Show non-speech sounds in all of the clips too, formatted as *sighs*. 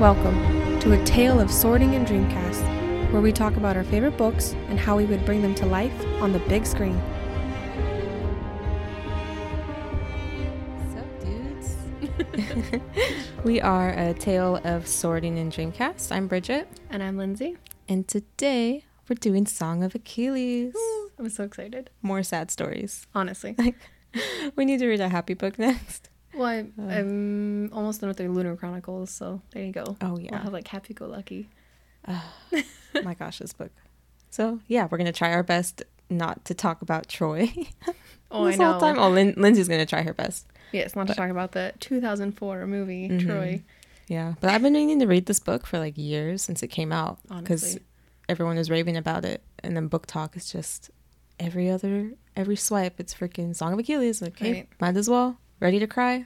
Welcome to a tale of sorting and Dreamcast, where we talk about our favorite books and how we would bring them to life on the big screen. What's up, dudes? *laughs* *laughs* we are a tale of sorting and Dreamcast. I'm Bridget, And I'm Lindsay. and today we're doing Song of Achilles. I'm so excited, More sad stories. honestly. Like, *laughs* We need to read a happy book next. Well, I, I'm almost done with the Lunar Chronicles, so there you go. Oh yeah. have like Happy Go Lucky. My gosh, this book. So yeah, we're gonna try our best not to talk about Troy *laughs* Oh, this I know. whole time. Oh, Lin- Lindsay's gonna try her best. Yes, not to talk about the 2004 movie Mhm. Troy. Yeah, but I've been needing to read this book for like years since it came out because everyone was raving about it, and then BookTok is just every other every swipe. It's freaking Song of Achilles. Hey, Right. might as well. Ready to cry.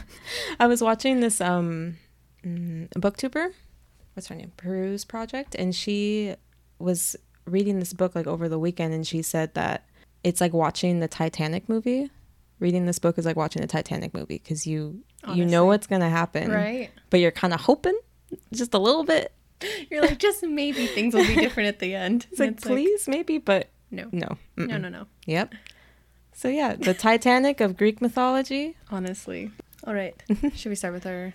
*laughs* I was watching this um mm, booktuber. What's her name? Peruse Project, and she was reading this book like over the weekend, and she said that it's like watching the Titanic movie. Reading this book is like watching the Titanic movie because you you know what's gonna happen, right? but you're kind of hoping just a little bit. *laughs* You're like, just maybe things will be *laughs* different at the end. It's And like, please, maybe, but no, no. no, Mm-mm. no, no. Yep. So yeah, the Titanic of Greek mythology. Honestly. All right. *laughs* Should we start with our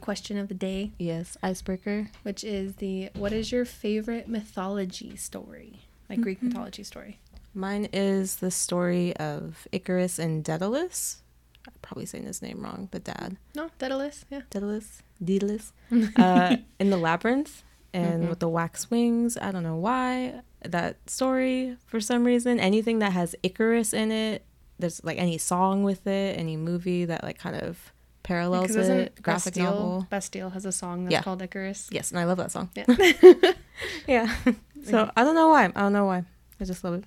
question of the day, Yes, icebreaker. which is the what is your favorite mythology story? Like Greek Mm-hmm. mythology story. Mine is the story of Icarus and Daedalus. I'm probably saying his name wrong, but Dad. No, Daedalus. Yeah. Daedalus. Daedalus. *laughs* uh, in the labyrinth and Mhm. with the wax wings. I don't know why that story for some reason. Anything that has Icarus in it. There's like any song with it, any movie that like kind of parallels Because it. Graphic Bastille, novel. Bastille has a song that's Yeah. called Icarus. Yes, and I love that song. Yeah. *laughs* yeah. *laughs* so I don't know why. I don't know why. I just love it.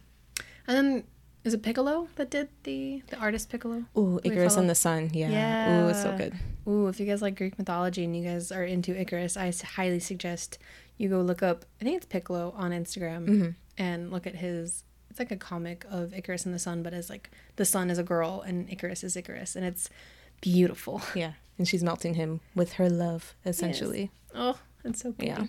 And then is it Picolo that did the the artist Picolo? Ooh, Icarus and the Sun. Yeah. Ooh, it's so good. Ooh, if you guys like Greek mythology and you guys are into Icarus, I highly suggest you go look up. I think it's Picolo on Instagram Mhm. and look at his. It's like a comic of Icarus and the Sun, but as like the Sun is a girl and Icarus is Icarus, and it's beautiful. *laughs* Yeah. And she's melting him with her love, essentially. Oh, it's so pretty. Yeah.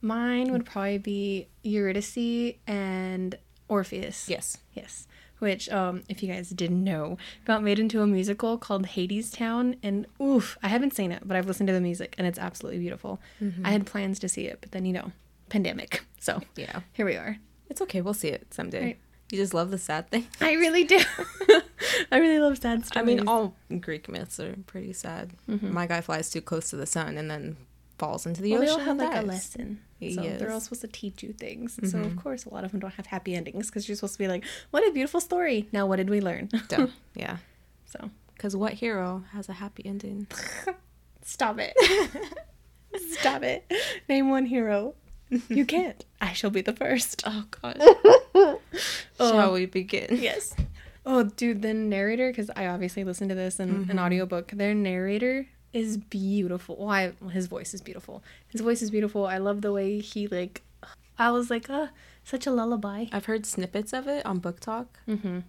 Mine would probably be Eurydice and Orpheus. Yes. Yes. Which, um, if you guys didn't know, got made into a musical called Hadestown. And oof, I haven't seen it, but I've listened to the music and it's absolutely beautiful. I had plans to see it, but then, you know, pandemic. So Yeah. here we are. It's okay. We'll see it someday. Right. You just love the sad thing. I really do. *laughs* I really love sad stories. I mean, all Greek myths are pretty sad. Mhm. My guy flies too close to the sun and then falls into the well, they ocean. all have like a lesson. So they're all supposed to teach you things. So, of course, a lot of them don't have happy endings because you're supposed to be like, what a beautiful story. Now, what did we learn? Duh. *laughs* yeah. So, Because what hero has a happy ending? *laughs* stop it. *laughs* stop it. Name one hero. You can't. I shall be the first. Oh, God. Oh. Shall we begin? Yes. Oh, dude, the narrator, because I obviously listened to this in an Mhm. audiobook. Their narrator is beautiful. Why well, his voice is beautiful. His voice is beautiful. I love the way he, like, I was like, ah, such a lullaby. I've heard snippets of it on BookTok. Mm-hmm.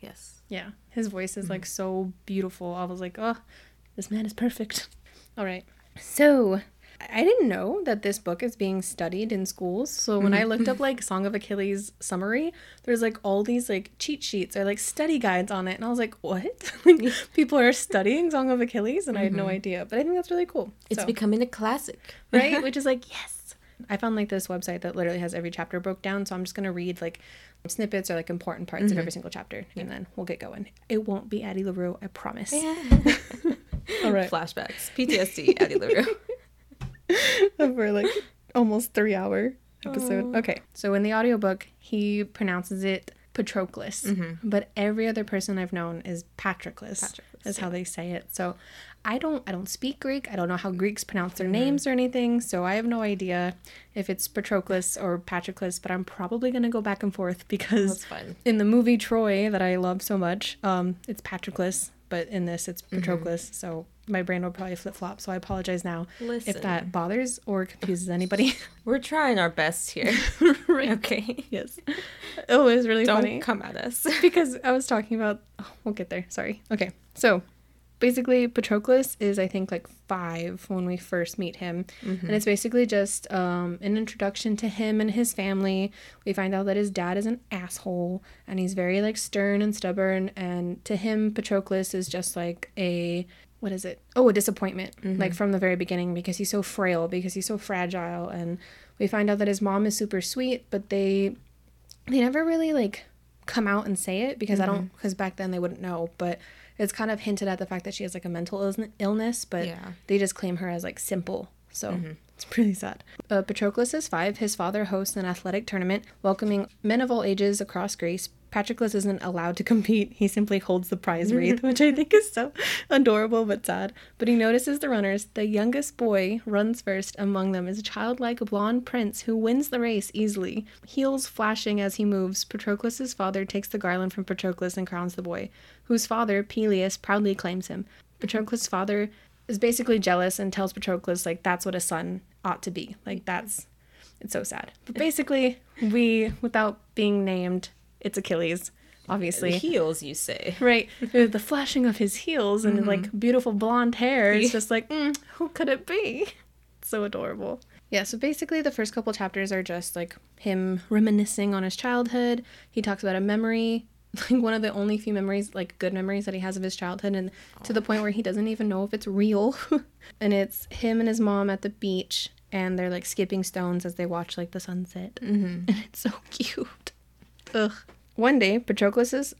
Yes. Yeah. His voice is, like, so beautiful. I was like, oh, this man is perfect. *laughs* All right. So, I didn't know that this book is being studied in schools. So when I looked up mm-hmm. like Song of Achilles summary, there's like all these like cheat sheets or like study guides on it, and I was like, what? *laughs* like people are studying Song of Achilles, and I had no mm-hmm. idea. But I think that's really cool. It's So- becoming a classic. *laughs* right, which is like yes. I found like this website that literally has every chapter broke down, so I'm just gonna read like snippets or like important parts of mm-hmm. every single chapter, and then we'll get going. It won't be Addie LaRue, I promise. *laughs* All right. Flashbacks. PTSD. Addie LaRue. *laughs* over like almost three hour episode. Oh. Okay, so in the audiobook, he pronounces it Patroclus, Mm-hmm. but every other person I've known is Patroclus. Patroclus, is how they say it. So I don't I don't speak Greek. I don't know how Greeks pronounce Mm-hmm. their names or anything. So I have no idea if it's Patroclus or Patroclus. But I'm probably gonna go back and forth because in the movie Troy that I love so much, um, it's Patroclus, but in this it's Mm-hmm. Patroclus. So my brain will probably flip flop. So I apologize now Listen. if that bothers or confuses anybody. *laughs* We're trying our best here. *laughs* right. Okay. Yes. Oh, it was really Don't funny come at us. *laughs* because I was talking about. Oh, we'll get there. Sorry. Okay. So basically Patroclus is I think like five when we first meet him, Mm-hmm. and it's basically just um, an introduction to him and his family. We find out that his dad is an asshole and he's very like stern and stubborn, and to him Patroclus is just like a what is it? Oh, a disappointment, like from the very beginning because he's so frail, because he's so fragile, and we find out that his mom is super sweet, but they they never really like come out and say it because I don't because back then they wouldn't know, but it's kind of hinted at the fact that she has like a mental illness, but Yeah. they just claim her as like simple. So it's pretty sad. Uh, Patroclus is five. His father hosts an athletic tournament welcoming men of all ages across Greece. Patroclus isn't allowed to *laughs* compete. He simply holds the prize *laughs* wreath, which I think is so adorable but sad. But he notices the runners. The youngest boy runs first among them is a childlike blonde prince who wins the race easily. Heels flashing as he moves, Patroclus's father takes the garland from Patroclus and crowns the boy, whose father, Peleus, proudly claims him. Patroclus' father is basically jealous and tells Patroclus like that's what a son ought to be. Like that's it's so sad. But *laughs* basically, we without being named, it's Achilles, obviously. Heels, you say. *laughs* Right, the flashing of his heels and like beautiful blonde hair. It's just like, mm, who could it be? *laughs* So adorable. Yeah, so basically, the first couple chapters are just like him reminiscing on his childhood. He talks about a memory, *laughs* like one of the only few memories, like good memories that he has of his childhood, and to the point where he doesn't even know if it's real. and it's him and his mom at the beach, and they're like skipping stones as they watch like the sunset. Mm-hmm. And it's so cute. Ugh. One day, Patroclus's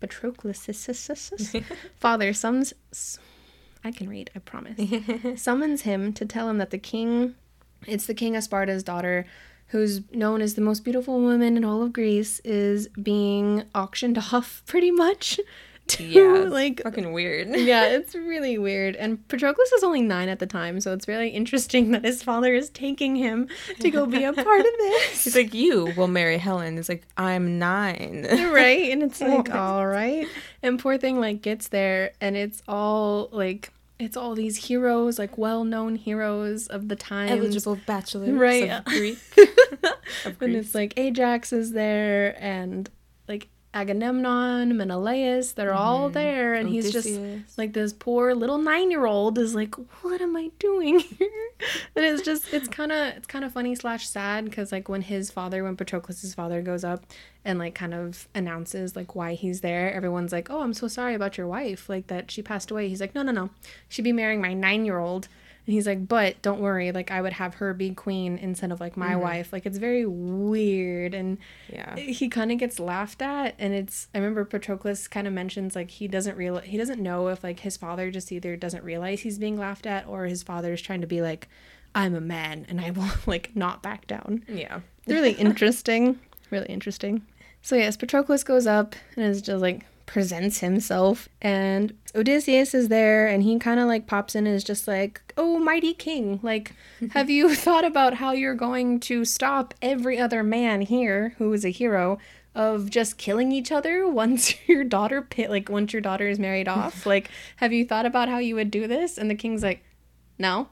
Patroclus's *laughs* father summons. I can read, I promise. *laughs* summons him to tell him that the king, it's the king of Sparta's daughter, who's known as the most beautiful woman in all of Greece, is being auctioned *laughs* off pretty much. To, Yeah, *laughs* like fucking weird. yeah, *laughs* it's really weird. And Patroclus is only nine at the time, so it's really interesting *laughs* that his father is taking him to go be a part of this. He's like, you will marry Helen. It's like, I'm nine. right? And it's oh like, all right. And poor thing like gets there and it's all like it's all these heroes, like well known heroes of the time. Eligible bachelors Right. of Greek. of And it's like Ajax is there and Agamemnon, Menelaus, they're all mm-hmm. there and he's just like this poor little nine year old is like what am i doing *laughs* here? And it's just it's kind of it's kind of funny slash sad because like when his father when patroclus's father goes up and like kind of announces like why he's there everyone's like oh i'm so sorry about your wife like that she passed away. He's like no no no. She'd be marrying my nine year old and he's like but don't worry like i would have her be queen instead of like my mm-hmm. wife. Like it's very weird. And yeah. he kind of gets laughed at and it's i remember patroclus kind of mentions like he doesn't real he doesn't know if like his father just either doesn't realize he's being laughed at or his father is trying to be like i'm a man and i will *laughs* like not back down. Yeah. really *laughs* interesting. Really interesting. So yes patroclus goes up and is just like presents himself and odysseus is there and he kind of like pops in and is just like oh mighty king like *laughs* have you thought about how you're going to stop every other man here who is a hero of just killing each other *laughs* once your daughter pit like once your daughter is married off? *laughs* Like have you thought about how you would do this? And the king's like no.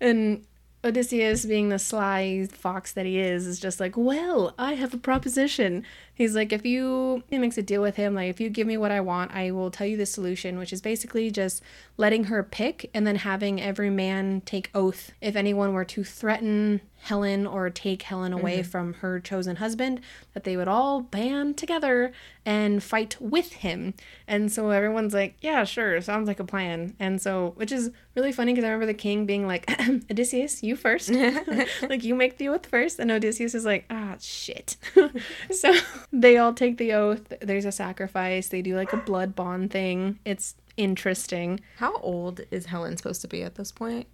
And Odysseus, being the sly fox that he is, is just like, Well, I have a proposition. He's like, If you, he makes a deal with him, like, if you give me what I want, I will tell you the solution, which is basically just letting her pick and then having every man take oath. If anyone were to threaten Helen or take Helen away from her chosen husband, that they would all band together and fight with him. And so everyone's like, yeah, sure, sounds like a plan. And so, which is really funny because I remember the king being like, *clears throat* Odysseus, you first. *laughs* like, you make the oath first. And Odysseus is like, ah, shit. *laughs* so they all take the oath. There's a sacrifice. They do like a blood bond thing. It's interesting. How old is Helen supposed to be at this point?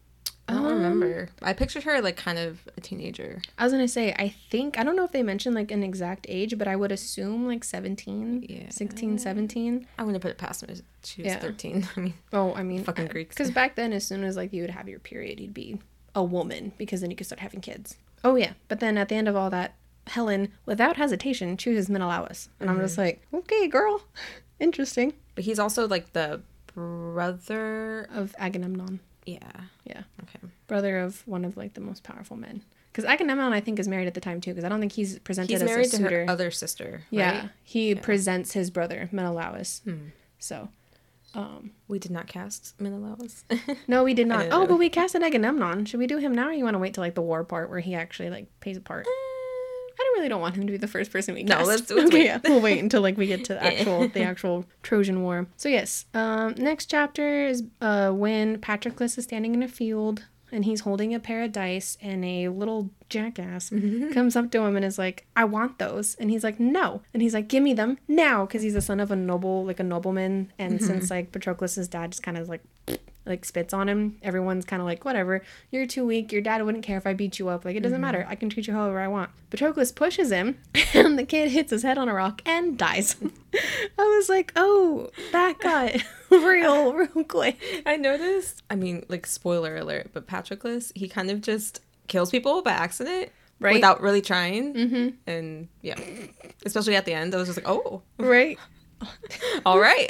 I don't Um, remember. I pictured her like kind of a teenager. I was gonna say, I think, I don't know if they mentioned like an exact age, but I would assume like 17, Yeah. 16, 17. I wouldn't put it past her. She was Yeah. 13. *laughs* I mean, Oh, I mean, Fucking Greeks. Because back then, as soon as like you would have your period, you'd be a woman because then you could start having kids. Oh yeah, but then at the end of all that, Helen, without hesitation, chooses Menelaus, and I'm just like, okay, girl, *laughs* interesting. but he's also like the brother. Of Agamemnon, Yeah. yeah, Okay. brother of one of like the most powerful men. Because Agamemnon, I think, is married at the time too. Because I don't think he's presented He's as married a to suitor. her other sister. yeah, he Yeah. presents his brother Menelaus. Hmm. So, Um, We did not cast Menelaus. *laughs* no, we did not. Oh, but we cast an Agamemnon. Should we do him now, or you want to wait till like the war part where he actually like pays a part? I really don't want him to be the first person we No, let's- let's *laughs* okay, wait. yeah, we'll wait until like we get to the *laughs* actual the actual Trojan War. So yes, um, next chapter is uh, when Patroclus is standing in a field and he's holding a pair of dice, and a little jackass Mm-hmm. comes up to him and is like, "I want those," and he's like, "No," and he's like, "Give me them now," because he's the son of a noble, like a nobleman, and Mm-hmm. since like Patroclus's dad just kind of like like spits on him. Everyone's kind of like, whatever, you're too weak. Your dad wouldn't care if I beat you up. Like, it doesn't matter. I can treat you however I want. Patroclus pushes him, *laughs* and the kid hits his head on a rock and dies. *laughs* I was like, oh, that got *laughs* real, real quick. I noticed. I mean, like spoiler alert, but Patroclus, he kind of just kills people by accident, Right. Without really trying, Mm-hmm. and yeah, especially at the end, I was just like, oh, Right? all right.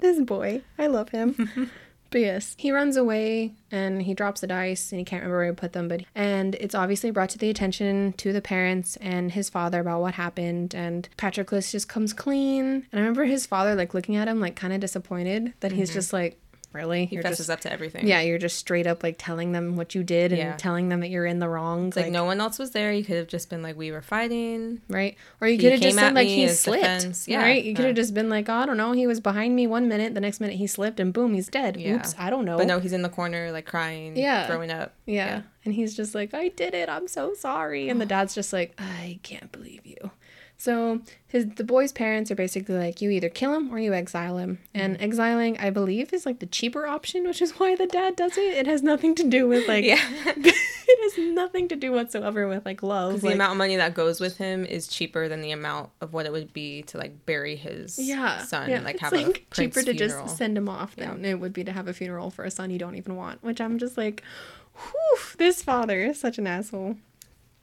This boy. I love him. But yes, he runs away and he drops the dice and he can't remember where he put them. But and it's obviously brought to the attention to the parents and his father about what happened. And Patroclus just comes clean. And I remember his father like looking at him like kind of disappointed that he's mm-hmm. just like, really, he you're fesses just up to everything. yeah, you're just straight up like telling them what you did and Yeah. telling them that you're in the wrong. It's like, no one else was there. You could have just been like, we were fighting. Right? Or you could have just said like he slipped. defense. Yeah, Right? You could have just been like, oh, I don't know, he was behind me one minute, the next minute he slipped and boom, he's dead. Yeah. Oops, I don't know. But no, he's in the corner, like crying, Yeah. throwing up. Yeah. Yeah. And he's just like, I did it. I'm so sorry. And the oh. dad's just like, I can't believe you. So his the boy's parents are basically like, you either kill him or you exile him. And Mm-hmm. exiling, I believe, is like the cheaper option, which is why the dad does it. It has nothing to do with like Yeah. *laughs* it has nothing to do whatsoever with like love. Because the amount of money that goes with him is cheaper than the amount of what it would be to like bury his yeah, son yeah, like it's, have like, a cheaper to funeral. just send him off than it would be to have a funeral for a son you don't even want. Which I'm just like, whew, this father is such an asshole.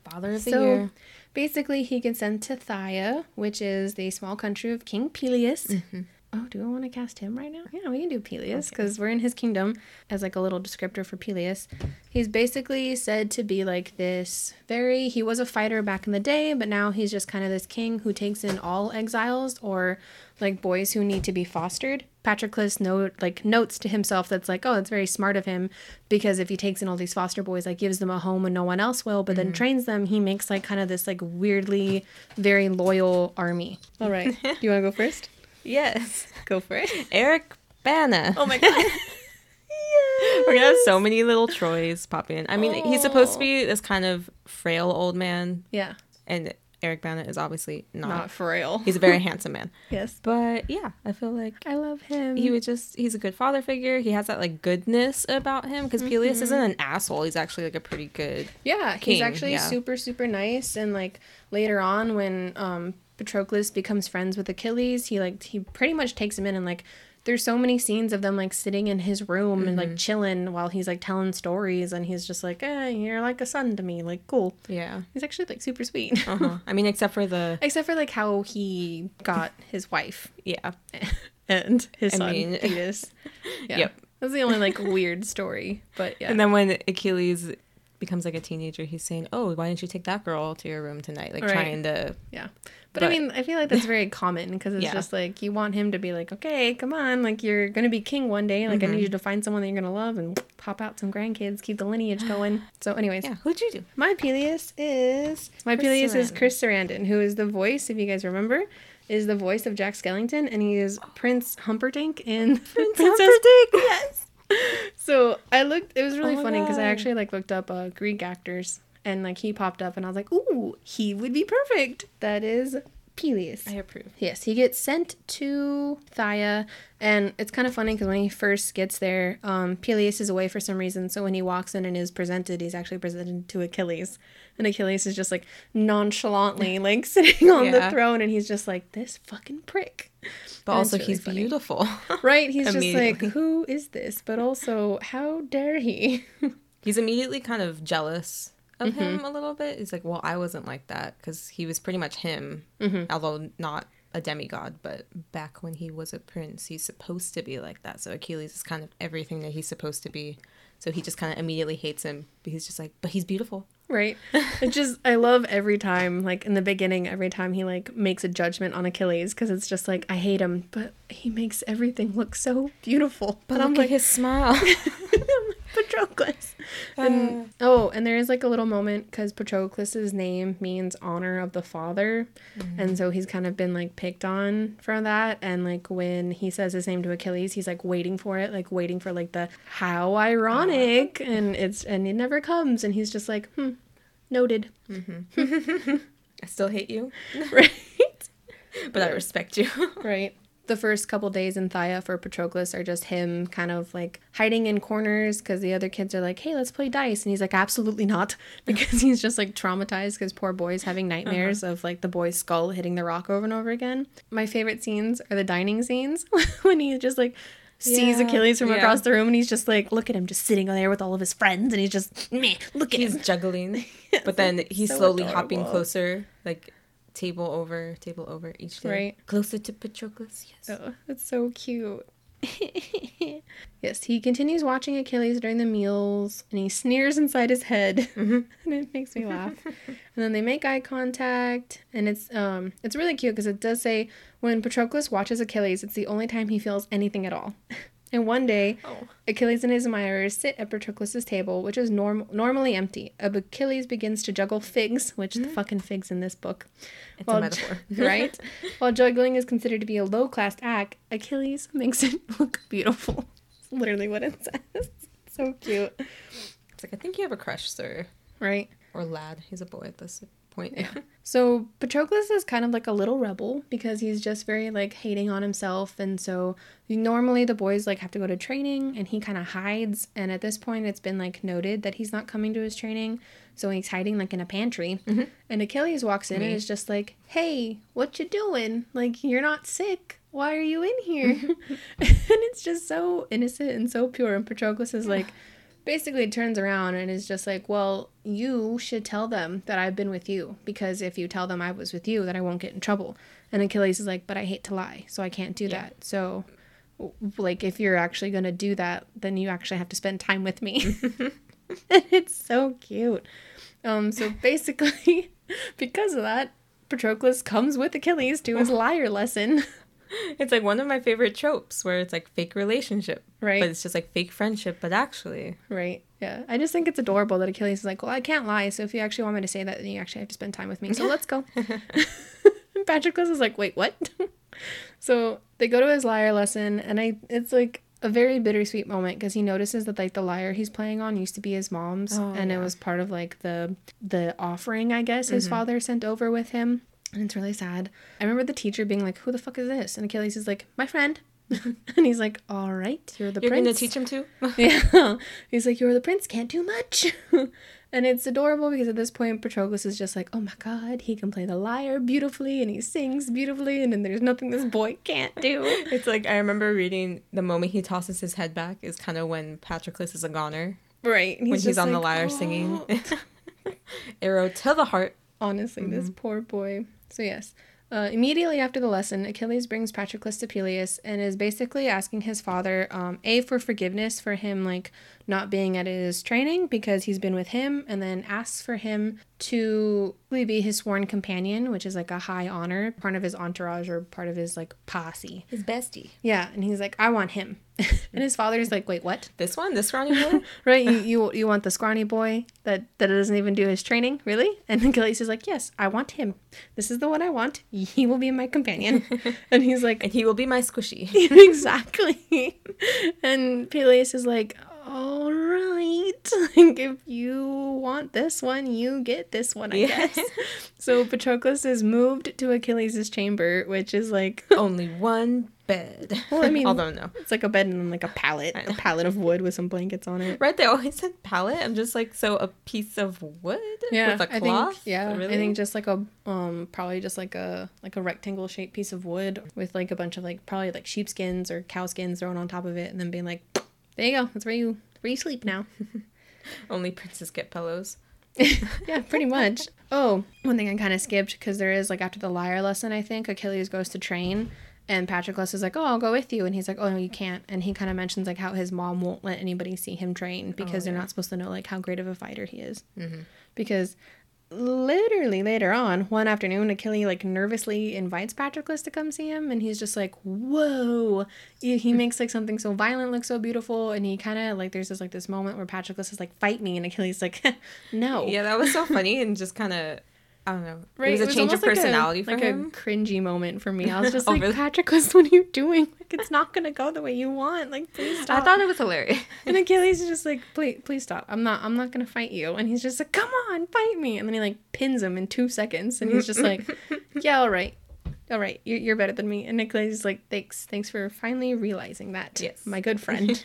Father of the So year. Basically, he gets sent to Phthia, which is the small country of King Peleus. Mm-hmm. Oh, do I want to cast him right now? Yeah, we can do Peleus because we're in his kingdom as like a little descriptor for Peleus. He's basically said to be like this very, he was a fighter back in the day, but now he's just kind of this king who takes in all exiles or like boys who need to be fostered. Patroclus note like notes to himself that's like, oh, it's very smart of him because if he takes in all these foster boys, like gives them a home when no one else will, but then mm-hmm. trains them, he makes like kind of this like weirdly very loyal army. All right, do *laughs* you want to go first? Yes. Go for it. Eric Bana. Oh my god. *laughs* We're gonna have so many little Troys pop in. I mean, he's supposed to oh. be this kind of frail old man, Yeah, and Eric Bana is obviously not. not frail. He's a very *laughs* handsome man. yes, But yeah, I feel like I love him. he would just he's a good father figure. He has that like goodness about him because Peleus isn't an asshole. He's actually like a pretty good Yeah, he's actually yeah. super super nice and like later on when um Patroclus becomes friends with Achilles, he like he pretty much takes him in and like there's so many scenes of them like sitting in his room and Mm-hmm. like chilling while he's like telling stories and he's just like, "Eh, you're like a son to me." Like, cool. yeah. He's actually like super sweet. Uh-huh. I mean, except for the *laughs* Except for like how he got his wife yeah. *laughs* and his I son mean- *laughs* Thetis. Yeah. Yep. That's the only like weird story, but yeah. And then when Achilles becomes like a teenager, he's saying, "Oh, why didn't you take that girl to your room tonight?" Like Right. trying to Yeah. But, I mean, I feel like that's very common because it's Yeah. just like you want him to be like, okay, come on, like you're going to be king one day. Like I Mm-hmm. need you to find someone that you're going to love and pop out some grandkids, keep the lineage going. *gasps* So, anyways, yeah. Who'd you do? my Peleus is my Chris Peleus is Chris Sarandon, who is the voice, if you guys remember, is the voice of Jack Skellington, and he is *gasps* Prince Humperdinck in Prince *laughs* Humperdinck. Yes. *laughs* So I looked. It was really Oh funny because I actually like looked up uh, Greek actors, and like he popped up, and I was like, "Ooh, he would be perfect." That is Peleus. I approve. Yes, he gets sent to Phthia, and it's kind of funny because when he first gets there, um, Peleus is away for some reason. So when he walks in and is presented, he's actually presented to Achilles, and Achilles is just like nonchalantly like *laughs* sitting on the throne, and he's just like this fucking prick. But And also, really he's funny. beautiful. *laughs* Right? He's just like, who is this? But also, how dare he? *laughs* he's immediately kind of jealous of Mm-hmm. him a little bit. He's like, "Well, I wasn't like that because he was pretty much him, Mm-hmm. although not a demigod. But back when he was a prince, he's supposed to be like that. So Achilles is kind of everything that he's supposed to be. So he just kind of immediately hates him. But he's just like, but he's beautiful. Right. *laughs* It just I love every time like in the beginning every time he like makes a judgment on Achilles because it's just like I hate him but he makes everything look so beautiful. But I'm look like his smile. *laughs* *laughs* *laughs* Patroclus. And oh, and there is like a little moment because Patroclus's name means honor of the father, and so he's kind of been like picked on for that. And like when he says his name to Achilles, he's like waiting for it, like waiting for like the how ironic, and it's and it never comes, and he's just like, hmm, noted, Mm-hmm. *laughs* I still hate you, *laughs* right, but I respect you. right. The first couple days in Phthia for Patroclus are just him kind of like hiding in corners because the other kids are like, hey, let's play dice. And he's like, absolutely not. *laughs* Because he's just like traumatized because poor boy's having uh-huh. nightmares of like the boy's skull hitting the rock over and over again. My favorite scenes are the dining scenes *laughs* when he just like sees Yeah, Achilles from yeah. across the room and he's just like, look at him just sitting there with all of his friends and he's just, meh, look at he's him. juggling, *laughs* but then he's so slowly hopping closer, like table over, table over each day, Right. closer to Patroclus. Yes. Oh, that's so cute. *laughs* yes, he continues watching Achilles during the meals and he sneers inside his head. *laughs* and it makes me laugh. *laughs* and then they make eye contact and it's um it's really cute because it does say when Patroclus watches Achilles, it's the only time he feels anything at all. And one day, Oh. Achilles and his admirers sit at Patroclus's table, which is norm- normally empty. Achilles begins to juggle figs, which the hmm. fucking figs in this book. It's While a metaphor. *laughs* right? While juggling is considered to be a low class act, Achilles makes it *laughs* look beautiful. It's literally what it says. so cute. It's like I think you have a crush, sir, Right? or lad. He's a boy at this point. Yeah. *laughs* So Patroclus is kind of like a little rebel because he's just very like hating on himself. And so normally the boys like have to go to training and he kind of hides. And at this point it's been like noted that he's not coming to his training. So he's hiding like in a pantry. Mm-hmm. And Achilles walks in and Me. is just like hey what you doing? Like you're not sick. Why are you in here? *laughs* And it's just so innocent and so pure. And Patroclus is like basically turns around and is just like, "Well, you should tell them that I've been with you because if you tell them I was with you, then I won't get in trouble." And Achilles is like, "But I hate to lie, so I can't do Yeah. that." So like if you're actually going to do that, then you actually have to spend time with me. and *laughs* *laughs* it's so cute. Um so basically *laughs* because of that, Patroclus comes with Achilles to his lyre lesson. *laughs* It's like one of my favorite tropes where it's like fake relationship, Right. But it's just like fake friendship, but actually, Right. Yeah. I just think it's adorable that Achilles is like, well, I can't lie. So if you actually want me to say that, then you actually have to spend time with me. So let's go. *laughs* *laughs* and Patroclus is like, wait, what? so they go to his lyre lesson, and I, it's like a very bittersweet moment because he notices that like the lyre he's playing on used to be his mom's, Oh, and it was part of like the the offering I guess his mm-hmm. father sent over with him. And it's really sad. I remember the teacher being like, "Who the fuck is this?" And Achilles is like, "My friend." *laughs* and he's like, "All right, you're the you're prince." gonna teach him to. *laughs* *laughs* Yeah. He's like, You're the prince, can't do much. and it's adorable because at this point, Patroclus is just like, Oh my god, he can play the lyre beautifully and he sings beautifully, and then there's nothing this boy can't do. It's like I remember reading the moment he tosses his head back is kind of when Patroclus is a goner Right. and when he's on the like, lyre singing. "Oh." Arrow to the heart. Honestly, Mm-hmm. this poor boy. So, yes. Uh, immediately after the lesson, Achilles brings Patroclus to Peleus and is basically asking his father, um, A, for forgiveness for him, like, not being at his training because he's been with him, and then asks for him to be his sworn companion, which is like a high honor, part of his entourage or part of his, like, posse. His bestie. Yeah, and he's like, I want him. *laughs* and his father's like, wait, what? This one, this scrawny boy. *laughs* right? You, you you want the scrawny boy that that doesn't even do his training, really? And *laughs* Achilles is like, yes, I want him. This is the one I want. He will be my companion. and he's like, and he will be my squishy. exactly. and Peleus is like, all right. Like if you want this one, you get this one, I Yeah. guess. So Patroclus is moved to Achilles' chamber, which is like Only one bed. Well, I *laughs* mean- although no. it's like a bed and then like a pallet, a pallet of wood with some blankets on it. Right, they always said pallet. I'm just like, so a piece of wood yeah, with a I cloth. think yeah, really? I think just like a um probably just like a like a rectangle shaped piece of wood with like a bunch of like probably like sheepskins or cow skins thrown on top of it, and then being like, *sniffs* there you go, that's where you where you sleep now. *laughs* only princes get pillows. *laughs* yeah, pretty much. Oh, one thing I kind of skipped because there is like after the lyre lesson, I think Achilles goes to train. And Patroclus is like, "Oh, I'll go with you," and he's like, "Oh no, you can't." And he kind of mentions like how his mom won't let anybody see him train because they're not supposed to know like how great of a fighter he is. Mhm. Because literally later on, one afternoon, Achilles like nervously invites Patroclus to come see him, and he's just like, "Whoa!" He, he makes like something so violent look so beautiful, and he kind of like there's this like this moment where Patroclus is like, "Fight me," and Achilles like, *laughs* "No." Yeah, that was so funny and just kind of, I don't know. Right, It was a change of almost like personality for like him. a cringy moment for me. I was *laughs* just Oh, like, really? Patroclus, *laughs* what are you doing? Like, it's not gonna go the way you want. Like, please stop. I thought it was hilarious. and Achilles *laughs* is just like, please, please stop. I'm not, I'm not gonna fight you. And he's just like, come on, fight me. And then he like pins him in two seconds, and he's just like, yeah, all right, all right, you're, you're better than me. And Achilles is like, thanks, thanks for finally realizing that, Yes. my good friend.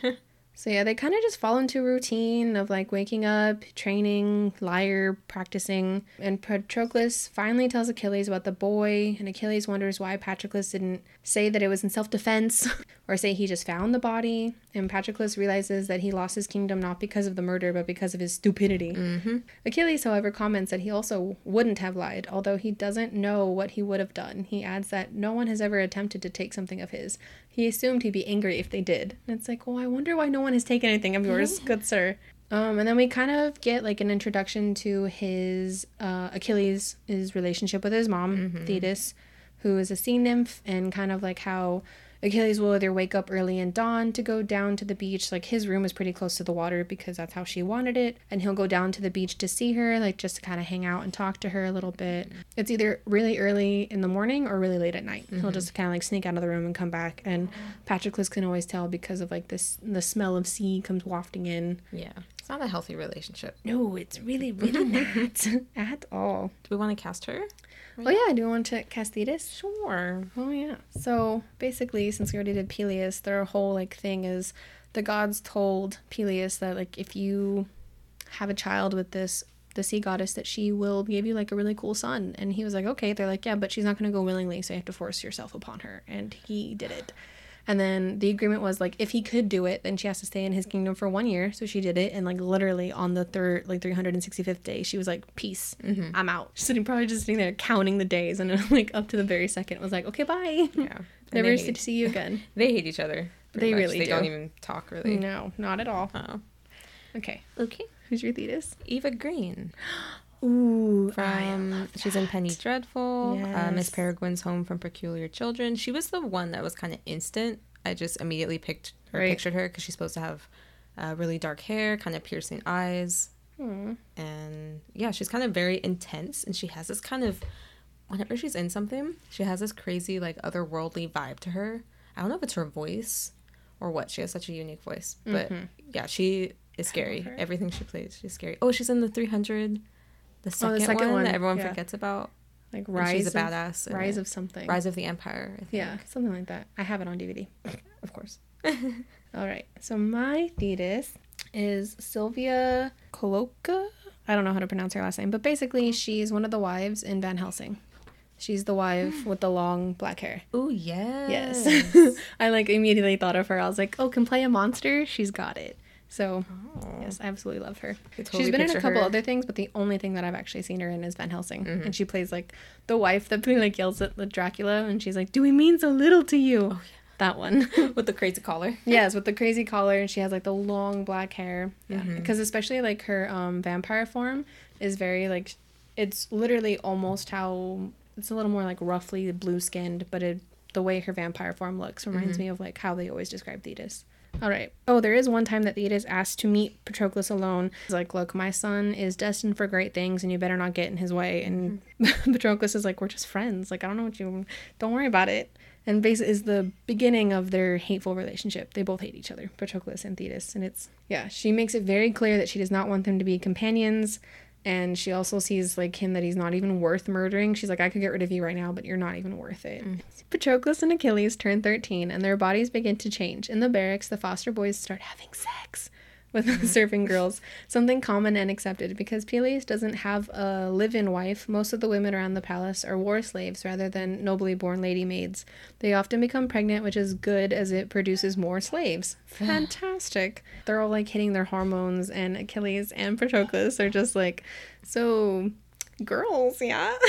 So yeah, they kind of just fall into a routine of like waking up, training, lyre, practicing, and Patroclus finally tells Achilles about the boy, and Achilles wonders why Patroclus didn't say that it was in self-defense *laughs* or say he just found the body, and Patroclus realizes that he lost his kingdom not because of the murder but because of his stupidity. mm-hmm. Achilles, however, comments that he also wouldn't have lied, although he doesn't know what he would have done. He adds that no one has ever attempted to take something of his. He assumed he'd be angry if they did. And it's like, well, I wonder why no one has taken anything of yours, good sir. Um, and then we kind of get like an introduction to his uh, Achilles' his relationship with his mom, Thetis, who is a sea nymph, and kind of like how Achilles will either wake up early in dawn to go down to the beach. Like his room is pretty close to the water because that's how she wanted it. And he'll go down to the beach to see her, like just to kind of hang out and talk to her a little bit. It's either really early in the morning or really late at night. He'll mm-hmm. just kind of like sneak out of the room and come back. And Patroclus can always tell because of like this the smell of sea comes wafting in. Yeah. It's not a healthy relationship. No, it's really, really *laughs* not *laughs* at all. Do we want to cast her? Oh yeah, do you want to cast Thetis? Sure. Oh yeah. So basically, since we already did Peleus, their whole like thing is the gods told Peleus that like if you have a child with this the sea goddess that she will give you like a really cool son and he was like okay they're like yeah but she's not going to go willingly so you have to force yourself upon her and he did it and then the agreement was like if he could do it then she has to stay in his kingdom for one year so she did it and like literally on the third like 365th day she was like peace mm-hmm. i'm out she's *laughs* sitting probably just sitting there counting the days and then *laughs* like up to the very second was like okay bye Yeah. *laughs* Never they to see you again they hate each other. They much. really They do. don't even talk really. no not at all Oh. okay Okay. who's your thetis Eva Green *gasps* *gasps* ooh from she's in Penny Dreadful. Uh, Miss Peregrine's Home from Peculiar Children. She was the one that was kind of instant. I just immediately picked or Right. pictured her because she's supposed to have uh, really dark hair, kind of piercing eyes, Hmm. and yeah, she's kind of very intense, and she has this kind of whenever she's in something, she has this crazy like otherworldly vibe to her. I don't know if it's her voice or what. She has such a unique voice, but yeah, she is scary. Everything she plays, she's scary. Oh, she's in the 300, Oh, the second, second one, one, that everyone yeah. forgets about. like rise she's a of- badass. in rise of something Rise of the Empire. I think. yeah something like that i have it on dvd *laughs* of course *laughs* all right so my thetis is Silvia Colloca i don't know how to pronounce her last name but basically she's one of the wives in van helsing she's the wife with the long black hair Oh yes. Yes. *laughs* I like immediately thought of her. I was like, oh, can play a monster? She's got it. So, Oh. yes, I absolutely love her. Totally She's been in a couple her. other things, but the only thing that I've actually seen her in is Van Helsing. Mm-hmm. And she plays like the wife that *laughs* like yells at the Dracula and she's like, Do we mean so little to you? Oh, That one. *laughs* with the crazy collar. *laughs* yes, with the crazy collar and she has like the long black hair. Yeah. Mm-hmm. Because especially like her um vampire form is very like it's literally almost how it's a little more like roughly blue skinned, but it the way her vampire form looks reminds Mm-hmm. me of like how they always describe Thetis. All right. Oh, there is one time that Thetis asked to meet Patroclus alone. He's like, "Look, my son is destined for great things, and you better not get in his way." And Mm-hmm. *laughs* Patroclus is like, "We're just friends. Like, I don't know what you. Don't worry about it." And basically, is the beginning of their hateful relationship. They both hate each other, Patroclus and Thetis, and it's yeah. She makes it very clear that she does not want them to be companions. And she also sees like him that he's not even worth murdering. She's like, I could get rid of you right now, but you're not even worth it. Mm. Patroclus and Achilles turn 13 and their bodies begin to change. In the barracks, the foster boys start having sex with the mm-hmm. *laughs* serving girls, something common and accepted because Peleus doesn't have a live in wife. Most of the women around the palace are war slaves rather than nobly born lady maids. They often become pregnant, which is good as it produces more slaves. *sighs* Fantastic. They're all like hitting their hormones, and Achilles and Patroclus are just like, so girls, yeah? *laughs*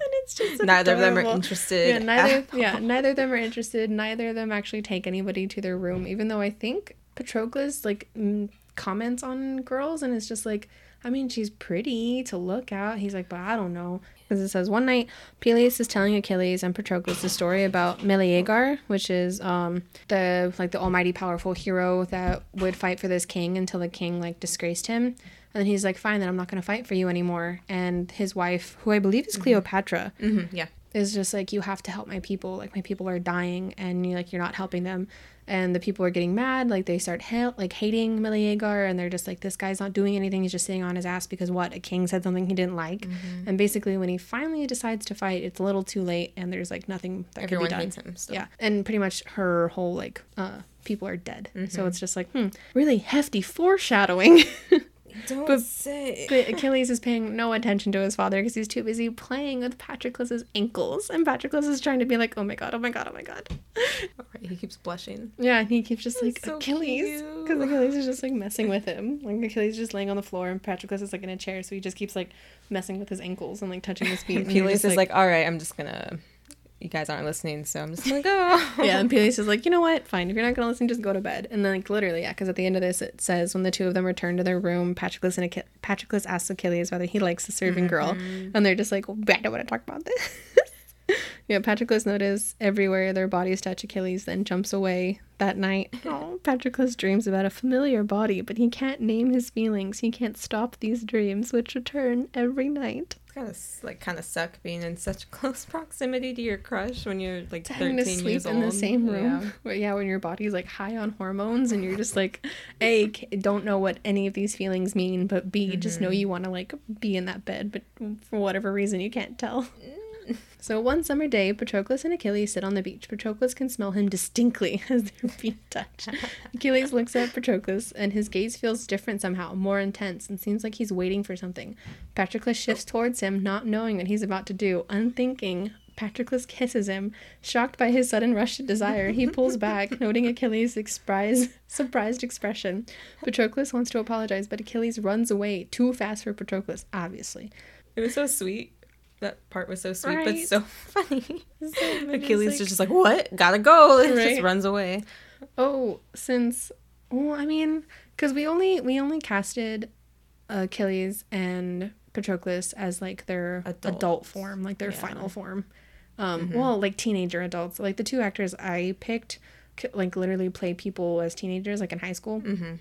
and it's just Neither of them are interested. Yeah, neither. Yeah, neither of them are interested. Neither of them actually take anybody to their room. Even though I think Patroclus like mm, comments on girls, and it's just like, I mean, she's pretty to look at. He's like, but I don't know. Because it says one night Peleus is telling Achilles and Patroclus the story about Meleager, which is um the like the almighty powerful hero that would fight for this king until the king like disgraced him. And then he's like, fine, then I'm not gonna fight for you anymore. And his wife, who I believe is Cleopatra, Mhm, yeah. Is just like you have to help my people. Like my people are dying and you like you're not helping them. And the people are getting mad like they start ha- like hating Meleager and they're just like this guy's not doing anything. He's just sitting on his ass because what? A king said something he didn't like. And basically when he finally decides to fight it's a little too late and there's like nothing that Everyone can be done. hates him. Yeah. And pretty much her whole like uh people are dead. So it's just like hmm really hefty foreshadowing *laughs* Don't But- say. But Achilles is paying no attention to his father because he's too busy playing with Patroclus's ankles, and Patroclus is trying to be like, "Oh my god, oh my god, oh my god." Alright, he keeps blushing. Yeah, and he keeps just like so Achilles, because Achilles is just like *laughs* messing with him. Like Achilles is just laying on the floor, and Patroclus is like in a chair, so he just keeps like messing with his ankles and like touching his feet. just is like, all right, I'm just gonna. You guys aren't listening, so I'm just gonna go. *laughs* yeah, and Peleus is like, you know what? Fine. If you're not gonna listen, just go to bed. And then, like, literally, yeah, because at the end of this, it says when the two of them return to their room, Patroclus and Ach- Patroclus asks Achilles whether he likes the serving girl, mm-hmm. and they're just like, well, I don't want to talk about this. *laughs* yeah, Patroclus notices everywhere their bodies touch Achilles, then jumps away that night. Oh, Patroclus dreams about a familiar body, but he can't name his feelings. He can't stop these dreams, which return every night. It's kind of like kind of suck being in such *laughs* close proximity to your crush when you're like having 13 to sleep years in old. the same room. *laughs* Yeah. Where, yeah, when your body's like high on hormones and you're just like, *laughs* A, don't know what any of these feelings mean, but B, just Mm-hmm. know you want to like be in that bed, but for whatever reason you can't tell. *laughs* So one summer day, Patroclus and Achilles sit on the beach. Patroclus can smell him distinctly *laughs* as their feet touch. *laughs* Achilles looks at Patroclus, and his gaze feels different somehow, more intense, and seems like he's waiting for something. Patroclus shifts towards him, not knowing what he's about to do. Unthinking, Patroclus kisses him. Shocked by his sudden rush to desire, he pulls back, noting Achilles' surprise, surprised expression. Patroclus wants to apologize, but Achilles runs away too fast for Patroclus, obviously. It was so sweet. That part was so sweet, but *laughs* so funny. Achilles Achilles is just like, what? Gotta go. *laughs* It Right. just runs away. Oh, since well, I mean, because we only we only casted Achilles and Patroclus as like their adult Adults. form, like their Yeah. final form. Um, well, like teenager adults. Like the two actors I picked, like literally play people as teenagers, like in high school Mm-hmm.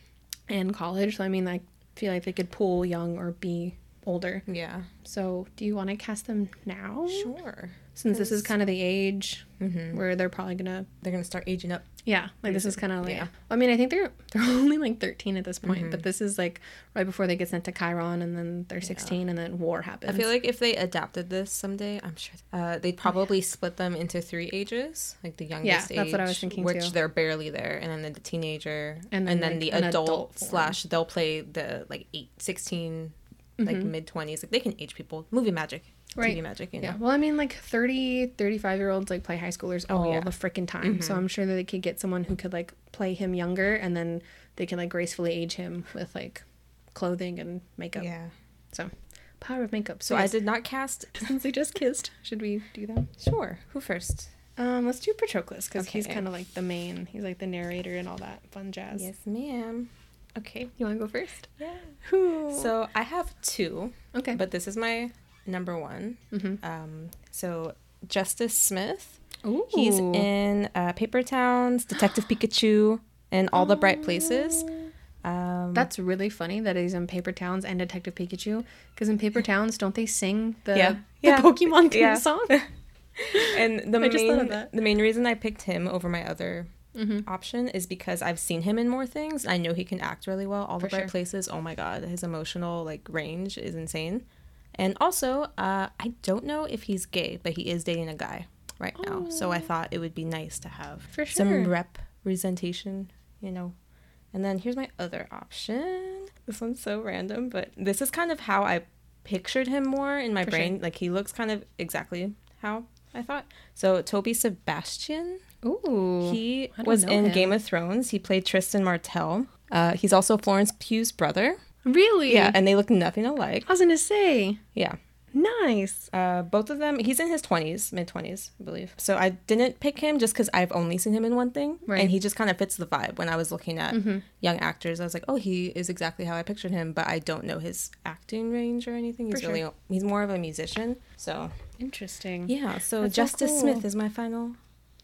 and college. So I mean, I feel like they could pull young or be older. Yeah. So do you want to cast them now? Sure. Since this is kind of the age Mm-hmm. where they're probably gonna They're gonna start aging up. Yeah, like this is kind of like. yeah. I mean, I think they're *laughs* they're only like thirteen at this point, Mm-hmm. but this is like right before they get sent to Chiron, and then they're sixteen, and then war happens. I feel like if they adapted this someday, I'm sure uh, they'd probably split them into three ages, like the youngest that's what I was age, thinking which too. they're barely there, and then the teenager, And and then, then, like, the adult, adult slash they'll play the like eight, 16, like Mhm. mid twenties. Like they can age people. Movie magic, Right. TV magic. You know? yeah. Well, I mean, like 30, 35 year olds like play high schoolers Oh, all yeah. the freaking time. So Mhm. I'm sure that they could get someone who could like play him younger, and then they can like gracefully age him with like clothing and makeup. Yeah. So power of makeup. So So I did not cast. *laughs* since they just kissed, should we do that Sure. Who first? Um, let's do Patroclus because he's kind of like the main. He's like the narrator and all that fun jazz. Yes, ma'am. Okay. You want to go first? Yeah. Who? So I have two, okay. but this is my number one. mm-hmm. Um, so Justice Smith. Ooh. He's in uh, Paper Towns, Detective *gasps* Pikachu, and All the Bright Places. Um, That's really funny that he's in Paper Towns and Detective Pikachu. Because in Paper Towns, don't they sing the, Yeah. the Yeah. Pokemon theme Yeah. song? *laughs* and the *laughs* I just thought of main the main reason I picked him over my other mm-hmm. option is because I've seen him in more things. I know he can act really well. All For the right sure. Places. Oh my god, his emotional like range is insane. And also, uh, I don't know if he's gay, but he is dating a guy right now. So I Oh. thought it would be nice to have sure. some representation, you know. And then here's my other option. This one's so random, but this is kind of how I pictured him more in my For sure. brain. Like he looks kind of exactly how I thought. So Toby Sebastian, Ooh. he was in him. Game of Thrones. He played Trystane Martell. Uh, he's also Florence Pugh's brother. really? Yeah, and they look nothing alike. I was going to say, Yeah. Nice. Uh, both of them, he's in his 20s, mid 20s, I believe. So I didn't pick him just because I've only seen him in one thing. Right. And he just kind of fits the vibe. When I was looking at young actors, I was like, oh, he is exactly how I pictured him, but I don't know his acting range or anything. He's For sure. really, he's more of a musician. So Interesting. yeah, so That's so Justice cool. Smith is my final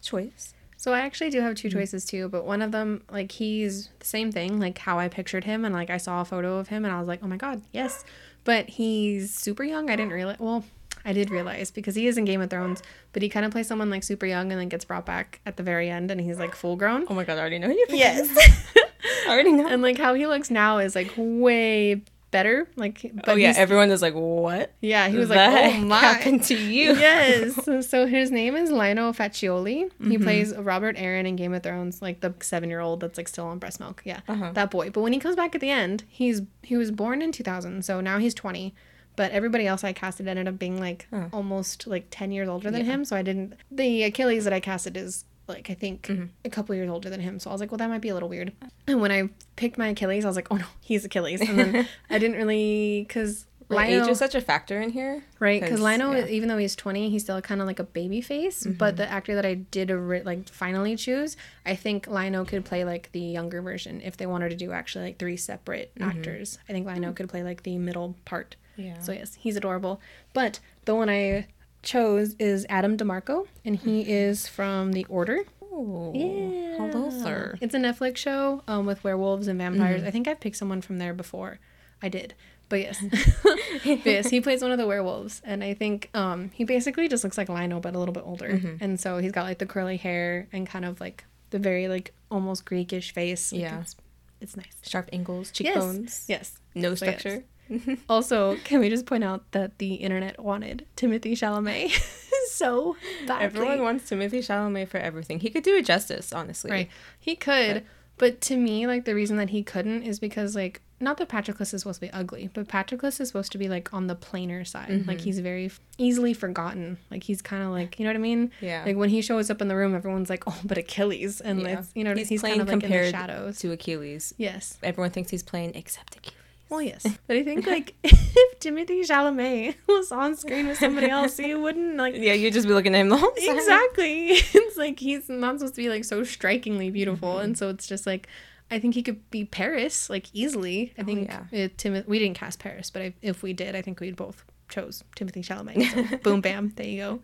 choice. So I actually do have two hmm. choices too, but one of them, like he's the same thing, like how I pictured him, and like I saw a photo of him, and I was like, oh my god, yes. But he's super young. I didn't realize. Well, I did realize because he is in Game of Thrones, but he kind of plays someone like super young, and then gets brought back at the very end, and he's like full grown. Oh my god, I already know you. Yes. *laughs* I already know. and like how he looks now is like way better. Like, but oh yeah, everyone is like, what? yeah, he was like, oh *laughs* my. happened to you? yes. *laughs* So his name is Lino Facioli. Mm-hmm. He plays Robert Arryn in Game of Thrones, like the seven year old that's like still on breast milk. Yeah, Uh-huh. that boy. But when he comes back at the end, he's he was born in 2000, so now he's 20. But everybody else I casted ended up being like Huh. almost like 10 years older than Yeah. him. So I didn't. The Achilles that I casted is like I think Mm-hmm. a couple years older than him. So I was like, well, that might be a little weird. And when I picked my Achilles, I was like, oh no, he's Achilles. And then *laughs* I didn't really because. Like, age is such a factor in here. Right, Because Lino, yeah. even though he's twenty, he's still kind of like a baby face. But the actor that I did like finally choose, I think Lino could play like the younger version if they wanted to do actually like three separate actors. I think Lino could play like the middle part. Yeah. So yes, he's adorable. But the one I chose is Adam DiMarco, and he is from The Order. Oh, Yeah. hello, sir. It's a Netflix show um, with werewolves and vampires. I think I've picked someone from there before. I did. But yes. But *laughs* *laughs* yes, he plays one of the werewolves. And I think um, he basically just looks like Lino, but a little bit older. And so he's got like the curly hair and kind of like the very like almost Greekish face. Like, Yeah. It's, it's nice. Sharp angles, cheekbones, Yes. no yes. structure. *laughs* Also, can we just point out that the internet wanted Timothy Chalamet *laughs* so badly? Everyone wants Timothy Chalamet for everything. He could do it justice, honestly. Right. He could, but to me, like the reason that he couldn't is because like not that Patroclus is supposed to be ugly, but Patroclus is supposed to be like on the plainer side. Like mm-hmm. he's very f- easily forgotten. Like he's kind of like you know what I mean? Yeah. Like when he shows up in the room, everyone's like, oh, but Achilles, and Yeah. it's you know he's, he's, kind of like in the compared shadows. to Achilles. Yes. Everyone thinks he's playing except Achilles. Well, yes, *laughs* but I think like *laughs* if Timothy Chalamet *laughs* was on screen with somebody else, he wouldn't like Yeah, you'd just be looking at him the whole time. exactly it's like he's not supposed to be like so strikingly beautiful Mm-hmm. and so it's just like i think he could be paris like easily i Oh, think yeah. it, Tim- we didn't cast paris but I, if we did i think we'd both chose timothy chalamet so boom bam there you go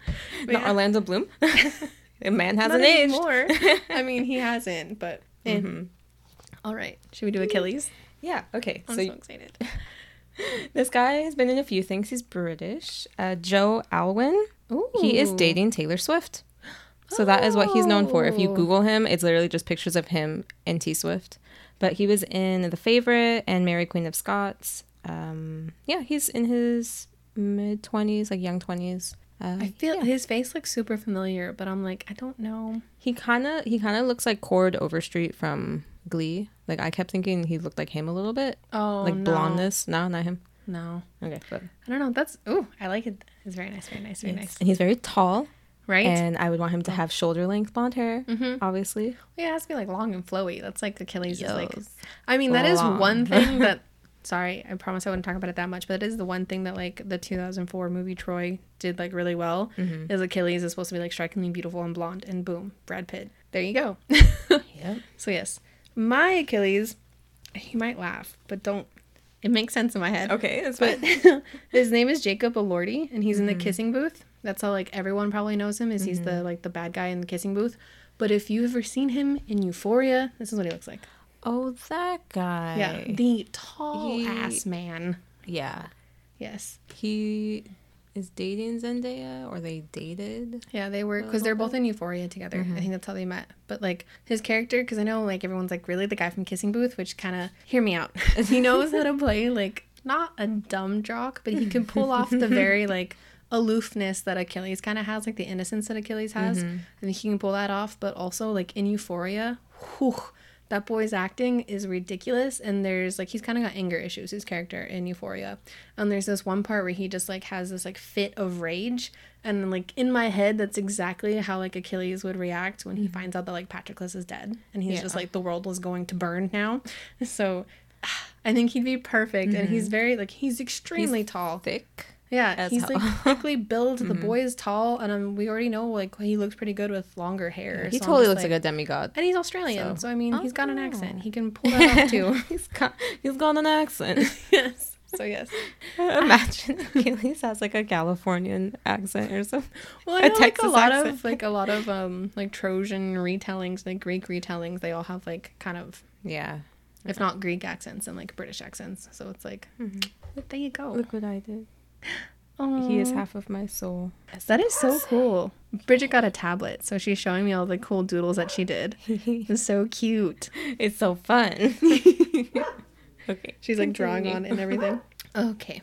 But Not yeah, Orlando Bloom. the man hasn't aged. anymore. i mean he hasn't but eh. Mm-hmm. all right should we do achilles Yeah. Okay. i'm so so excited *laughs* this guy has been in a few things. He's British. Uh, Joe Alwyn. Ooh. He is dating Taylor Swift. So that is what he's known for. If you Oh. Google him, it's literally just pictures of him and T Swift. But he was in The Favorite and Mary Queen of Scots. Um, yeah, he's in his mid twenties, like young twenties. Uh, i feel yeah. his face looks super familiar but i'm like i don't know he kind of he kind of looks like Cord Overstreet from Glee. Like I kept thinking he looked like him a little bit, oh like no. blondness. No, not him. no Okay, but i don't know that's oh i like it it's very nice very nice very nice and he's very tall, right and I would want him to have shoulder length blonde hair, Mhm. obviously. Yeah, it has to be like long and flowy. That's like Achilles is like. I mean, that is Long. one thing *laughs* that. Sorry, I promise I wouldn't talk about it that much, but it is the one thing that like the 2004 movie Troy did like really well. Mm-hmm. Is Achilles is supposed to be like strikingly beautiful and blonde, and boom, Brad Pitt. There you go. *laughs* Yep. so yes, my Achilles. he might laugh, but don't. It makes sense in my head. Okay, that's But fine. *laughs* his name is Jacob Elordi, and he's in Mm-hmm. the kissing booth. That's how like everyone probably knows him. Is he's the like the bad guy in the kissing booth. But if you've ever seen him in Euphoria, this is what he looks like. Oh, that guy. Yeah, the tall He- ass man. Yeah. Yes. He is dating Zendaya, or they dated. Yeah, they were because they're both in Euphoria together. I mm-hmm. think that's how they met. But like his character, because I know like everyone's like really the guy from Kissing Booth, which kind of hear me out. *laughs* he knows how to play like not a dumb jock, but he can pull off the very *laughs* like aloofness that Achilles kind of has, like the innocence that Achilles has. Mm-hmm. I think he can pull that off. But also like in Euphoria, whew, that boy's acting is ridiculous. And there's like he's kind of got anger issues. His character in Euphoria, and there's this one part where he just like has this like fit of rage. And like in my head, that's exactly how like Achilles would react when he mm-hmm. finds out that like Patroclus is dead, and he's Yeah. just like the world was going to burn now. So *sighs* I think he'd be perfect, and he's mm-hmm. very like he's extremely tall. Thick. Yeah, as he's like *laughs* quickly built. The boy is tall, and um, we already know like he looks pretty good with longer hair. he so totally looks like, a demigod. and he's Australian, So- so, I mean, he's got an Oh. accent. He can pull that off too. *laughs* he's got he's got an accent. *laughs* yes. So yes. Imagine Achilles has like a Californian accent or something. Well, I A know like a lot accent. of like a lot of um like Trojan retellings, like Greek retellings. They all have like kind of, Yeah. if not Greek accents, and like British accents. So it's like, mm-hmm. there you go. Look what I did. Oh, He is half of my soul. That is so cool. Bridget got a tablet, so she's showing me all the cool doodles that she did. *laughs* It's so cute. it's so fun. *laughs* okay. She's like drawing on it and everything. Okay.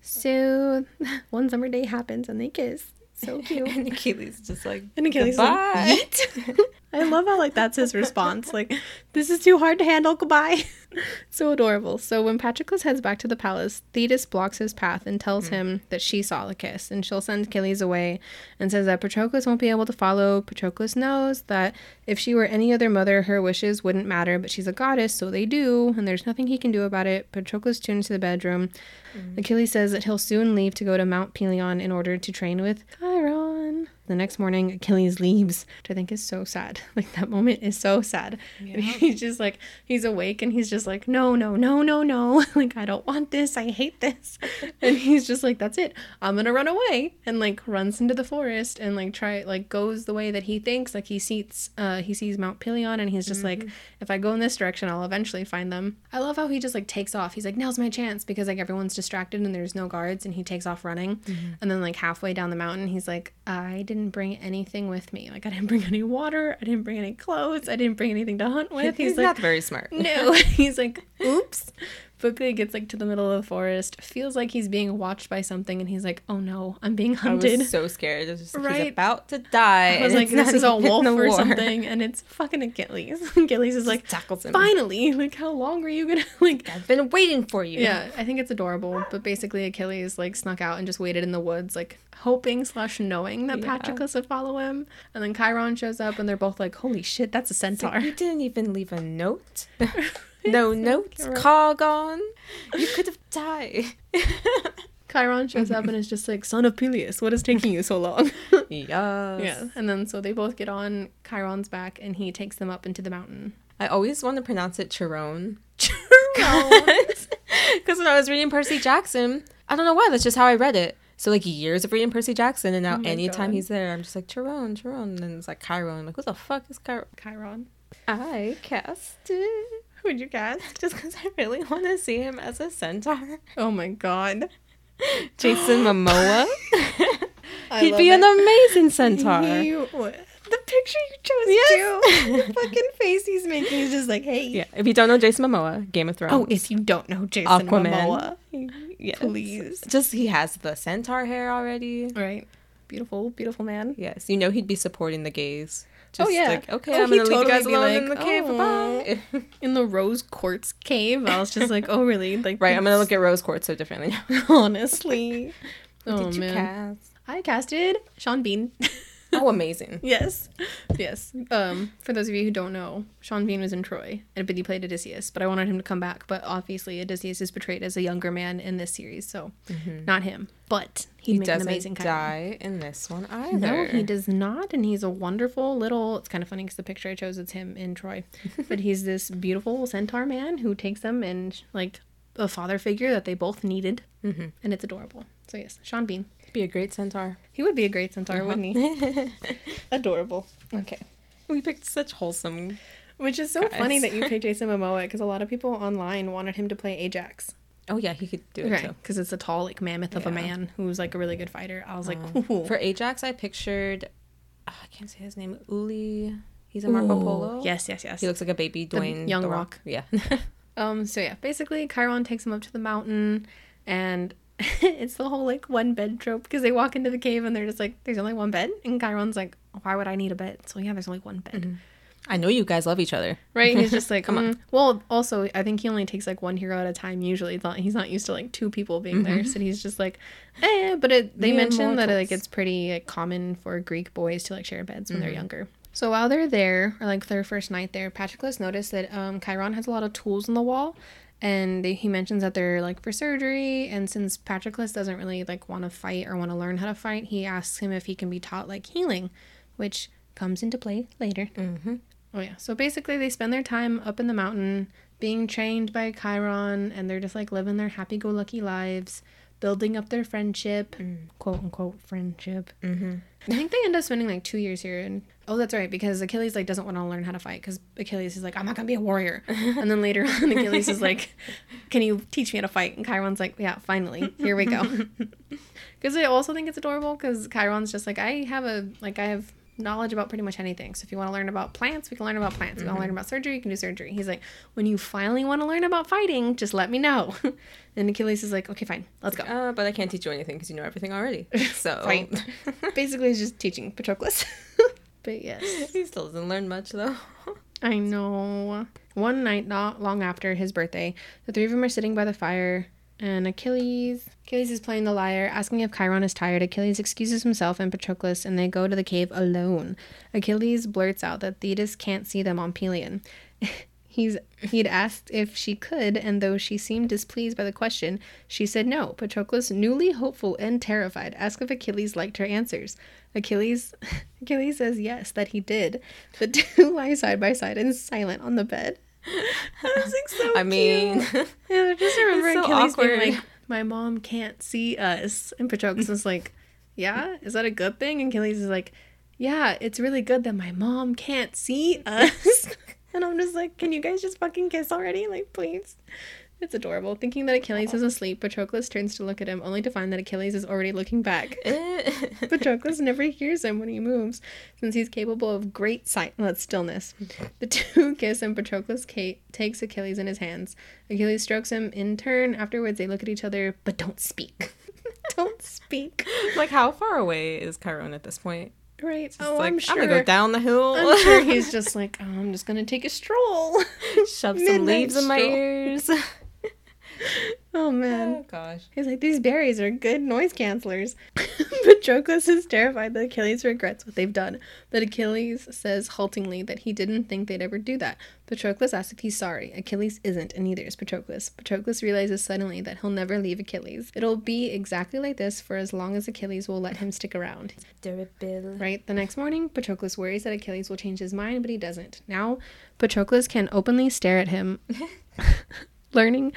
So *laughs* one summer day happens and they kiss. So cute. and Achilles just like And Achilles Goodbye. like. I love how like that's his response. Like, this is too hard to handle. Goodbye. *laughs* so adorable. So when Patroclus heads back to the palace, Thetis blocks his path and tells hmm. him that she saw the kiss, and she'll send Achilles away, and says that Patroclus won't be able to follow. Patroclus knows that if she were any other mother, her wishes wouldn't matter, but she's a goddess, so they do, and there's nothing he can do about it. Patroclus tunes to the bedroom. Hmm. Achilles says that he'll soon leave to go to Mount Pelion in order to train with Chiron. The next morning, Achilles leaves, which I think is so sad. *laughs* Like that moment is so sad. And *laughs* he's just like he's awake and he's just like, no, no, no, no, no. *laughs* like I don't want this. I hate this. and he's just like, that's it. I'm gonna run away. And like runs into the forest and like try like goes the way that he thinks. Like he sees uh he sees Mount Pelion and he's just like, if I go in this direction, I'll eventually find them. I love how he just like takes off. He's like, now's my chance because like everyone's distracted and there's no guards and he takes off running. And then like halfway down the mountain, he's like, I didn't bring anything with me. Like I didn't bring any water. I didn't bring any clothes. I didn't bring anything to hunt with. *laughs* He's, He's, like, not very smart. no. *laughs* *laughs* he's like, oops. Quickly gets like to the middle of the forest. Feels like he's being watched by something, and he's like, oh no, I'm being hunted." I was so scared. Was just Right. he's about to die. I was like, this is a wolf or something, and it's fucking Achilles. *laughs* Achilles is like, tackles him. finally, like, how long were you gonna *laughs* like? I've been waiting for you. Yeah, I think it's adorable. But basically, Achilles like snuck out and just waited in the woods, like hoping slash knowing that Yeah. Patroclus would follow him. And then Chiron shows up, and they're both like, "Holy shit, that's a centaur!" you didn't even leave a note. *laughs* no *laughs* notes. Call gone. You could have died. *laughs* Chiron shows up and is just like, "Son of Peleus, what is taking you so long?" *laughs* yes. yeah, and then so they both get on Chiron's back, and he takes them up into the mountain. I always want to pronounce it Chiron. Chiron. Because when I was reading Percy Jackson, I don't know why, that's just how I read it. So like years of reading Percy Jackson, and now Oh anytime God. he's there, I'm just like Chiron, Chiron, and then it's like Chiron. I'm like, what the fuck is Chiron? Chiron. I cast it Who'd you cast? *laughs* just because I really want to see him as a centaur. Oh my god. *laughs* Jason Momoa. *laughs* He'd be an amazing centaur. He- the picture you chose Yes. too. the fucking face he's making is just like, hey. Yeah, if you don't know Jason Momoa, Game of Thrones. Oh, if you don't know Jason Aquaman. Momoa, Yes. please. Just he has the centaur hair already. Right. Beautiful, beautiful man. Yes, you know he'd be supporting the gays. Oh, just Oh, yeah. like, okay, Oh, I'm gonna leave you guys alone like, in the cave. "Oh." Bye. *laughs* In the rose quartz cave, I was just like, oh really? Like right, I'm gonna look at rose quartz so differently. *laughs* honestly. Oh did you man. cast? I casted Sean Bean. *laughs* Oh, amazing. yes. Yes. Um, for those of you who don't know, Sean Bean was in Troy, and but he played Odysseus. But I wanted him to come back. But obviously, Odysseus is portrayed as a younger man in this series, so not him. But he'd He make an doesn't amazing die in this one either. No, he does not, and he's a wonderful little. It's kind of funny because the picture I chose it's him in Troy, *laughs* but he's this beautiful centaur man who takes them and like a father figure that they both needed, mm-hmm. and it's adorable. So yes, Sean Bean. Be a great centaur. He would be a great centaur, wouldn't he? *laughs* adorable. Okay. We picked such wholesome. Which is so Guys. funny that you *laughs* picked Jason Momoa because a lot of people online wanted him to play Ajax. Oh yeah, he could do it Right. too. Because it's a tall, like, mammoth of a man who's, like, a really good fighter. I was like, ooh. For Ajax, I pictured. ah, I can't say his name. Uli. He's a Marco Ooh. Polo. Yes, yes, yes. He looks like a baby Dwayne young The Rock. Yeah. *laughs* Um, so yeah, basically Chiron takes him up to the mountain and *laughs* it's the whole like one bed trope because they walk into the cave and they're just like, There's only one bed and Chiron's like, Why would I need a bed? So yeah, there's only one bed. I know you guys love each other. Right? And he's just *laughs* like, Come on. "Mm." Well, also I think he only takes like one hero at a time usually. He's not, he's not used to like two people being there. So he's just like, eh, but it they Mere mentioned that like it's pretty like, common for Greek boys to like share beds when they're younger. So while they're there, or like their first night there, Patroclus noticed that um, Chiron has a lot of tools on the wall, and they, he mentions that they're like for surgery. And since Patroclus doesn't really like want to fight or want to learn how to fight, he asks him if he can be taught like healing, which comes into play later. Mm-hmm. Oh yeah. So basically, they spend their time up in the mountain being trained by Chiron, and they're just like living their happy-go-lucky lives, building up their friendship, quote unquote friendship. Mm-hmm. I think they end up spending like two years here, and oh, that's right, because Achilles like doesn't want to learn how to fight, because Achilles is like, I'm not gonna be a warrior, *laughs* and then later on, Achilles is like, Can you teach me how to fight? And Chiron's like, Yeah, finally, here we go. *laughs* Because I also think it's adorable, because Chiron's just like, I have a like I have knowledge about pretty much anything. So if you want to learn about plants, we can learn about plants. If you want to learn about surgery, you can do surgery. He's like, when you finally want to learn about fighting, just let me know. *laughs* and Achilles is like, okay, fine, let's go. Uh, but I can't teach you anything because you know everything already. So Basically, he's just teaching Patroclus. But yes. *laughs* he still doesn't learn much though. *laughs* I know. One night, not long after his birthday, the three of them are sitting by the fire, and Achilles. Achilles is playing the lyre, asking if Chiron is tired. Achilles excuses himself and Patroclus, and they go to the cave alone. Achilles blurts out that Thetis can't see them on Pelion. *laughs* He's he'd asked if she could, and though she seemed displeased by the question, she said no. Patroclus, newly hopeful and terrified, asked if Achilles liked her answers. Achilles *laughs* Achilles says yes, that he did. The *laughs* two lie side by side and silent on the bed. *laughs* That was like so I mean. Yeah, I just remember It's so Achilles being like, "My mom can't see us," and Patroclus was like, "Yeah, is that a good thing?" And Achilles is like, "Yeah, it's really good that my mom can't see us." and I'm just like, "Can you guys just fucking kiss already? Like, please." It's adorable. Thinking that Achilles is asleep, Patroclus turns to look at him, only to find that Achilles is already looking back. *laughs* Patroclus never hears him when he moves, since he's capable of great sight silent stillness. The two *laughs* kiss, and Patroclus ca- takes Achilles in his hands. Achilles strokes him in turn. Afterwards, they look at each other, but don't speak. *laughs* don't speak. like how far away is Chiron at this point? Right? It's oh, like, I'm sure. I'm gonna go down the hill. I'm sure he's just like, oh, I'm just gonna take a stroll. Shove some leaves in my ears. *laughs* Oh man. oh gosh. He's like, these berries are good noise cancelers. *laughs* Patroclus is terrified that Achilles regrets what they've done, but Achilles says haltingly that he didn't think they'd ever do that. Patroclus asks if he's sorry. Achilles isn't, and neither is Patroclus. Patroclus realizes suddenly that he'll never leave Achilles. It'll be exactly like this for as long as Achilles will let him stick around. Durable. Right? The next morning, Patroclus worries that Achilles will change his mind, but he doesn't. Now, Patroclus can openly stare at him. *laughs* learning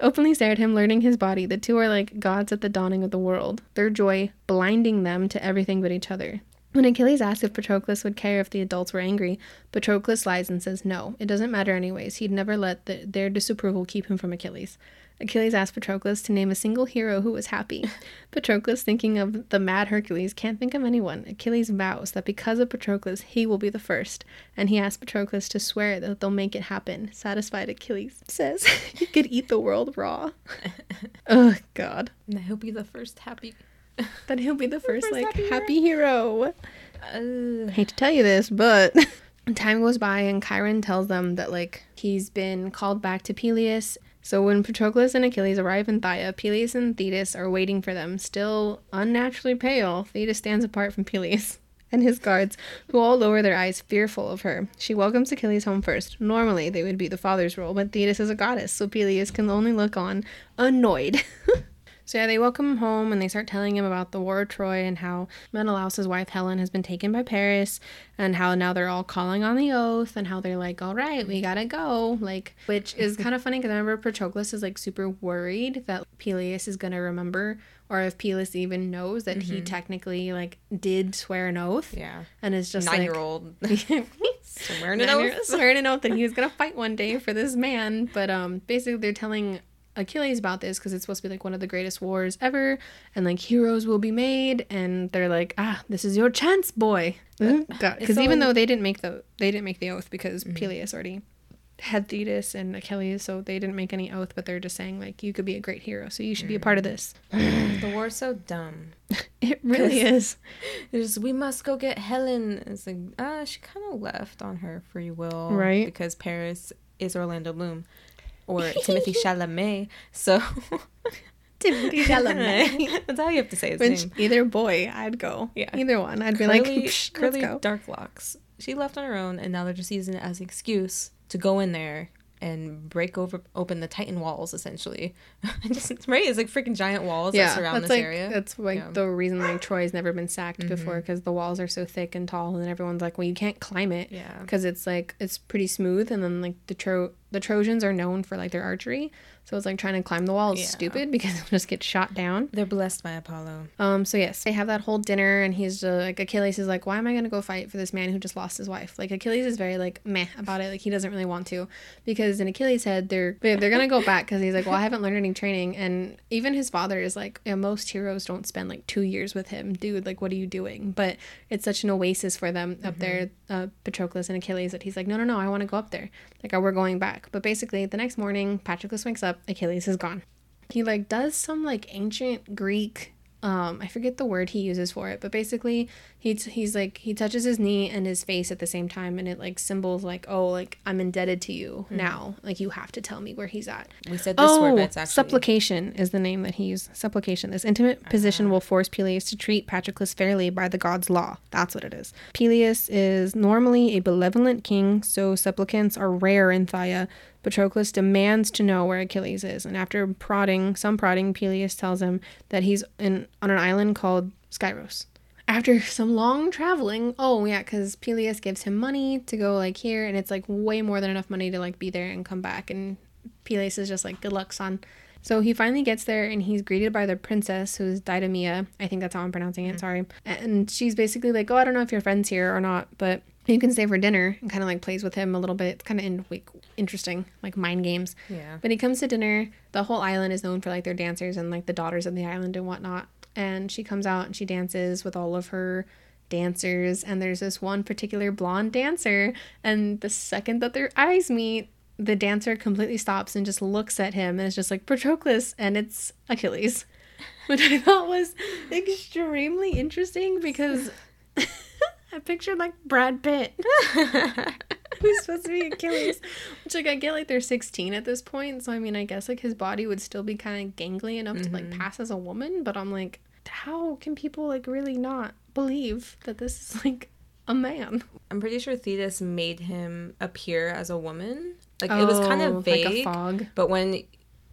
openly stare at him learning his body the two are like gods at the dawning of the world their joy blinding them to everything but each other when Achilles asks if Patroclus would care if the adults were angry, Patroclus lies and says no. It doesn't matter anyways. He'd never let the, their disapproval keep him from Achilles. Achilles asked Patroclus to name a single hero who was happy. *laughs* Patroclus, thinking of the mad Hercules, can't think of anyone. Achilles vows that because of Patroclus, he will be the first, and he asks Patroclus to swear that they'll make it happen. Satisfied, Achilles says *laughs* he could eat the world raw. *laughs* oh, God. And he'll be the first happy. That he'll be the first, first like, happy happy, hero. Uh, hate to tell you this, but time goes by and Chiron tells them that like he's been called back to Peleus. So when Patroclus and Achilles arrive in Phthia, Peleus and Thetis are waiting for them. Still unnaturally pale, Thetis stands apart from Peleus *laughs* and his guards, who all lower their eyes, fearful of her. She welcomes Achilles home first. Normally, they would be the father's role, but Thetis is a goddess, so Peleus can only look on, annoyed. *laughs* So yeah, they welcome him home and they start telling him about the War of Troy and how Menelaus' wife Helen has been taken by Paris and how now they're all calling on the oath and how they're like, all right, we gotta go. Like, which is *laughs* kind of funny because I remember Patroclus is like super worried that Peleus is gonna remember or if Peleus even knows that he technically like did swear an oath yeah. and is just *laughs* *laughs* Nine like year old. swearing Swearing an oath. swearing an oath that he was gonna fight one day for this man. But um, basically they're telling Achilles about this because it's supposed to be like one of the greatest wars ever, and like heroes will be made, and they're like, ah, this is your chance, boy. Because so- even though they didn't make the they didn't make the oath because Mm-hmm. Peleus already had Thetis and Achilles, so they didn't make any oath, but they're just saying like you could be a great hero, so you should be a part of this. The war's so dumb. *laughs* It really is. It's we must go get Helen. It's like, uh, she kind of left on her free will, Right. Because Paris is Orlando Bloom, or *laughs* Timothy Chalamet. So *laughs* Timothy Chalamet. *laughs* That's how you have to say his Which name. either boy, I'd go. Yeah. either one, I'd be like, Curly, curly dark locks. she left on her own, and now they're just using it as an excuse to go in there and break over open the Titan walls essentially. *laughs* just right, it's like freaking giant walls that surround that's this like area. that's like Yeah. the reason like Troy's never been sacked mm-hmm. before because the walls are so thick and tall, and everyone's like, well, you can't climb it Yeah. because it's like it's pretty smooth, and then like the tro the Trojans are known for like their archery, so it's like trying to climb the wall is Yeah. stupid because *laughs* it'll just get shot down. They're blessed by Apollo. Um, so yes, they have that whole dinner, and he's uh, like, Achilles is like, why am I gonna go fight for this man who just lost his wife? Like Achilles is very like meh about it, like he doesn't really want to, because in Achilles' head, they're they're, gonna go back because he's like, well, I haven't learned any training, and even his father is like, yeah, most heroes don't spend like two years with him, dude. Like, what are you doing? But it's such an oasis for them up there, uh, Patroclus and Achilles, that he's like, no, no, no, I want to go up there. Like, uh, we're going back. But basically, the next morning, Patroclus wakes up, Achilles is gone. He like does some like ancient greek um i forget the word he uses for it but basically he's he's like he touches his knee and his face at the same time and it like symbols like oh like i'm indebted to you hmm. now. Like you have to tell me where he's at. We said this oh word, but it's actually supplication is the name that he used. Supplication. This intimate uh-huh. position will force peleus to treat patroclus fairly by the god's law. That's what it is. Peleus is normally a benevolent king so supplicants are rare in Phthia. Patroclus demands to know where Achilles is, and after prodding, some prodding, Peleus tells him that he's in on an island called Skyros. After some long traveling, oh yeah, because Peleus gives him money to go like here, and it's like way more than enough money to like be there and come back. And Peleus is just like, "Good luck, son." So he finally gets there, and he's greeted by the princess, who's Didomia. I think that's how I'm pronouncing it. Mm. Sorry. And she's basically like, "Oh, I don't know if your friend's here or not, but you can stay for dinner." And kind of like plays with him a little bit. It's kind of in, like, interesting, like mind games. Yeah. But he comes to dinner. The whole island is known for like their dancers and like the daughters of the island and whatnot. And she comes out and she dances with all of her dancers. And there's this one particular blonde dancer. And the second that their eyes meet, the dancer completely stops and just looks at him and it's just like Patroclus and it's Achilles. *laughs* Which I thought was extremely interesting because *laughs* I pictured like Brad Pitt. *laughs* who's supposed to be Achilles. Which like I get like they're 16 at this point, so I mean I guess like his body would still be kind of gangly enough to like mm-hmm. pass as a woman, but I'm like, how can people like really not believe that this is like a man? I'm pretty sure Thetis made him appear as a woman. Like it was kind Oh, of vague, like a fog. but when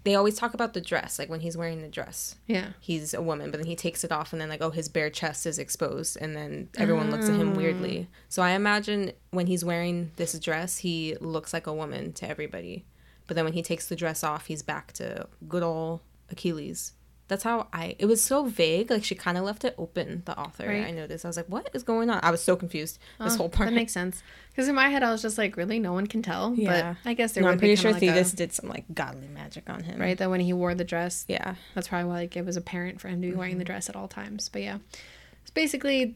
they always talk about the dress, like when he's wearing the dress, Yeah. he's a woman, but then he takes it off and then like oh his bare chest is exposed and then everyone looks at him oh. weirdly. So I imagine when he's wearing this dress, he looks like a woman to everybody. But then when he takes the dress off, he's back to good old Achilles. That's how I. It was so vague. Like she kind of left it open. The author. Right. I noticed. I was like, "What is going on?" I was so confused. This Oh, whole part. That makes sense. Because in my head I was just like, really, no one can tell. Yeah. But I guess there No, I'm pretty sure like a- Thetis did some like godly magic on him. right that when he wore the dress, Yeah. that's probably why like it was apparent for him to be wearing the Mm-hmm. dress at all times. But yeah, it's basically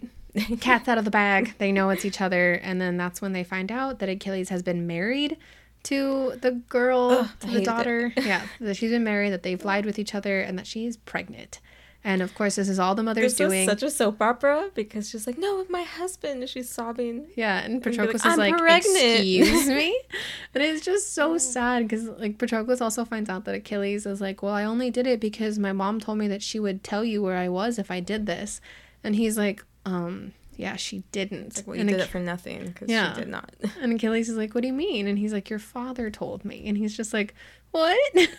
cats out of the bag. They know it's each other, and then that's when they find out that Achilles has been married to the girl, Ugh, to the daughter. *laughs* yeah, *laughs* that she's been married, that they've lied with each other, and that she's pregnant. And of course, this is all the mother's This doing. is such a soap opera because she's like, "No, my husband." She's sobbing. Yeah, and Patroclus like, is like, pregnant." excuse *laughs* me? And it's just so sad because, like, Patroclus also finds out that Achilles is like, well, I only did it because my mom told me that she would tell you where I was if I did this. And he's like, um, yeah, she didn't. It's like, well, you and, did Ach- it for nothing because Yeah. she did not. *laughs* and Achilles is like, what do you mean? And he's like, your father told me. And he's just like, what? *laughs* *laughs*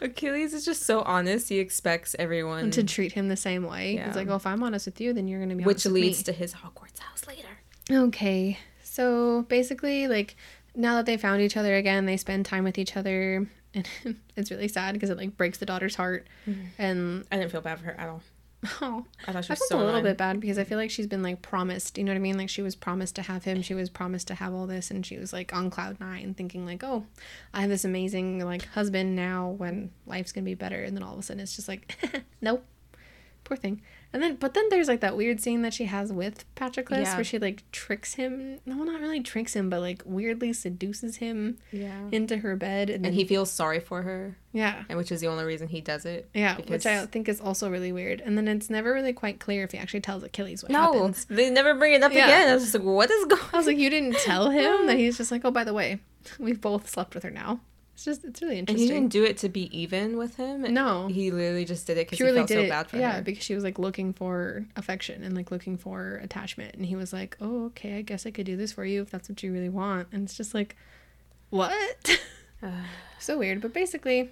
Achilles is just so honest. He expects everyone, to treat him the same way. Yeah. He's like, well, if I'm honest with you, then you're going to be which honest with me. leads to his Hogwarts house later. Okay. So basically, like now that they found each other again, they spend time with each other, and it's really sad because it like breaks the daughter's heart. Mm-hmm. And I didn't feel bad for her at all. *laughs* oh, I thought she I felt so a little bit bad because I feel like she's been like promised. You know what I mean? Like she was promised to have him. She was promised to have all this, and she was like on cloud nine, thinking like, oh, I have this amazing like husband now. When life's gonna be better, and then all of a sudden it's just like, *laughs* nope. Poor thing. And then, but then there's like that weird scene that she has with Patroclus Yeah. where she like tricks him. No, not really tricks him, but like weirdly seduces him Yeah. into her bed. And then, And he feels sorry for her, yeah. and which is the only reason he does it. Yeah, because- which I think is also really weird. And then it's never really quite clear if he actually tells Achilles what No, happens. they never bring it up Yeah. again. I was just like, what is going? I was like, you didn't tell him *laughs* that he's just like, oh, by the way, we've both slept with her now. It's just it's really interesting. And he didn't do it to be even with him. No. he literally just did it because he felt did so it, bad for him. yeah, her. because she was like looking for affection and like looking for attachment, and he was like, "Oh, okay, I guess I could do this for you if that's what you really want." And it's just like, what? *laughs* so weird. But basically,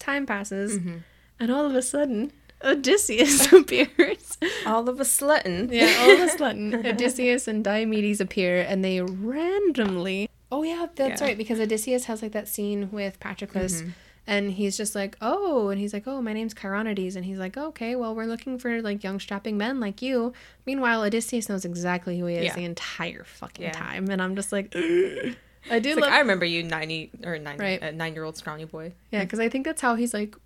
time passes, Mm-hmm. and all of a sudden, Odysseus *laughs* appears. All of a sudden, yeah, all of a *laughs* sudden, Odysseus and Diomedes appear, and they randomly. Oh yeah, that's Yeah. right. Because Odysseus has like that scene with Patroclus, Mm-hmm. and he's just like, "Oh," and he's like, "Oh, my name's Chironides," and he's like, "Okay, well, we're looking for like young strapping men like you." Meanwhile, Odysseus knows exactly who he is Yeah. the entire fucking Yeah. time, and I'm just like, *gasps* I do love, like I remember you, ninety or nine, Right. uh, nine-year-old scrawny boy. yeah, because I think that's how he's like.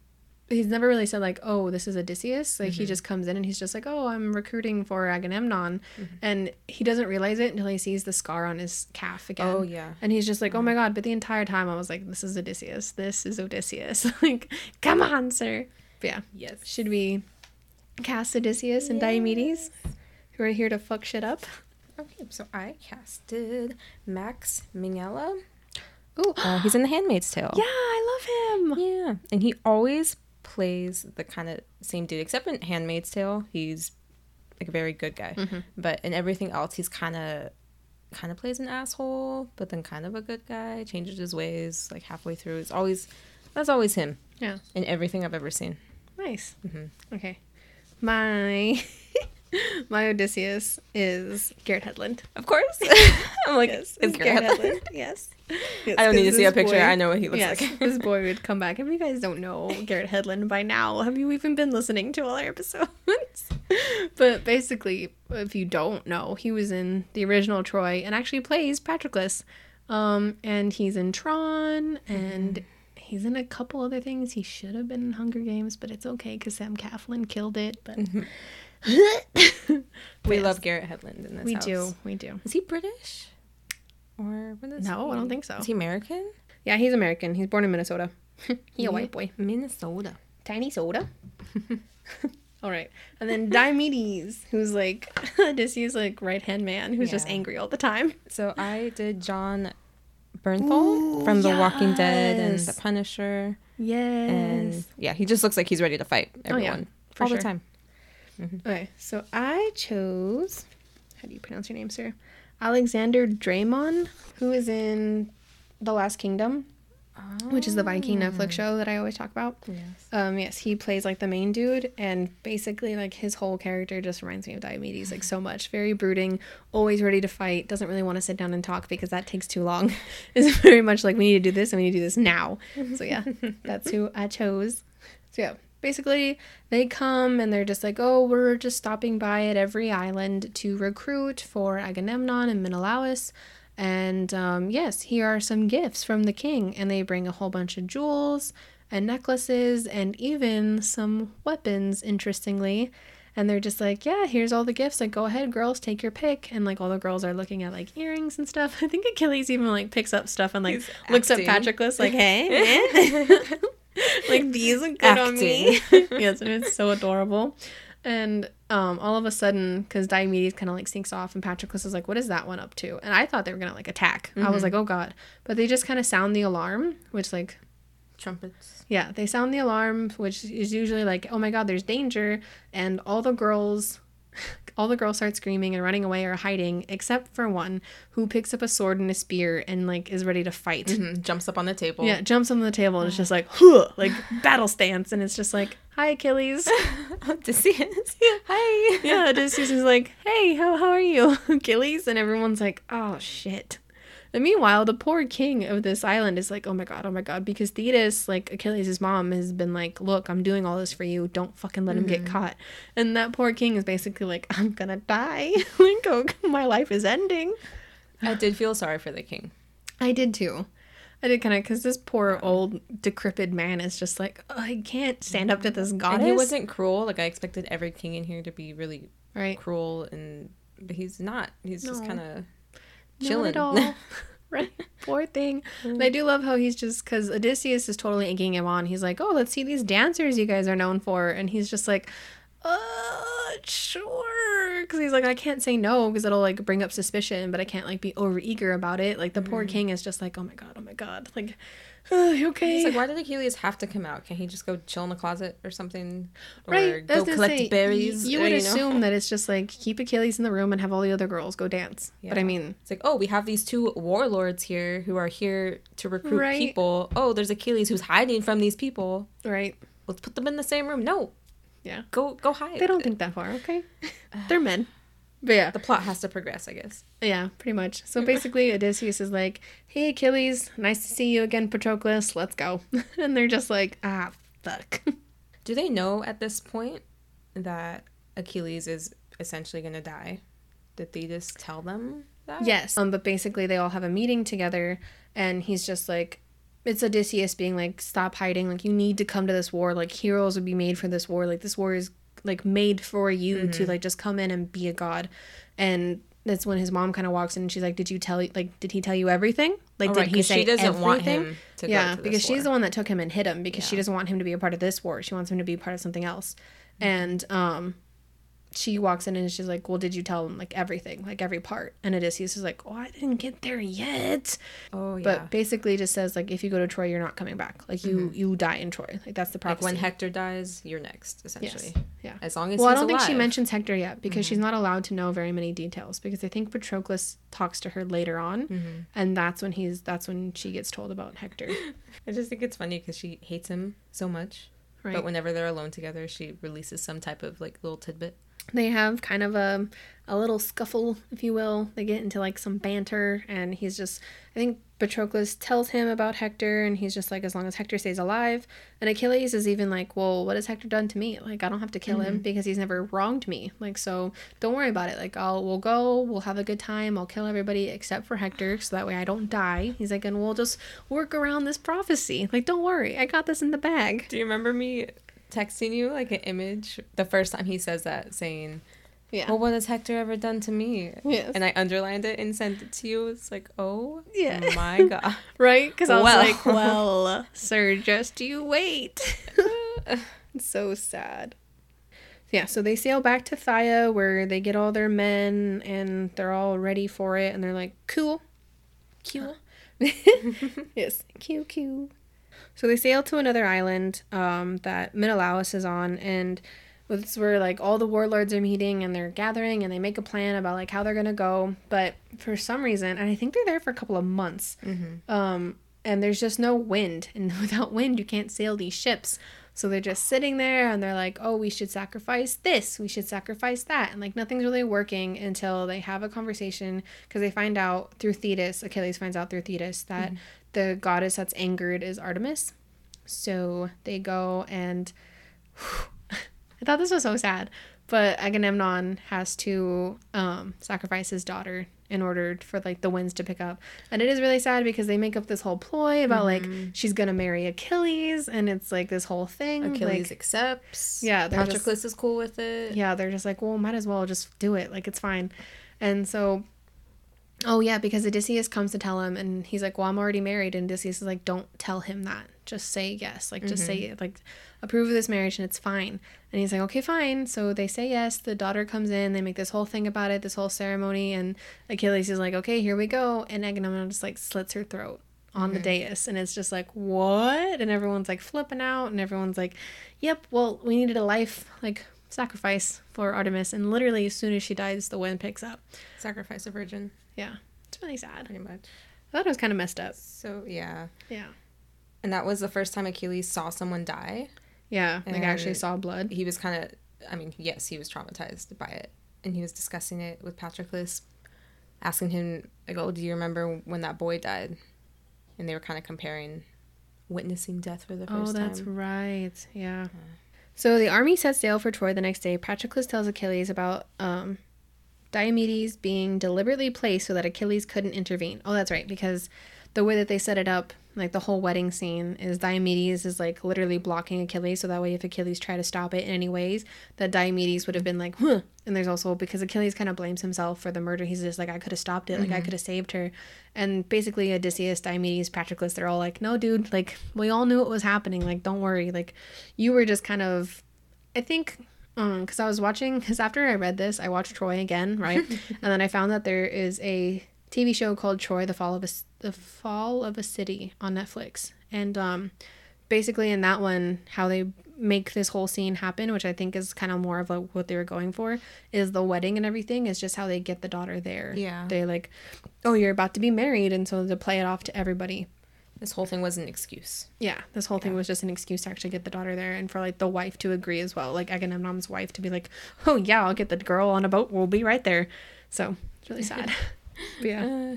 He's never really said like, "Oh, this is Odysseus." Like Mm-hmm. he just comes in and he's just like, "Oh, I'm recruiting for Agamemnon," Mm-hmm. and he doesn't realize it until he sees the scar on his calf again. Oh yeah, And he's just like, oh my god. But the entire time I was like, this is Odysseus. This is Odysseus. *laughs* like, come on, sir. But yeah. yes. Should we cast Odysseus and Diomedes? Who are here to fuck shit up? Okay, so I casted Max Minghella. Oh, *gasps* Uh, he's in The Handmaid's Tale. yeah, I love him. Yeah, and he always plays the kind of same dude, except in Handmaid's Tale, he's like a very good guy. Mm-hmm. But in everything else, he's kind of kind of plays an asshole, but then kind of a good guy. Changes his ways like halfway through. It's always that's always him Yeah. in everything I've ever seen. Nice. Mm-hmm. Okay. My *laughs* *laughs* my Odysseus is Garrett Hedlund. Of course, *laughs* I'm like Yes, it's Garrett Hedlund. *laughs* Yes. I don't need to see a picture. boy- I know what he looks yes, like. this boy would come back. If you guys don't know Garrett Hedlund by now, have you even been listening to all our episodes? but basically, if you don't know, he was in the original Troy and actually plays Patroclus. Um, and he's in Tron and he's in a couple other things. He should have been in Hunger Games, but it's okay because Sam Claflin killed it. But *laughs* we Yes. love Garrett Hedlund in this we house. do, we do. Is he British? Or No, I don't think so. Is he American? Yeah, he's American. He's born in Minnesota. *laughs* he a white boy. Minnesota. tiny soda. *laughs* all right. And then Diomedes, who's like Odysseus' like right hand man, who's just angry all the time. So I did Jon Bernthal from The Walking Dead and The. Punisher. Yes. And yeah, he just looks like he's ready to fight Oh, yeah, everyone for all sure. the time. Okay, so I chose how do you pronounce your name, sir? Alexander Dreymon, who is in The Last Kingdom, which is the Viking Netflix show that I always talk about. Yes. Um, yes, he plays like the main dude, and basically, like his whole character just reminds me of Diomedes, like so *sighs* much. Very brooding, always ready to fight. Doesn't really want to sit down and talk because that takes too long. *laughs* is very much like we need to do this and we need to do this now. So yeah, that's who I chose. So yeah, basically they come and they're just like, oh, we're just stopping by at every island to recruit for Agamemnon and Menelaus. And um, yes, here are some gifts from the king. And they bring a whole bunch of jewels and necklaces and even some weapons, interestingly. And they're just like, yeah, here's all the gifts. Like, go ahead, girls, take your pick. And like, all the girls are looking at like earrings and stuff. *laughs* I think Achilles even like picks up stuff and like He's looks acting. up Patroclus, like, hey, *laughs* *laughs* *laughs* like these look good on me. *laughs* *laughs* yes, and it's so adorable. And um, all of a sudden, because Diomedes kind of like sneaks off, and Patroclus is like, "What is that one up to?" And I thought they were gonna like attack. I was like, "Oh god!" But they just kind of sound the alarm, which like Trumpets. yeah, they sound the alarm, which is usually like, "Oh my god, there's danger!" And all the girls, all the girls start screaming and running away or hiding, except for one who picks up a sword and a spear and like is ready to fight. Mhm, Jumps up on the table. Yeah, jumps on the table and it's just like, huh, like *laughs* battle stance, and it's just like, "Hi, Achilles." *laughs* Odysseus. Hi. yeah, Odysseus is like, "Hey, how how are you, *laughs* Achilles?" And everyone's like, "Oh shit." And meanwhile, the poor king of this island is like, "Oh my god, oh my god," because Thetis, like Achilles' mom, has been like, "Look, I'm doing all this for you. Don't fucking let him get mm-hmm. caught." And that poor king is basically like, *laughs* "I'm gonna die. *laughs* like, oh, my life is ending." I did feel sorry for the king. I did too. I did kind of because this poor old decrepit man is just like, oh, I can't stand up to this goddess. And he wasn't cruel. Like I expected every king in here to be really right. cruel, and but he's not. He's just kind of chilling. at all. *laughs* right. Poor thing. And I do love how he's just because Odysseus is totally egging him on. He's like, "Oh, let's see these dancers you guys are known for," and he's just like, "Uh, sure," because he's like, "I can't say no because it'll like bring up suspicion, but I can't like be over eager about it." Like the poor king is just like, "Oh my god, oh my god. Like, okay. He's like, why did Achilles have to come out? Can he just go chill in the closet or something? Or right. Go collect say, berries? You or, would know? assume that it's just like keep Achilles in the room and have all the other girls go dance. But I mean, It's like, oh, we have these two warlords here who are here to recruit Right. people. Oh, there's Achilles who's hiding from these people. right? Let's put them in the same room. No, Yeah. go go hide. They don't think that far, okay? *sighs* They're men. But yeah. the plot has to progress, I guess. Yeah, pretty much. So *laughs* basically, Odysseus is like, "Hey, Achilles, nice to see you again, Patroclus. Let's go." *laughs* and they're just like, "Ah, fuck." *laughs* Do they know at this point that Achilles is essentially going to die? Did they just tell them that? yes. Um, but basically, they all have a meeting together, and he's just like, it's Odysseus being like, "Stop hiding. Like, you need to come to this war. Like, heroes would be made for this war. Like, this war is like made for you to like just come in and be a god." And that's when his mom kind of walks in and she's like, "Did you tell like did he tell you everything? Like Oh, did right, he say she doesn't want everything?" him to yeah, go to because she's the one that took him and hit him because she doesn't want him to be a part of this war. She wants him to be part of something else. And um she walks in and she's like, "Well, did you tell him like everything, like every part?" And Odysseus is like, "Oh, I didn't get there yet." Oh, yeah. But basically, just says like, if you go to Troy, you're not coming back. Like you, you die in Troy. Like that's the prophecy. like when Hector dies, you're next, essentially. yeah. As long as Well, I don't think she mentions Hector yet because she's not allowed to know very many details because I think Patroclus talks to her later on, Mm-hmm. and that's when he's that's when she gets told about Hector. *laughs* I just think it's funny because she hates him so much. Right. But whenever they're alone together, she releases some type of like little tidbit. They have kind of a a little scuffle, if you will. They get into like some banter, and he's just I think Patroclus tells him about Hector, and he's just like, as long as Hector stays alive. And Achilles is even like, well, what has Hector done to me? Like, I don't have to kill him mm-hmm. because he's never wronged me. Like, so don't worry about it. Like, I'll we'll go, we'll have a good time. I'll kill everybody except for Hector, so that way I don't die. He's like, and we'll just work around this prophecy. Like, don't worry, I got this in the bag. Do you remember me texting you like an image the first time he says that, saying, Yeah. Well, what has Hector ever done to me? Yes. And I underlined it and sent it to you. It's like, oh Yeah. my *laughs* god. Right? Because I was Well. like, well, *laughs* sir, just you wait. it's *laughs* so sad. Yeah, so they sail back to Phthia where they get all their men and they're all ready for it and they're like, cool. Cool. yes, Q Q. So they sail to another island um, that Menelaus is on, and it's where like all the warlords are meeting and they're gathering and they make a plan about like how they're gonna go. But for some reason, and I think they're there for a couple of months, um, and there's just no wind, *laughs* and without wind, you can't sail these ships. So they're just sitting there and they're like, oh, we should sacrifice this, we should sacrifice that. And like nothing's really working until they have a conversation because they find out through Thetis, Achilles finds out through Thetis that the goddess that's angered is Artemis. So they go and *sighs* I thought this was so sad, but Agamemnon has to um, sacrifice his daughter in order for like the winds to pick up, and it is really sad because they make up this whole ploy about like mm-hmm. she's gonna marry Achilles, and it's like this whole thing. Achilles like, accepts. Yeah, Patroclus is cool with it. yeah, they're just like, well, might as well just do it. Like, it's fine. And so, oh, yeah, because Odysseus comes to tell him, and he's like, well, I'm already married. And Odysseus is like, don't tell him that. Just say yes. Like, just say. Mm-hmm. Like, approve of this marriage, and it's fine. And he's like, okay, fine. So they say yes. The daughter comes in. They make this whole thing about it, this whole ceremony. And Achilles is like, okay, here we go. And Agamemnon just like slits her throat on the mm-hmm. dais and it's just like what and everyone's like flipping out and everyone's like yep well we needed a life like sacrifice for artemis and literally as soon as she dies the wind picks up Sacrifice a virgin, yeah it's really sad pretty much. i thought it was kind of messed up So yeah. yeah And that was the first time Achilles saw someone die. yeah like actually saw blood He was kind of, I mean, yes, he was traumatized by it. And he was discussing it with Patroclus, asking him, like, oh, do you remember when that boy died? And they were kind of comparing witnessing death for the first time. oh that's time. right yeah so the army sets sail for troy the next day patroclus tells achilles about um diomedes being deliberately placed so that achilles couldn't intervene oh that's right because the way that they set it up like the whole wedding scene is diomedes is like literally blocking achilles so that way if achilles tried to stop it in any ways that diomedes would have been like huh. And there's also because achilles kind of blames himself for the murder he's just like i could have stopped it like i mm-hmm. could have saved her. And basically odysseus diomedes patroclus they're all like no dude like we all knew what was happening like don't worry like you were just kind of i think um, because i was watching because after i read this i watched troy again right? *laughs* And then i found that there is a TV show called Troy: The Fall of a The Fall of a City on Netflix, and um, basically in that one, how they make this whole scene happen, which I think is kind of more of like what they were going for, is the wedding and everything is just how they get the daughter there. Yeah. they like, oh, you're about to be married, and so to play it off to everybody. This whole thing was an excuse. Yeah, this whole thing was just an excuse to actually get the daughter there and for like the wife to agree as well. Like Agamemnon's wife to be like, oh, yeah, I'll get the girl on a boat. We'll be right there. So it's really *laughs* sad. Yeah. Uh,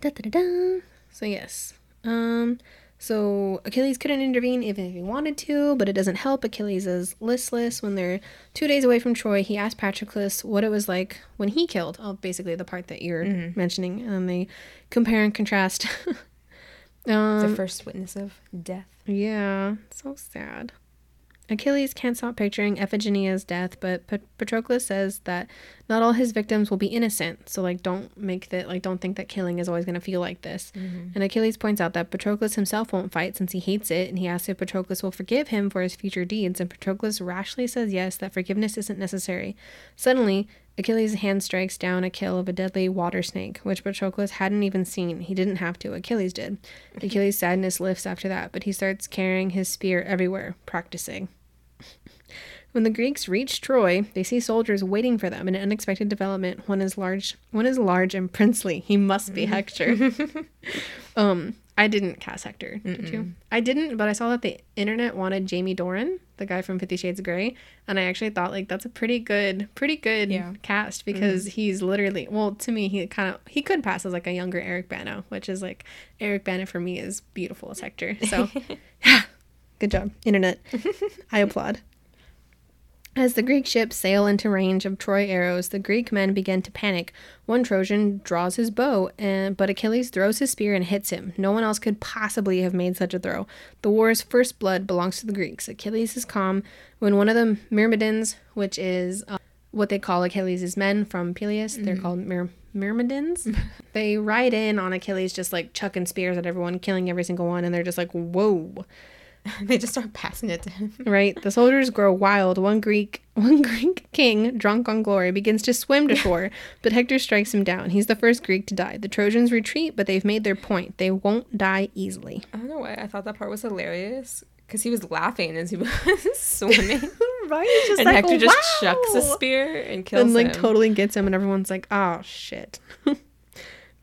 Da, da, da, da. So, yes. Um, so Achilles couldn't intervene even if he wanted to, but it doesn't help. Achilles is listless. When they're two days away from Troy, he asked Patroclus what it was like when he killed. Oh, basically the part that you're mentioning. And they compare and contrast. *laughs* um, the first witness of death. Yeah, so sad. Achilles can't stop picturing Iphigenia's death, but Pat- Patroclus says that not all his victims will be innocent. So, like, don't make that, like, don't think that killing is always going to feel like this. Mm-hmm. And Achilles points out that Patroclus himself won't fight since he hates it, and he asks if Patroclus will forgive him for his future deeds. And Patroclus rashly says yes, that forgiveness isn't necessary. Suddenly, Achilles' hand strikes down a kill of a deadly water snake, which Patroclus hadn't even seen. He didn't have to, Achilles did. *laughs* Achilles' sadness lifts after that, but he starts carrying his spear everywhere, practicing. When the Greeks reach Troy, they see soldiers waiting for them an unexpected development. One is large one is large and princely. He must be Hector. *laughs* um, I didn't cast Hector, did you? I didn't, but I saw that the internet wanted Jamie Dornan, the guy from Fifty Shades of Grey, and I actually thought like that's a pretty good pretty good Yeah. cast because he's literally well, to me he kind of he could pass as like a younger Eric Bana, which is like Eric Bana for me is beautiful as Hector. So *laughs* yeah, Good job, internet. *laughs* I applaud. As the Greek ships sail into range of Troy arrows, the Greek men begin to panic. One Trojan draws his bow, and but Achilles throws his spear and hits him. No one else could possibly have made such a throw. The war's first blood belongs to the Greeks. Achilles is calm when one of the Myrmidons, which is uh, what they call Achilles' men from Peleus, they're called Myr- Myrmidons. *laughs* they ride in on Achilles, just like chucking spears at everyone, killing every single one, and they're just like, "Whoa!" *laughs* they just start passing it to him. *laughs* Right? The soldiers grow wild. One Greek *laughs* one Greek king, drunk on glory, begins to swim to shore, but Hector strikes him down. He's the first Greek to die. The Trojans retreat, but they've made their point. They won't die easily. I don't know why I thought that part was hilarious because he was laughing as he was swimming, Right? Just and Hector just chucks a spear and kills him. and like totally gets him, and everyone's like, "Oh shit."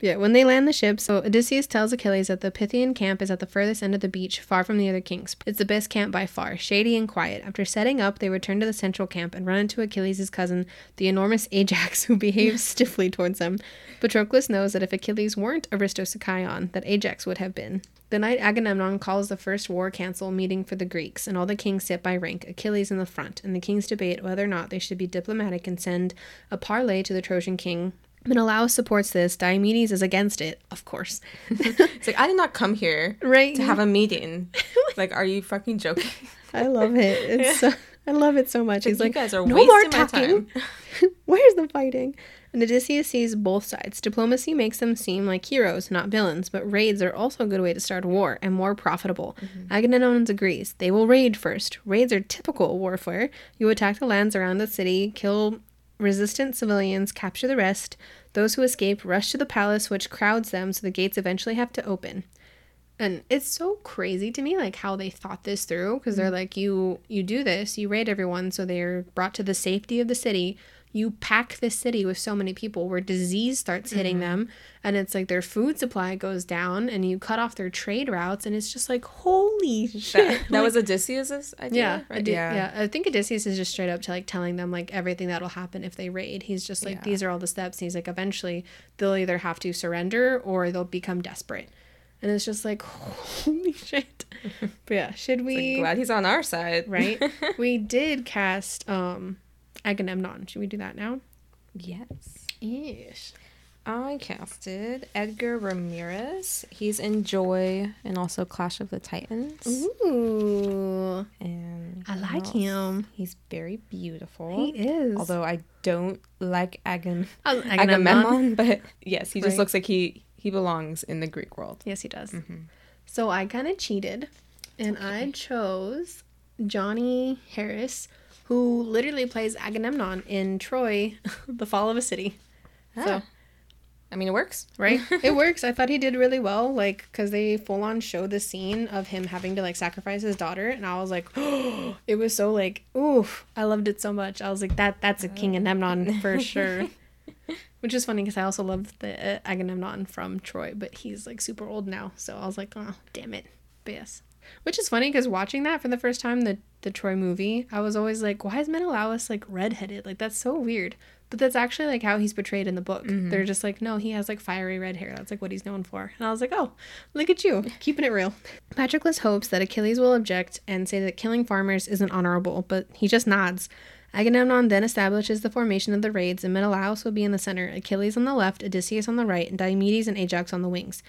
Yeah, when they land the ship, so Odysseus tells Achilles that the Phthian camp is at the furthest end of the beach, far from the other kings. It's the best camp by far, shady and quiet. After setting up, they return to the central camp and run into Achilles' cousin, the enormous Ajax, who *laughs* behaves *laughs* stiffly towards them. Patroclus knows that if Achilles weren't Aristos Achaion, that Ajax would have been. The night Agamemnon calls the first war council meeting for the Greeks, and all the kings sit by rank, Achilles in the front, and the kings debate whether or not they should be diplomatic and send a parley to the Trojan king. Menelaus supports this. Diomedes is against it, of course. *laughs* It's like I did not come here *laughs* right? to have a meeting. *laughs* like, are you fucking joking? I love it. It's so, I love it so much. He's you like, guys are no wasting more my talking. time. Where's the fighting? And Odysseus sees both sides. Diplomacy makes them seem like heroes, not villains, but raids are also a good way to start a war and more profitable. Mm-hmm. Agamemnon agrees. They will raid first. Raids are typical warfare. You attack the lands around the city, kill resistant civilians, capture the rest. Those who escape rush to the palace, which crowds them, so the gates eventually have to open and it's so crazy to me like how they thought this through because they're mm. like you you do this you raid everyone so they're brought to the safety of the city you pack the city with so many people where disease starts hitting them and it's like their food supply goes down and you cut off their trade routes and it's just like holy shit That, that was Odysseus's idea. yeah, right? Ode- yeah. I think Odysseus is just straight up to like telling them like everything that'll happen if they raid. He's just like Yeah. these are all the steps. And he's like eventually they'll either have to surrender or they'll become desperate. And it's just like *laughs* holy shit. *laughs* But yeah, should Like, we glad he's on our side, right? *laughs* we did cast um Agamemnon. Should we do that now? yes. Yes. I casted Edgar Ramirez. He's in Joy and also Clash of the Titans. Ooh. And I like else? him. He's very beautiful. He is. Although I don't like Agam- Oh, Agamemnon, but *laughs* yes, he just looks like he he belongs in the Greek world. Yes, he does. Mm-hmm. So I kind of cheated and I chose Johnny Harris, who literally plays Agamemnon in Troy, *laughs* The Fall of a City. So Ah. I mean, it works. right? *laughs* it works. I thought he did really well, like because they full on show the scene of him having to like sacrifice his daughter, and I was like, oh, *gasps* it was so like, oof, I loved it so much. I was like, that that's a King of Agamemnon for *laughs* sure. Which is funny because I also love the uh, Agamemnon from Troy, but he's like super old now, so I was like, oh, damn it. But yes. Which is funny because watching that for the first time, the the Troy movie, I was always like, why is Menelaus like redheaded? Like that's so weird. But that's actually like how he's portrayed in the book. Mm-hmm. They're just like, no, he has like fiery red hair. That's like what he's known for. And I was like, oh, look at you, *laughs* keeping it real. Patroclus hopes that Achilles will object and say that killing farmers isn't honorable, but he just nods. Agamemnon then establishes the formation of the raids, and Menelaus will be in the center, Achilles on the left, Odysseus on the right, and Diomedes and Ajax on the wings.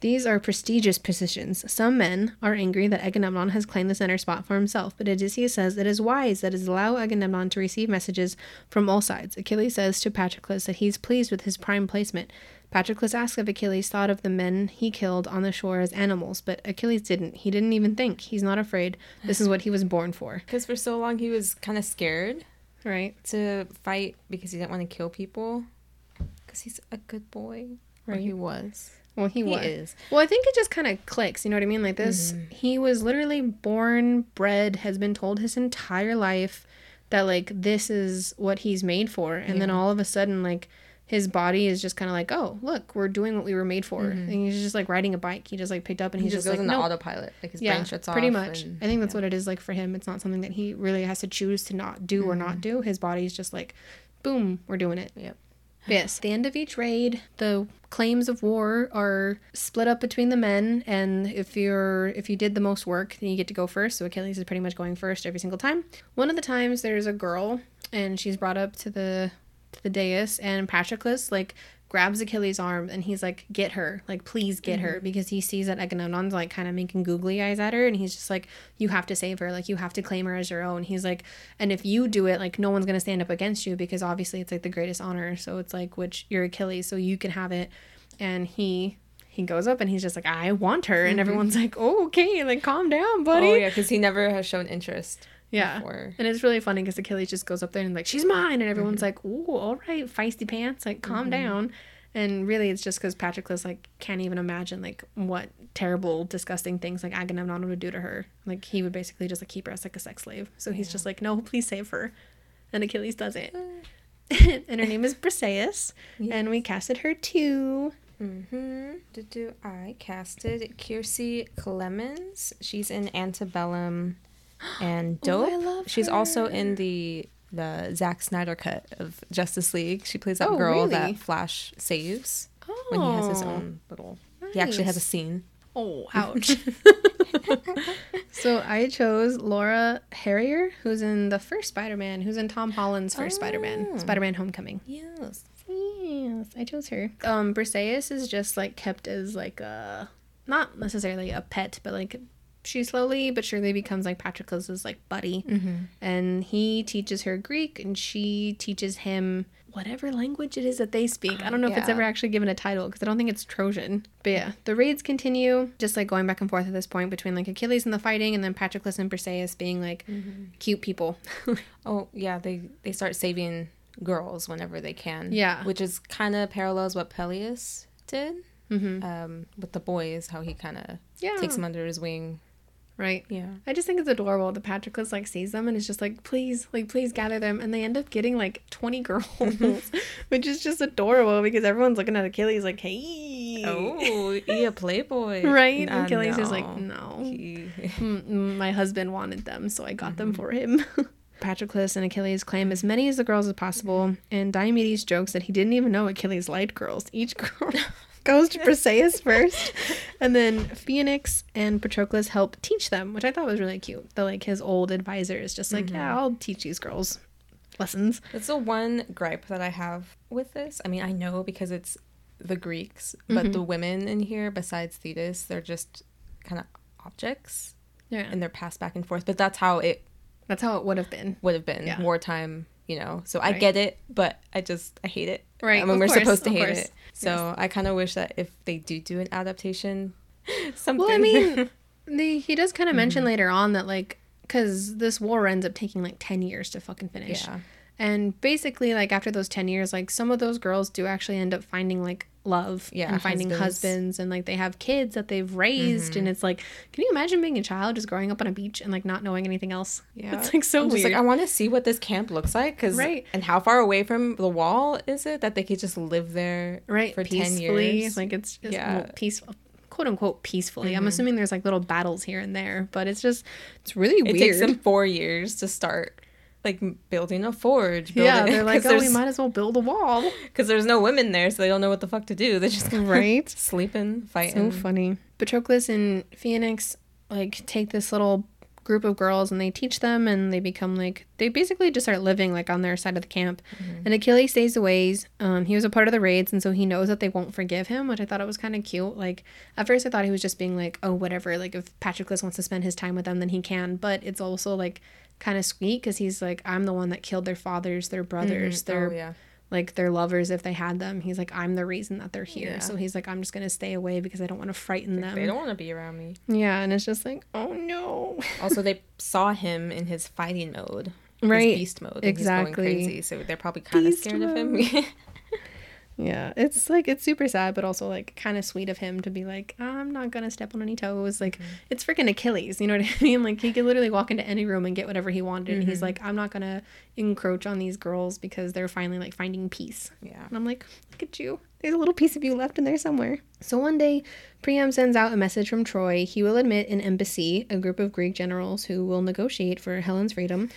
These are prestigious positions. Some men are angry that Agamemnon has claimed the center spot for himself, but Odysseus says it is wise that it allow Agamemnon to receive messages from all sides. Achilles says to Patroclus that he's pleased with his prime placement. Patroclus asks if Achilles thought of the men he killed on the shore as animals, but Achilles didn't. He didn't even think. He's not afraid. This is what he was born for. *laughs* Because for so long he was kind of scared Right? to fight because he didn't want to kill people. Because he's a good boy. Or he was. Well, he, He was. is. Well, I think it just kind of clicks. You know what I mean? Like this, mm-hmm. he was literally born, bred, has been told his entire life that like this is what he's made for, and then all of a sudden, like his body is just kind of like, oh, look, we're doing what we were made for. Mm-hmm. And he's just like riding a bike. He just like picked up and He he's just just, goes like, into no. autopilot. Like his Yeah, brain shuts off. pretty much. and- I think that's yeah. what it is like for him. It's not something that he really has to choose to not do or not mm-hmm. do. His body's just like, boom, we're doing it. Yep. Yes. At the end of each raid, the claims of war are split up between the men, and if you're if you did the most work, then you get to go first. So Achilles is pretty much going first every single time. One of the times there's a girl, and she's brought up to the to the dais, and Patroclus like grabs Achilles' arm and he's like, "Get her, like please get her," mm-hmm. because he sees that Agamemnon's like kind of making googly eyes at her, and he's just like, "You have to save her, like you have to claim her as your own." He's like, "And if you do it, like no one's gonna stand up against you because obviously it's like the greatest honor. So it's like, which you're Achilles, so you can have it." And he he goes up and he's just like, "I want her," and mm-hmm. everyone's like, "Oh, okay, like calm down, buddy." Oh, yeah, because he never has shown interest. Yeah. Before. And it's really funny because Achilles just goes up there and like, she's mine. And everyone's like, ooh, all right, feisty pants, like calm down. And really it's just because Patroclus like can't even imagine like what terrible, disgusting things like Agamemnon would do to her. Like he would basically just like keep her as like a sex slave. So he's just like, no, please save her. And Achilles does it. *laughs* and her name is Briseis. And we casted her too. Mm-hmm. Did do I casted Kiersey Clemons? She's in Antebellum and Oh, Dope. I love She's also in the the Zack Snyder cut of Justice League. She plays that Oh, girl really? that Flash saves when he has his Oh. own little. He actually has a scene. Oh, *laughs* ouch. *laughs* so I chose Laura Harrier, who's in the first Spider Man, who's in Tom Holland's first Spider Man, Oh. Spider Man Homecoming. Yes. Yes, I chose her. Um, Briseis is just like kept as like a, not necessarily a pet, but like she slowly but surely becomes like Patroclus's like buddy. Mm-hmm. And he teaches her Greek and she teaches him whatever language it is that they speak. I don't know if it's ever actually given a title because I don't think it's Trojan. But yeah, the raids continue, just like going back and forth at this point between like Achilles and the fighting and then Patroclus and Briseis being like cute people. *laughs* Oh yeah, they they start saving girls whenever they can. Yeah. which is kind of parallels what Peleus did hmm um, with the boys. How he kind of Yeah. takes them under his wing. Right. Yeah. I just think it's adorable that Patroclus like sees them and is just like, please, like, please gather them. And they end up getting like 20 *laughs* girls, which is just adorable because everyone's looking at Achilles like, hey. Oh, yeah, playboy, *laughs* Right? Uh, Achilles is like, no. no. He- *laughs* Mm, mm, My husband wanted them, so I got them for him. Patroclus and Achilles claim as many as the girls as possible, and Diomedes jokes that he didn't even know Achilles liked girls. Each girl goes to Briseis first, and then Phoenix and Patroclus help teach them, which I thought was really cute. The like his old advisor is just like, yeah, I'll teach these girls lessons. That's the one gripe that I have with this. I mean, I know because it's the Greeks, but mm-hmm. the women in here, besides Thetis, they're just kind of objects Yeah, and they're passed back and forth. But that's how it that's how it would have been. would have been Yeah. wartime, you know. So I Right. get it, but I just I hate it. Right, I mean, of we're course, supposed to hate course. it. So I kind of wish that if they do do an adaptation, *laughs* something. Well, I mean, *laughs* the, he does kind of mention mm-hmm. later on that like because this war ends up taking like ten years to fucking finish. yeah. And basically, like after those 10 years, like some of those girls do actually end up finding like love Yeah, and finding husbands. husbands. and like they have kids that they've raised. And it's like, can you imagine being a child just growing up on a beach and like not knowing anything else? Yeah. It's like so I'm just weird. like, I want to see what this camp looks like. Cause, Right. And how far away from the wall is it that they could just live there right for 10 years? like it's just Yeah. Mm-hmm. peaceful quote unquote peacefully i'm assuming there's like little battles here and there but it's just it's really it weird It takes them four years to start like building a forge. yeah they're *laughs* like, oh we might as well build a wall. *laughs* because there's no women there, so they don't know what the fuck to do. *laughs* They're just right? sleeping, fighting. so funny. Patroclus and phoenix like take this little group of girls and they teach them and they become like they basically just start living like on their side of the camp. And achilles stays away um, he was a part of the raids and so he knows that they won't forgive him which i thought it was kind of cute. Like at first i thought he was just being like oh whatever like if patroclus wants to spend his time with them then he can. But it's also like kind of sweet because he's like i'm the one that killed their fathers their mm-hmm. brothers oh, their oh yeah, like their lovers if they had them he's like i'm the reason that they're here Yeah. so he's like i'm just gonna stay away because i don't want to frighten them they don't want to be around me. yeah and it's just like oh no *laughs* Also, they saw him in his fighting mode, Right, His beast mode. and he's going exactly. crazy, so they're probably kind of scared of him. *laughs* Yeah, it's like it's super sad, but also like kind of sweet of him to be like, I'm not gonna step on any toes. Like mm-hmm. it's freaking Achilles, you know what *laughs* I mean? Like he could literally walk into any room and get whatever he wanted, and he's mm-hmm. like, I'm not gonna encroach on these girls because they're finally like finding peace. yeah. And I'm like, look at you. There's a little piece of you left in there somewhere. So one day, Priam sends out a message from Troy. He will admit an embassy, a group of Greek generals who will negotiate for Helen's freedom.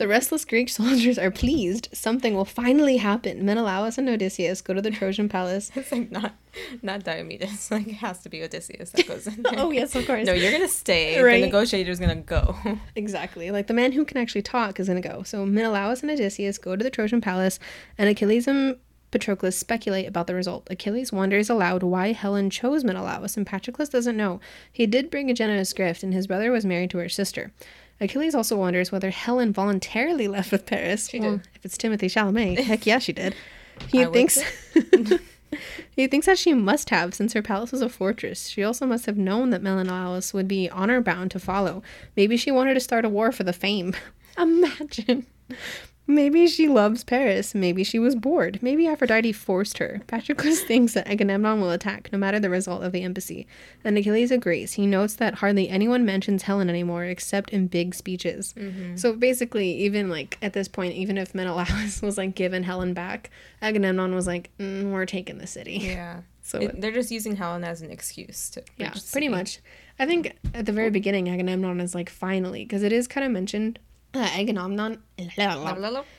The restless Greek *laughs* soldiers are pleased. Something will finally happen. Menelaus and Odysseus go to the Trojan palace. *laughs* It's like not not Diomedes. *laughs* Like it has to be Odysseus that goes in there. Oh, yes, of course. No, you're gonna stay. Right. The negotiator's gonna go. Exactly. Like the man who can actually talk is going to go. So Menelaus and Odysseus go to the Trojan palace, and Achilles and Patroclus speculate about the result. Achilles wonders aloud why Helen chose Menelaus, and Patroclus doesn't know. He did bring a generous gift, and his brother was married to her sister. Achilles also wonders whether Helen voluntarily left with Paris. She well, did. if it's Timothée Chalamet, heck yeah, she did. *laughs* He I thinks *laughs* he thinks that she must have, since her palace was a fortress. She also must have known that Menelaus would be honor bound to follow. Maybe she wanted to start a war for the fame. Imagine. Maybe she loves Paris. Maybe she was bored. Maybe Aphrodite forced her. Patroclus *laughs* thinks that Agamemnon will attack, no matter the result of the embassy. And Achilles agrees. He notes that hardly anyone mentions Helen anymore except in big speeches. So basically, even like at this point, even if Menelaus *laughs* was like given Helen back, Agamemnon was like, mm, "We're taking the city." Yeah. *laughs* So It- they're just using Helen as an excuse to. yeah, pretty much. I think at the very beginning, Agamemnon is like finally because it is kind of mentioned. Uh, Agamemnon, *laughs*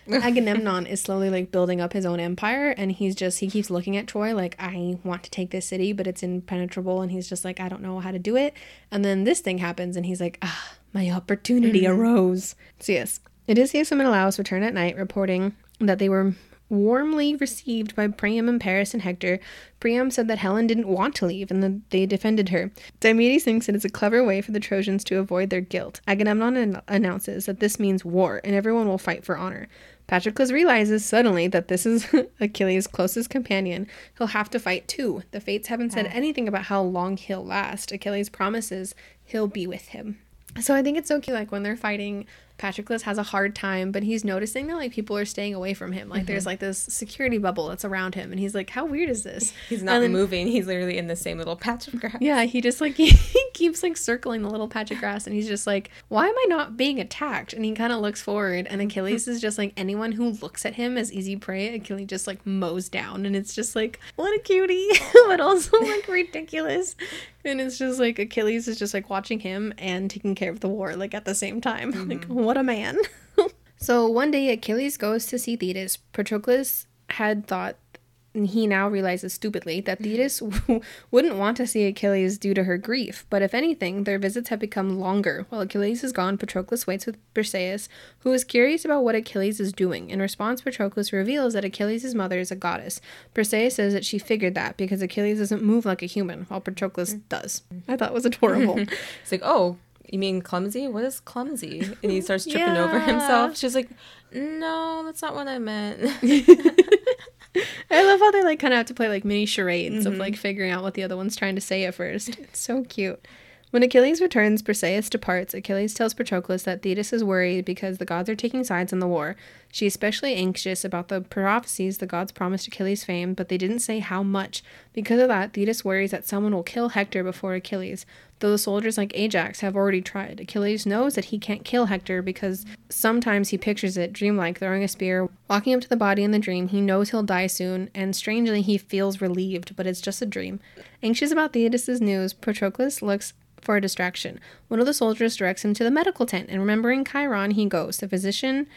Agamemnon is slowly like building up his own empire, and he's just he keeps looking at Troy like I want to take this city, but it's impenetrable, and he's just like I don't know how to do it. And then this thing happens, and he's like, ah, my opportunity arose. So yes, Odysseus and Menelaus return at night, reporting that they were warmly received by Priam and Paris and Hector. Priam said that Helen didn't want to leave and that they defended her. Diomedes thinks it is a clever way for the Trojans to avoid their guilt. Agamemnon an- announces that this means war and everyone will fight for honor. Patroclus realizes suddenly that this is *laughs* Achilles' closest companion. He'll have to fight too. The fates haven't said anything about how long he'll last. Achilles promises he'll be with him. So I think it's so cute, like when they're fighting, Patroclus has a hard time, but he's noticing that like people are staying away from him. Like there's mm-hmm. like this security bubble that's around him, and he's like, "How weird is this?" *laughs* He's not then- moving. He's literally in the same little patch of grass. Yeah, he just like *laughs* he keeps like circling the little patch of grass, and he's just like, "Why am I not being attacked?" And he kind of looks forward, and Achilles is just like anyone who looks at him as easy prey. Achilles just like mows down, and it's just like what a cutie, *laughs* but also like ridiculous. And it's just like Achilles is just like watching him and taking care of the war like at the same time. *laughs* Like mm-hmm. what a man. *laughs* so one day Achilles goes to see Thetis. Patroclus had thought he now realizes stupidly that Thetis *laughs* wouldn't want to see Achilles due to her grief, but if anything, their visits have become longer. While Achilles is gone, Patroclus waits with Briseis, who is curious about what Achilles is doing. In response, Patroclus reveals that Achilles' mother is a goddess. Briseis says that she figured that because Achilles doesn't move like a human, while Patroclus mm. does. I thought it was adorable. *laughs* It's like, oh, you mean clumsy? What is clumsy? And he starts tripping over himself. She's like, no, that's not what I meant. *laughs* *laughs* I love how they like kind of have to play like mini charades of like mm-hmm. figuring out what the other one's trying to say at first. It's so cute. When Achilles returns, Briseis departs. Achilles tells Patroclus that Thetis is worried because the gods are taking sides in the war. She is especially anxious about the prophecies the gods promised Achilles fame, but they didn't say how much. Because of that, Thetis worries that someone will kill Hector before Achilles, though the soldiers like Ajax have already tried. Achilles knows that he can't kill Hector because sometimes he pictures it, dreamlike, throwing a spear, walking up to the body in the dream. He knows he'll die soon, and strangely, he feels relieved, but it's just a dream. Anxious about Thetis' news, Patroclus looks for a distraction. One of the soldiers directs him to the medical tent, and remembering Chiron, he goes. The physician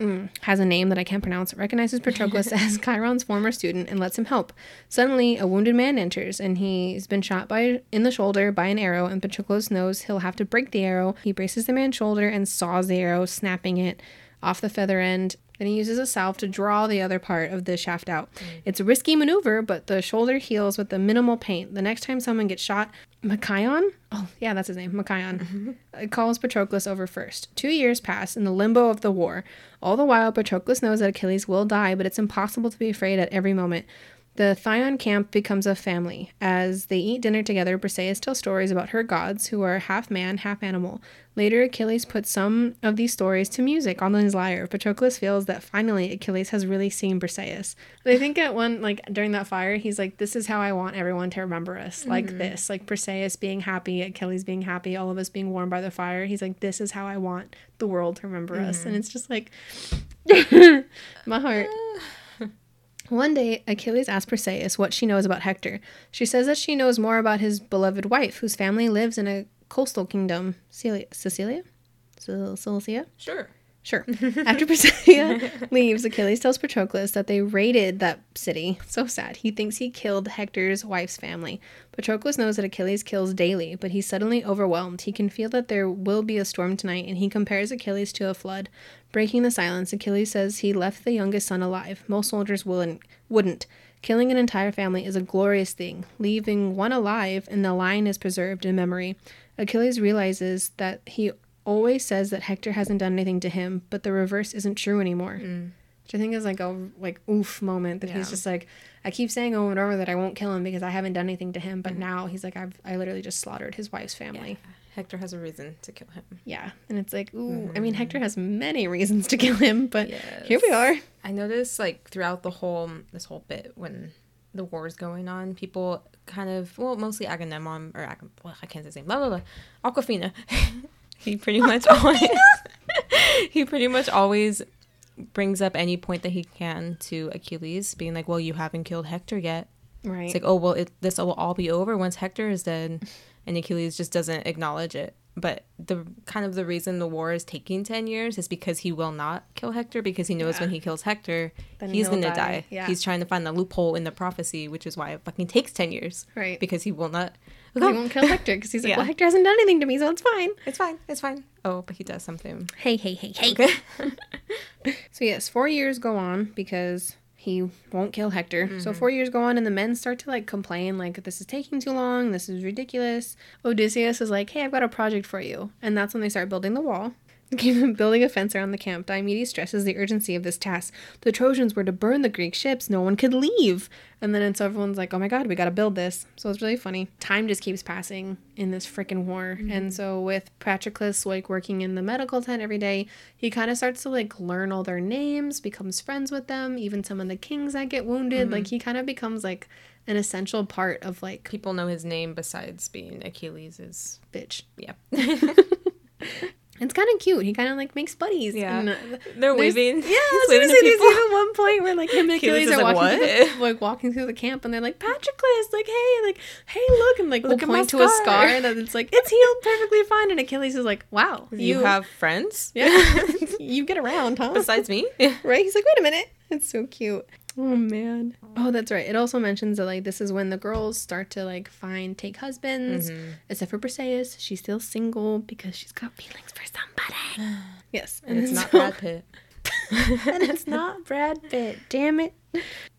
mm, has a name that I can't pronounce, recognizes Patroclus *laughs* as Chiron's former student and lets him help. Suddenly, a wounded man enters, and he's been shot by in the shoulder by an arrow, and Patroclus knows he'll have to break the arrow. He braces the man's shoulder and saws the arrow, snapping it off the feather end. Then he uses a salve to draw the other part of the shaft out. Mm. It's a risky maneuver, but the shoulder heals with the minimal pain. The next time someone gets shot, Machaon? Oh, yeah, that's his name, Machaon. Mm-hmm. *laughs* calls Patroclus over first. Two years pass in the limbo of the war. All the while, Patroclus knows that Achilles will die, but it's impossible to be afraid at every moment. The Phthian camp becomes a family. As they eat dinner together, Briseis tells stories about her gods, who are half man, half animal. Later, Achilles puts some of these stories to music on his lyre. Patroclus feels that finally Achilles has really seen Briseis. I think at one, like during that fire, he's like, This is how I want everyone to remember us. Mm-hmm. Like this. Like Briseis being happy, Achilles being happy, all of us being warmed by the fire. He's like, This is how I want the world to remember mm-hmm. us. And it's just like, *laughs* *laughs* my heart. One day, Achilles asks Briseis what she knows about Hector. She says that she knows more about his beloved wife, whose family lives in a coastal kingdom. Celia? Cecilia? Cilicia? Sure. Sure. *laughs* After Briseis *laughs* leaves, Achilles tells Patroclus that they raided that city. So sad. He thinks he killed Hector's wife's family. Patroclus knows that Achilles kills daily, but he's suddenly overwhelmed. He can feel that there will be a storm tonight, and he compares Achilles to a flood. Breaking the silence, Achilles says he left the youngest son alive. Most soldiers wouldn't. wouldn't. Killing an entire family is a glorious thing. Leaving one alive, and the line is preserved in memory. Achilles realizes that he always says that Hector hasn't done anything to him, but the reverse isn't true anymore. Mm. Which I think is like a like oof moment that yeah. he's just like, I keep saying over and over that I won't kill him because I haven't done anything to him, but mm. now he's like, I've I literally just slaughtered his wife's family. Yeah. Hector has a reason to kill him. Yeah, and it's like, ooh, mm. I mean, Hector has many reasons to kill him, but yes. here we are. I noticed like throughout the whole this whole bit when the war is going on, people kind of well, mostly Agamemnon or Ag- well, I can't say his name. Blah blah blah. Awkwafina. *laughs* He pretty much *laughs* always he pretty much always brings up any point that he can to Achilles, being like, "Well, you haven't killed Hector yet." Right. It's like, "Oh, well, it, this will all be over once Hector is dead," and Achilles just doesn't acknowledge it. But the kind of the reason the war is taking ten years is because he will not kill Hector because he knows yeah. when he kills Hector, then he's gonna die. die. Yeah. He's trying to find the loophole in the prophecy, which is why it fucking takes ten years. Right. Because he will not he won't kill Hector because he's like, *laughs* yeah. well, Hector hasn't done anything to me, so it's fine. It's fine. It's fine. Oh, but he does something. Hey, hey, hey, hey. Okay. *laughs* so yes, four years go on because he won't kill Hector. Mm-hmm. So four years go on, and the men start to like complain, like this is taking too long. This is ridiculous. Odysseus is like, hey, I've got a project for you, and that's when they start building the wall. Building a fence around the camp, Diomedes stresses the urgency of this task. The Trojans were to burn the Greek ships, no one could leave. And then it's everyone's like, oh my god, we gotta build this. So it's really funny. Time just keeps passing in this freaking war. Mm-hmm. And so with Patroclus like working in the medical tent every day, he kind of starts to like learn all their names, becomes friends with them, even some of the kings that get wounded. Mm-hmm. Like he kind of becomes like an essential part of like people know his name besides being Achilles's bitch. Yeah. *laughs* *laughs* It's kind of cute. He kind of like makes buddies. Yeah, and, uh, they're waving. Yeah, gonna say there's even one point where like him and *laughs* Achilles are like, walking, through, like walking through the camp, and they're like Patroclus, like hey, like hey, look, and like look we'll point to a scar that it's like it's healed perfectly fine, and Achilles is like, wow, you, you have friends. Yeah, *laughs* *laughs* you get around, huh? Besides me, right? He's like, wait a minute, it's so cute. Oh man. Oh, that's right. It also mentions that like this is when the girls start to like find take husbands. Mm-hmm. Except for Briseis, she's still single because she's got feelings for somebody. *sighs* yes, and, and it's *laughs* so, not Brad Pitt. *laughs* and it's not Brad Pitt. Damn it.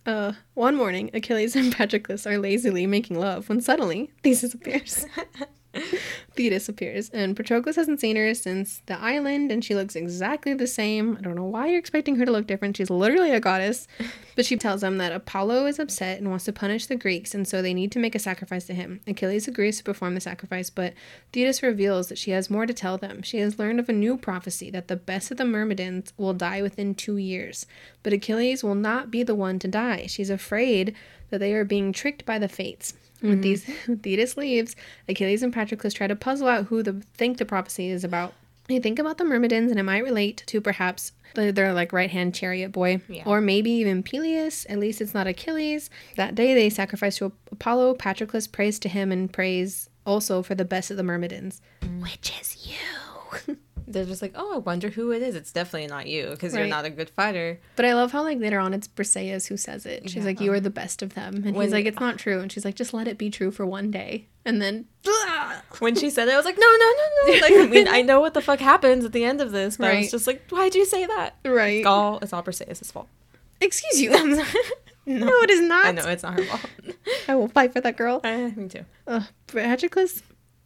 Uh, one morning, Achilles and Patroclus are lazily making love when suddenly Theseus appears. *laughs* *laughs* Thetis appears, and Patroclus hasn't seen her since the island, and she looks exactly the same. I don't know why you're expecting her to look different. She's literally a goddess. *laughs* But she tells them that Apollo is upset and wants to punish the Greeks, and so they need to make a sacrifice to him. Achilles agrees to perform the sacrifice, but Thetis reveals that she has more to tell them. She has learned of a new prophecy that the best of the Myrmidons will die within two years. But Achilles will not be the one to die. She's afraid that they are being tricked by the fates. When mm-hmm. these *laughs* Thetis leaves, Achilles and Patroclus try to puzzle out who the think the prophecy is about. They think about the Myrmidons, and it might relate to perhaps the- their like right hand chariot boy, Yeah. or maybe even Peleus. At least it's not Achilles. That day they sacrifice to Apollo. Patroclus prays to him and prays also for the best of the Myrmidons, mm. which is you. *laughs* They're just like, oh, I wonder who it is. It's definitely not you because Right. you're not a good fighter. But I love how like later on it's Briseis who says it. She's like, "You are the best of them," and When- he's like, "It's not true," and she's like, "Just let it be true for one day," and then. *laughs* When she said it, I was like, no, no, no, no. *laughs* Like, I mean, I know what the fuck happens at the end of this, but I was just like, why'd you say that? Right. It's all, it's all Briseis' fault. Excuse you. *laughs* no, no, it is not. I know it's not her fault. I will fight for that girl. Eh, me too. Uh, Patroclus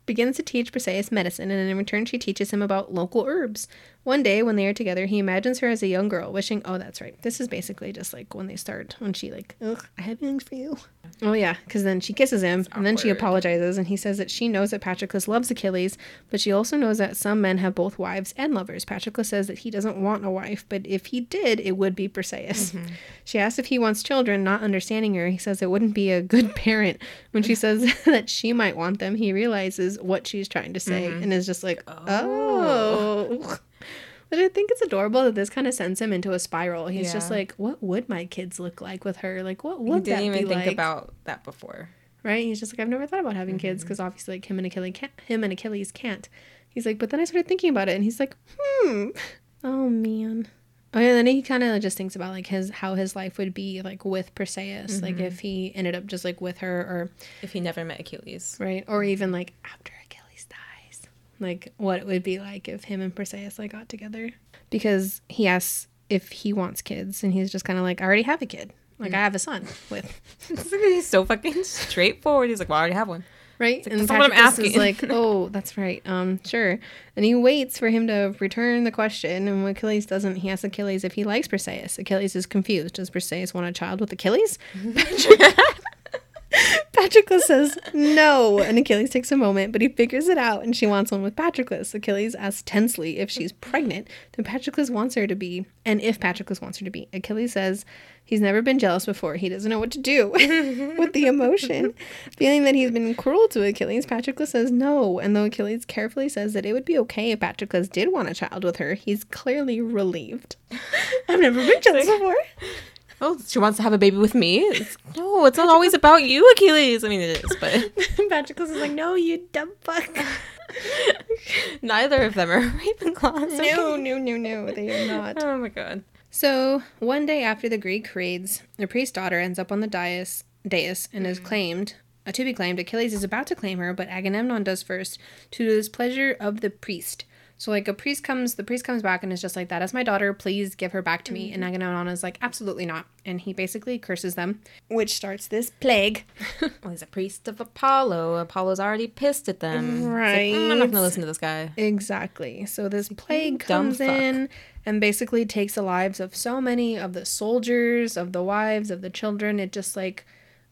begins to teach Briseis medicine, and in return, she teaches him about local herbs. One day, when they are together, he imagines her as a young girl, wishing, oh, that's right. This is basically just like when they start, when she, like, ugh, I have feelings for you. Oh, yeah, because then she kisses him, and then she apologizes, and he says that she knows that Patroclus loves Achilles, but she also knows that some men have both wives and lovers. Patroclus says that he doesn't want a wife, but if he did, it would be Briseis. Mm-hmm. She asks if he wants children, not understanding her. He says it wouldn't be a good *laughs* parent. When she says *laughs* that she might want them, he realizes what she's trying to say mm-hmm. and is just like, oh. oh. But I think it's adorable that this kind of sends him into a spiral. He's just like, what would my kids look like with her? Like, what would didn't even think like? about that before. right? He's just like, I've never thought about having kids because obviously, like him and Achilles can't. Him and Achilles can't. He's like, but then I started thinking about it, and he's like, hmm, oh man. Oh yeah, then he kind of just thinks about like his how his life would be like with Briseis, like if he ended up just like with her, or If he never met Achilles. right, or even like after like what it would be like if him and Briseis like got together. Because he asks if he wants kids, and he's just kind of like, I already have a kid, like I have a son with *laughs* He's so fucking *laughs* straightforward. He's like, well, I already have one. right? like, and "That's what I'm Patroclus is like, oh, that's right, um, sure. And he waits for him to return the question, and when Achilles doesn't, he asks Achilles if he likes Briseis. Achilles is confused. Does Briseis want a child with Achilles? *laughs* *laughs* Patroclus says no, and Achilles takes a moment, but he figures it out, and she wants one with Patroclus. Achilles asks tensely if she's pregnant, then Patroclus wants her to be, and if Patroclus wants her to be. Achilles says he's never been jealous before. He doesn't know what to do *laughs* with the emotion. Feeling that he's been cruel to Achilles, Patroclus says no, and though Achilles carefully says that it would be okay if Patroclus did want a child with her, he's clearly relieved. *laughs* I've never been jealous before. Oh, she wants to have a baby with me? It's, no, it's not always about you, Achilles. I mean, it is, but *laughs* Patroclus is like, no, you dumb fuck. *laughs* neither of them are *laughs* Ravenclaws. okay? No, no, no, no, they are not. Oh my god. So, one day after the Greek raids, the priest's daughter ends up on the dais, dais and is claimed, uh, to be claimed. Achilles is about to claim her, but Agamemnon does first, to the displeasure of the priest. So, like, a priest comes, the priest comes back and is just like, that, is my daughter, please give her back to me. And Agamemnon is like, absolutely not. And he basically curses them, which starts this plague. *laughs* Well, he's a priest of Apollo. Apollo's already pissed at them. It's like, Right. "Mm, I'm not gonna listen to this guy. Exactly. So this plague comes in and basically takes the lives of so many of the soldiers, of the wives, of the children. It just like,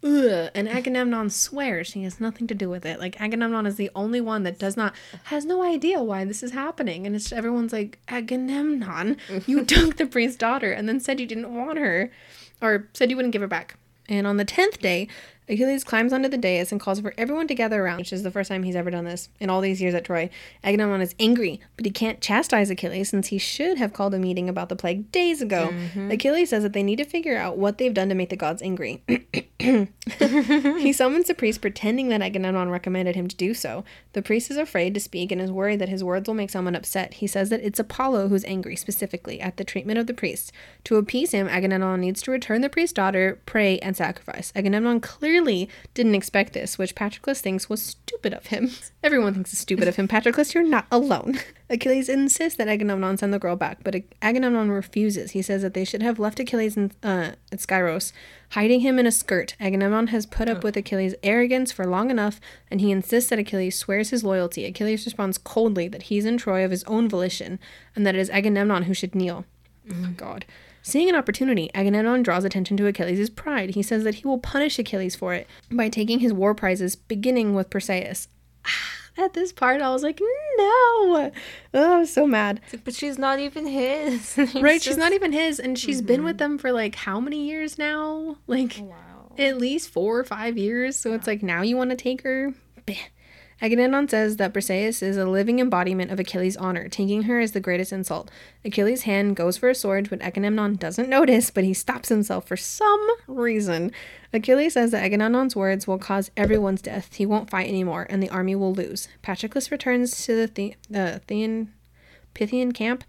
ugh. And Agamemnon swears he has nothing to do with it. Like Agamemnon is the only one that does not has no idea why this is happening, and it's everyone's like Agamemnon, you *laughs* took the priest's daughter and then said you didn't want her, or said you wouldn't give her back. And on the tenth day, Achilles climbs onto the dais and calls for everyone to gather around, which is the first time he's ever done this in all these years at Troy. Agamemnon is angry, but he can't chastise Achilles since he should have called a meeting about the plague days ago. Mm-hmm. Achilles says that they need to figure out what they've done to make the gods angry. *laughs* he summons a priest pretending that Agamemnon recommended him to do so. The priest is afraid to speak and is worried that his words will make someone upset. He says that it's Apollo who's angry, specifically at the treatment of the priest. To appease him, Agamemnon needs to return the priest's daughter, pray, and sacrifice. Agamemnon clearly clearly didn't expect this, which Patroclus thinks was stupid of him. *laughs* Everyone thinks it's stupid of him. Patroclus, you're not alone. *laughs* Achilles insists that Agamemnon send the girl back, but Agamemnon refuses. He says that they should have left Achilles in, uh, at Skyros, hiding him in a skirt. Agamemnon has put up with Achilles' arrogance for long enough, and he insists that Achilles swears his loyalty. Achilles responds coldly that he's in Troy of his own volition, and that it is Agamemnon who should kneel. Mm. Oh, God. Seeing an opportunity, Agamemnon draws attention to Achilles' pride. He says that he will punish Achilles for it by taking his war prizes, beginning with Briseis. *sighs* At this part, I was like, no. Oh, I was so mad. But she's not even his. *laughs* right? Just... She's not even his. And she's mm-hmm. been with them for like how many years now? Like, wow. at least four or five years. So it's like, now you want to take her? Agamemnon says that Briseis is a living embodiment of Achilles' honor, taking her as the greatest insult. Achilles' hand goes for a sword, but Agamemnon doesn't notice, but he stops himself for some reason. Achilles says that Agamemnon's words will cause everyone's death. He won't fight anymore, and the army will lose. Patroclus returns to the, the- uh, Thean- Phthian camp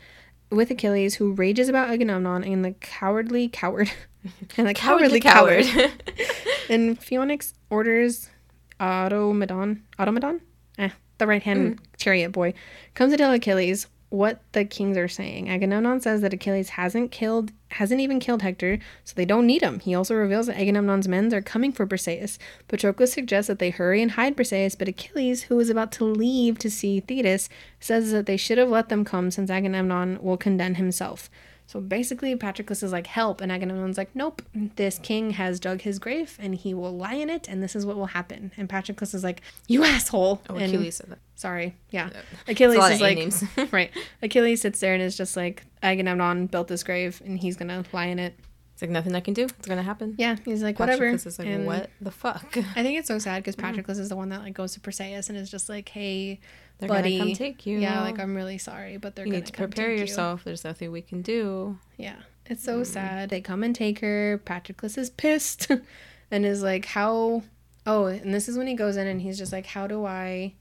with Achilles, who rages about Agamemnon and the cowardly coward. *laughs* and the cowardly, coward. coward. *laughs* and Phoenix orders Automedon, Automedon, eh, the right hand mm. chariot boy, comes to tell Achilles what the kings are saying. Agamemnon says that Achilles hasn't killed, hasn't even killed Hector, so they don't need him. He also reveals that Agamemnon's men are coming for Briseis. Patroclus suggests that they hurry and hide Briseis, but Achilles, who is about to leave to see Thetis, says that they should have let them come since Agamemnon will condemn himself. So basically, Patroclus is like, help. And Agamemnon's like, nope, this king has dug his grave and he will lie in it and this is what will happen. And Patroclus is like, you asshole. Oh, and, Achilles said that. Sorry. Yeah. Achilles is like, *laughs* right. Achilles sits there and is just like, Agamemnon built this grave and he's going to lie in it. It's like nothing I can do. It's gonna happen. Yeah, he's like whatever. Patroclus is like, and what the fuck? I think it's so sad because *laughs* Patroclus mm. is the one that like goes to Briseis and is just like, hey, they're buddy. gonna come take you. Yeah, like I'm really sorry, but they're you gonna take you. You need to prepare yourself. You. There's nothing we can do. Yeah, it's so mm. sad. They come and take her. Patroclus is pissed, *laughs* and is like, how? Oh, and this is when he goes in and he's just like, how do I,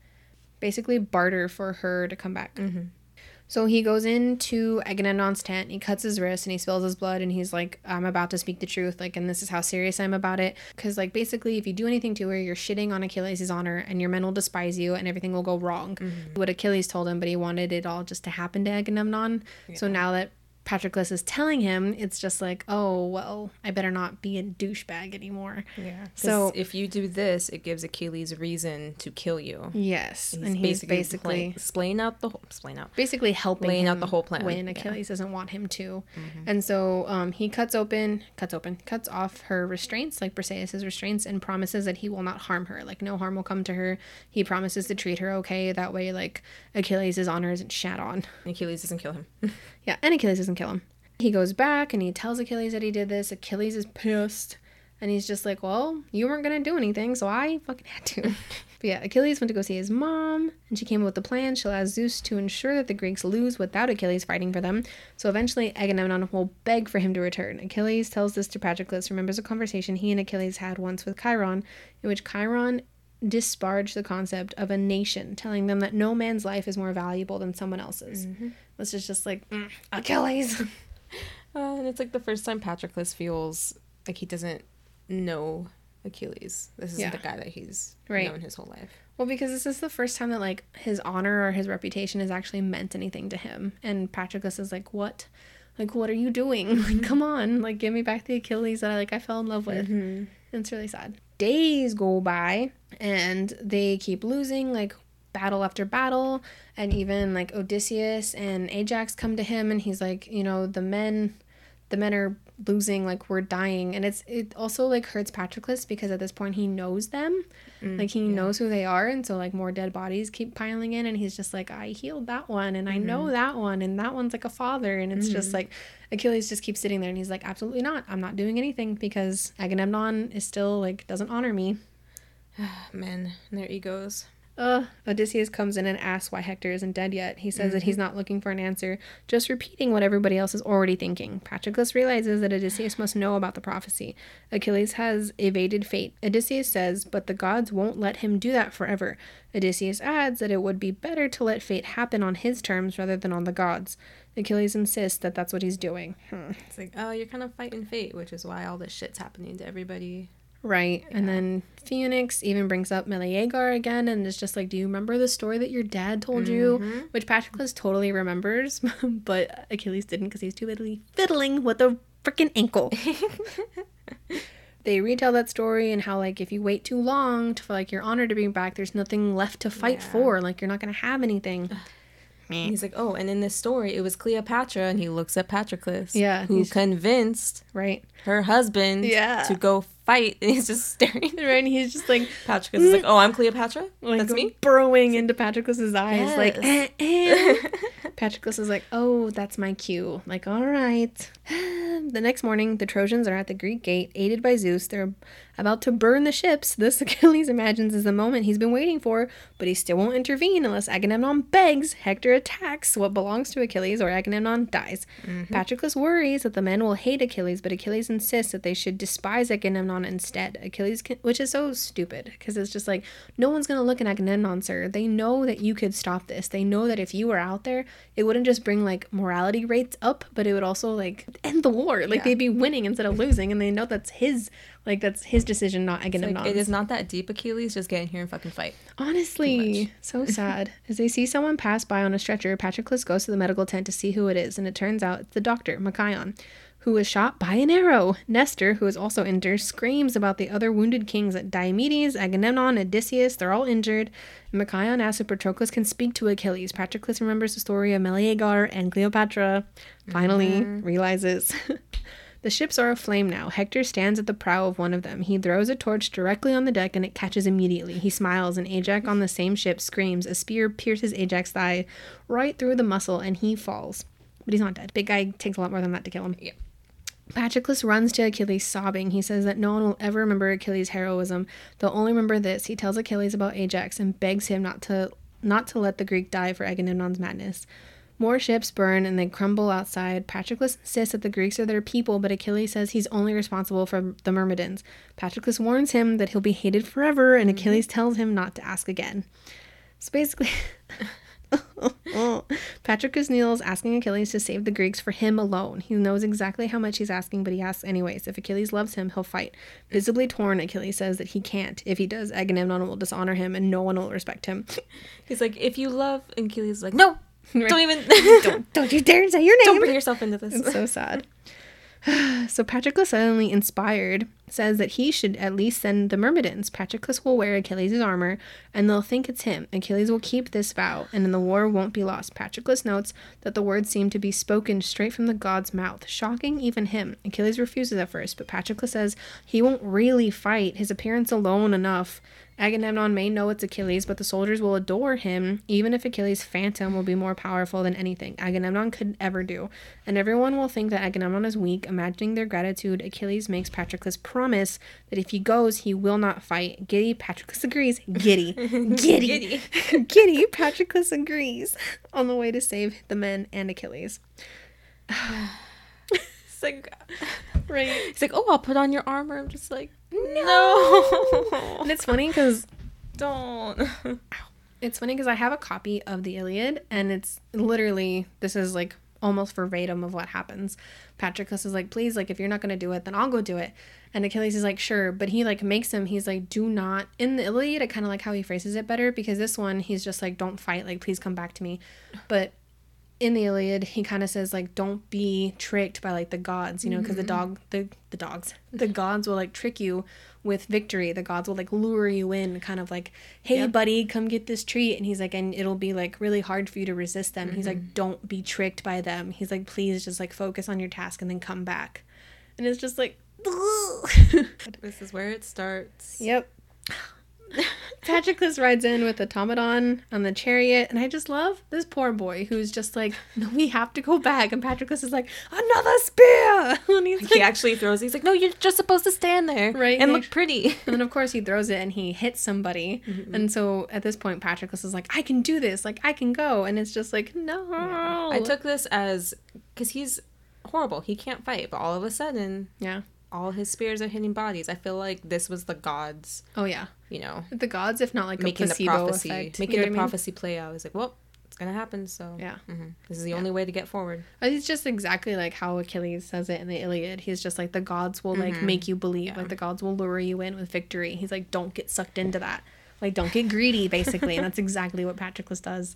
basically barter for her to come back? Mm-hmm. So he goes into Agamemnon's tent, he cuts his wrist and he spills his blood and he's like, I'm about to speak the truth, like, and this is how serious I'm about it. Because, like, basically, if you do anything to her, you're shitting on Achilles' honor and your men will despise you and everything will go wrong. Mm-hmm. What Achilles told him, but he wanted it all just to happen to Agamemnon. Yeah. So now that Patroclus is telling him, it's just like, oh, well, I better not be a douchebag anymore. Yeah. So if you do this, it gives Achilles reason to kill you. Yes. He's and he's basically, basically splaying out the whole, splaying out. Basically helping laying out the whole plan when Achilles yeah. doesn't want him to. Mm-hmm. And so um, he cuts open, cuts open, cuts off her restraints, like Briseis' restraints, and promises that he will not harm her. Like no harm will come to her. He promises to treat her okay. That way, like Achilles' honor isn't shat on. Achilles doesn't kill him. *laughs* yeah, and Achilles doesn't kill him. He goes back and he tells Achilles that he did this. Achilles is pissed. And he's just like, Well, you weren't going to do anything, so I fucking had to. *laughs* but yeah, Achilles went to go see his mom, and she came up with a plan. She'll ask Zeus to ensure that the Greeks lose without Achilles fighting for them. So eventually, Agamemnon will beg for him to return. Achilles tells this to Patroclus, remembers a conversation he and Achilles had once with Chiron, in which Chiron disparaged the concept of a nation, telling them that no man's life is more valuable than someone else's. Mm-hmm. This is just like, mm, Achilles. *laughs* Uh, and it's like the first time Patroclus feels like he doesn't know Achilles. This is yeah. the guy that he's right. known his whole life. Well, because this is the first time that like his honor or his reputation has actually meant anything to him. And Patroclus is like, What? Like, what are you doing? *laughs* Like, mm-hmm. come on. Like, give me back the Achilles that I like I fell in love with. Mm-hmm. And it's really sad. Days go by and they keep losing. Like battle after battle and even like Odysseus and Ajax come to him and he's like, you know, the men the men are losing like we're dying. And it's it also like hurts Patroclus because at this point he knows them. Mm, like he yeah. knows who they are. And so like more dead bodies keep piling in. And he's just like I healed that one and mm-hmm. I know that one. And that one's like a father. And it's mm-hmm. just like Achilles just keeps sitting there and he's like absolutely not. I'm not doing anything because Agamemnon is still like doesn't honor me. *sighs* Men and their egos uh, Odysseus comes in and asks why Hector isn't dead yet. He says mm-hmm. that he's not looking for an answer, just repeating what everybody else is already thinking. Patroclus realizes that Odysseus must know about the prophecy. Achilles has evaded fate. Odysseus says, but the gods won't let him do that forever. Odysseus adds that it would be better to let fate happen on his terms rather than on the gods. Achilles insists that that's what he's doing. Hmm. It's like, oh, you're kind of fighting fate, which is why all this shit's happening to everybody Right. And then Phoenix even brings up Meleager again and is just like, Do you remember the story that your dad told you? Which Patroclus totally remembers, *laughs* but Achilles didn't because he's too busy fiddling with a freaking ankle. *laughs* they retell that story and how like if you wait too long to, for like your honor to be back, there's nothing left to fight Yeah. for. Like you're not gonna have anything. He's like, oh, and in this story, it was Cleopatra, and he looks at Patroclus, Yeah, who convinced Right. her husband Yeah. to go fight, and *laughs* he's just staring. Right. And he's just like Patroclus is like, oh, I'm Cleopatra. like That's me. burrowing into Patroclus's eyes, like Yes. eh, eh. *laughs* Patroclus is like, "Oh, that's my cue." Like, all right. *sighs* the next morning, the Trojans are at the Greek gate, aided by Zeus. They're about to burn the ships. *laughs* This Achilles imagines is the moment he's been waiting for, but he still won't intervene unless Agamemnon begs. Hector attacks what belongs to Achilles, or Agamemnon dies. Patroclus worries that the men will hate Achilles, but Achilles insists that they should despise Agamemnon instead. Achilles, can, which is so stupid because it's just like no one's gonna look at Agamemnon, sir. They know that you could stop this. They know that if you were out there, it wouldn't just bring like morality rates up, but it would also like end the war. Like Yeah. they'd be winning instead of losing, and they know that's his like that's his decision, not It's Agamemnon's. like, it is not that deep, Achilles. Just get in here and fucking fight. Honestly, so sad. *laughs* As they see someone pass by on a stretcher, Patroclus goes to the medical tent to see who it is, and it turns out it's the doctor, Machaon, who was shot by an arrow. Nestor, who is also injured, screams about the other wounded kings at Diomedes, Agamemnon, Odysseus. They're all injured. And Machaon asks if Patroclus can speak to Achilles. Patroclus remembers the story of Meleager and Cleopatra. Finally, mm-hmm. realizes. *laughs* The ships are aflame now. Hector stands at the prow of one of them. He throws a torch directly on the deck and it catches immediately. He smiles, and Ajax on the same ship screams. A spear pierces Ajax's thigh right through the muscle and he falls. But he's not dead. Big guy takes a lot more than that to kill him. Yeah. Patroclus runs to Achilles sobbing. He says that no one will ever remember Achilles' heroism. They'll only remember this. He tells Achilles about Ajax and begs him not to not to let the Greek die for Agamemnon's madness. More ships burn and they crumble outside. Patroclus insists that the Greeks are their people, but Achilles says he's only responsible for the Myrmidons. Patroclus warns him that he'll be hated forever, and mm-hmm. Achilles tells him not to ask again. So basically, *laughs* *laughs* Patroclus kneels, asking Achilles to save the Greeks for him alone. He knows exactly how much he's asking, but he asks anyways. If Achilles loves him, he'll fight. Visibly torn, Achilles says that he can't. If he does, Agamemnon will dishonor him, and no one will respect him. *laughs* He's like, if you love, and Achilles is like, no, Right. don't even, *laughs* don't, don't you dare say your name. don't bring yourself into this. It's so sad. *sighs* so Patroclus, suddenly inspired, says that he should at least send the Myrmidons. Patroclus will wear Achilles' armor, and they'll think it's him. Achilles will keep this vow, and then the war won't be lost. Patroclus notes that the words seem to be spoken straight from the god's mouth, shocking even him. Achilles refuses at first, but Patroclus says he won't really fight. His appearance alone enough. Agamemnon may know it's Achilles, but the soldiers will adore him, even if Achilles' phantom will be more powerful than anything Agamemnon could ever do. And everyone will think that Agamemnon is weak. Imagining their gratitude, Achilles makes Patroclus promise that if he goes, he will not fight. Giddy, Patroclus agrees. *laughs* Giddy. Giddy. *laughs* Giddy. Giddy, Patroclus agrees on the way to save the men and Achilles. *sighs* It's like, *sighs* Right. he's like, oh, I'll put on your armor. I'm just like, no, *laughs* And it's funny because don't. It's funny because I have a copy of the Iliad, and it's literally this is like almost verbatim of what happens. Patroclus is like, "Please, like, if you're not gonna do it, then I'll go do it." And Achilles is like, "Sure," but he like makes him. He's like, "Do not." In the Iliad, I kind of like how he phrases it better because this one he's just like, "Don't fight, like, please come back to me," but in the Iliad, he kind of says like, "Don't be tricked by like the gods," you know, because the mm-hmm. dog, the the dogs, the gods will like trick you with victory. The gods will like lure you in, kind of like, "Hey, Yep. buddy, come get this treat," and he's like, and it'll be like really hard for you to resist them. He's like, mm-hmm. "Don't be tricked by them." He's like, "Please, just like focus on your task and then come back," and it's just like. *laughs* this is where it starts. Yep. *laughs* Patroclus rides in with Automedon on the chariot, and I just love this poor boy who's just like, "No, we have to go back." And Patroclus is like, "Another spear!" *laughs* And he's He actually throws. He's like, no, you're just supposed to stand there, Right, and look pretty. *laughs* and then of course he throws it and he hits somebody. Mm-hmm. And so at this point, Patroclus is like, "I can do this! Like I can go!" And it's just like, no. I took this as because he's horrible. He can't fight, but all of a sudden, yeah. All his spears are hitting bodies. I feel like this was the gods, Oh yeah. you know, The gods, if not like making a the prophecy, effect, making you know the I mean? prophecy play out. He's like, well, it's gonna happen. So Yeah. mhm. this is the Yeah. only way to get forward. It's just exactly like how Achilles says it in the Iliad. He's just like the gods will like Mhm. make you believe, Yeah. like the gods will lure you in with victory. He's like, don't get sucked into that. Like, don't get greedy, basically. and that's *laughs* exactly what Patroclus does.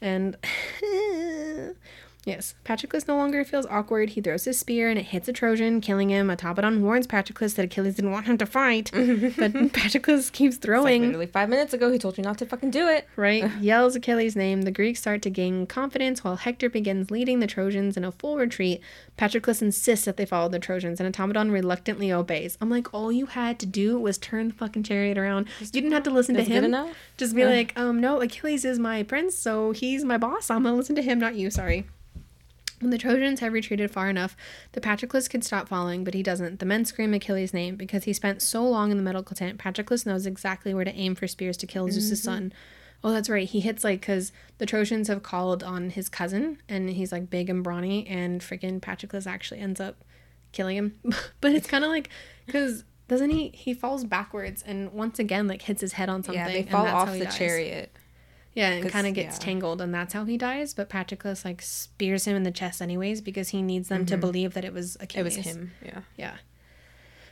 And *laughs* yes, Patroclus no longer feels awkward. He throws his spear and it hits a Trojan, killing him. Automedon warns Patroclus that Achilles didn't want him to fight, *laughs* but *laughs* Patroclus keeps It's like throwing. literally five minutes ago, he told you not to fucking do it. right? *laughs* Yells Achilles' name. The Greeks start to gain confidence while Hector begins leading the Trojans in a full retreat. Patroclus insists that they follow the Trojans, and Automedon reluctantly obeys. I'm like, all you had to do was turn the fucking chariot around. You didn't have to listen to him. Just be Uh. like, um, no, Achilles is my prince, so he's my boss. I'm gonna listen to him, not you. Sorry. When the Trojans have retreated far enough, the Patroclus can stop following, but he doesn't. The men scream Achilles' name because he spent so long in the medical tent. Patroclus knows exactly where to aim for spears to kill Zeus's mm-hmm. son. Oh, that's right. He hits like because the Trojans have called on his cousin, and he's like big and brawny, and freaking Patroclus actually ends up killing him. *laughs* but it's kind of like because doesn't he? He falls backwards and once again like hits his head on something. Yeah, they fall off he the dies. chariot. Yeah, and kind of gets yeah. tangled, and that's how he dies. But Patroclus like spears him in the chest anyways because he needs them to believe that it was Mm-hmm. It was him. Yeah. Yeah.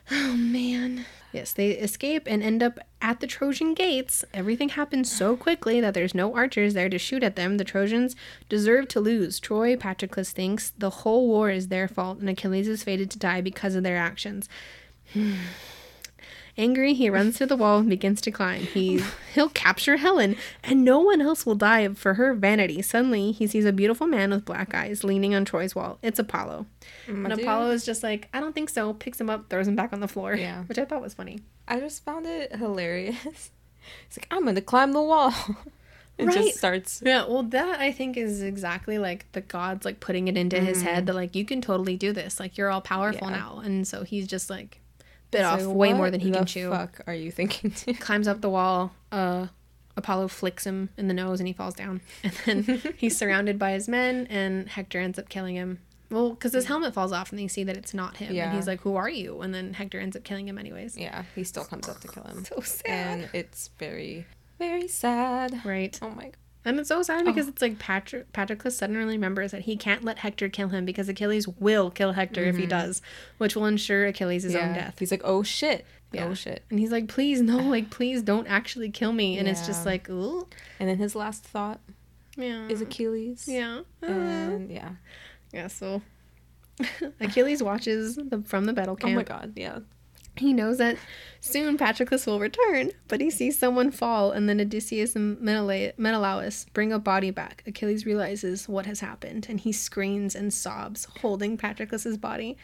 Oh man. Yes, they escape and end up at the Trojan gates. Everything happens so quickly that there's no archers there to shoot at them. The Trojans deserve to lose. Troy, Patroclus thinks the whole war is their fault, and Achilles is fated to die because of their actions. *sighs* *sighs* Angry, he runs to the wall and begins to climb. He he'll capture Helen, and no one else will die for her vanity. Suddenly, he sees a beautiful man with black eyes leaning on Troy's wall. It's Apollo. My And dude. Apollo is just like, I don't think so, picks him up, throws him back on the floor. Yeah. *laughs* Which I thought was funny. I just found it hilarious. *laughs* He's like, I'm gonna climb the wall. *laughs* It Right. just starts. Yeah, well that I think is exactly like the gods like putting it into his head that like you can totally do this. Like you're all powerful Mm. Yeah. now. And so he's just like bit It's off way more than he can chew. Fuck, are you thinking? To? *laughs* Climbs up the wall, uh Apollo flicks him in the nose and he falls down. *laughs* And then *laughs* he's surrounded by his men and Hector ends up killing him. Well, because his helmet falls off and they see that it's not him. Yeah. And he's like, Who are you? And then Hector ends up killing him anyways. yeah, he still comes up to kill him, So sad. and it's very, very sad. right. Oh my god. And it's so sad because Oh. it's like Patrick Patroclus suddenly remembers that he can't let Hector kill him because Achilles will kill Hector if he does, which will ensure Achilles' own Mm-hmm. Death. He's like, oh shit. Yeah. Oh shit. And he's like, please no, like please don't actually kill me. And it's just like, ooh, And then his last thought yeah, is Achilles. yeah, uh, And yeah. yeah. So *laughs* Achilles watches the, from the battle camp. Oh my god. Yeah. He knows that soon Patroclus will return, but he sees someone fall, and then Odysseus and Menelaus bring a body back. Achilles realizes what has happened, and he screams and sobs, holding Patroclus's body.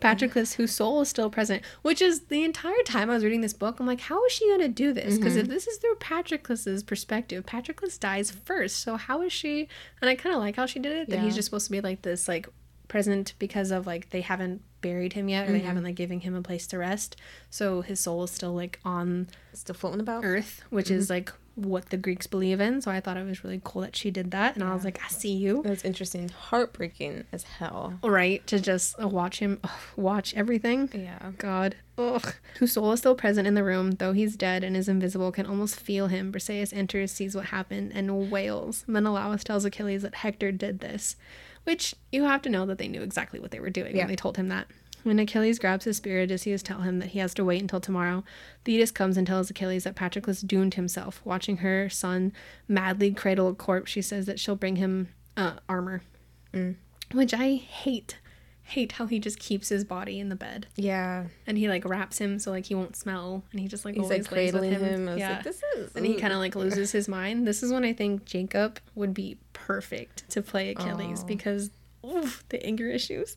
Patroclus, whose soul is still present, which is the entire time I was reading this book, I'm like, how is she going to do this? Because mm-hmm. if this is through Patroclus's perspective, Patroclus dies first, so how is she? And I kind of like how she did it, that he's just supposed to be like this, like, present because of like they haven't buried him yet or they Mm-hmm. haven't like giving him a place to rest so his soul is still like on Still floating about. earth which Mm-hmm. is like what the greeks believe in so i thought it was really cool that she did that and i was like i see you That's interesting. Heartbreaking as hell. right to just uh, watch him ugh, watch everything Yeah. god ugh whose soul is still present in the room though he's dead and is invisible can almost feel him briseis enters sees what happened and wails menelaus tells achilles that hector did this which you have to know that they knew exactly what they were doing Yeah. when they told him that when Achilles grabs his spear, Odysseus tell him that he has to wait until tomorrow. Thetis comes and tells Achilles that Patroclus doomed himself. Watching her son madly cradle a corpse, she says that she'll bring him uh, armor. Mm. Which I hate. Hate how he just keeps his body in the bed Yeah. and he like wraps him so like he won't smell and he just like He's always like cradling him. I was yeah. like, this is. and he kind of *laughs* like loses his mind. This is when I think Jacob would be perfect to play Achilles Oh. because oof, the anger issues.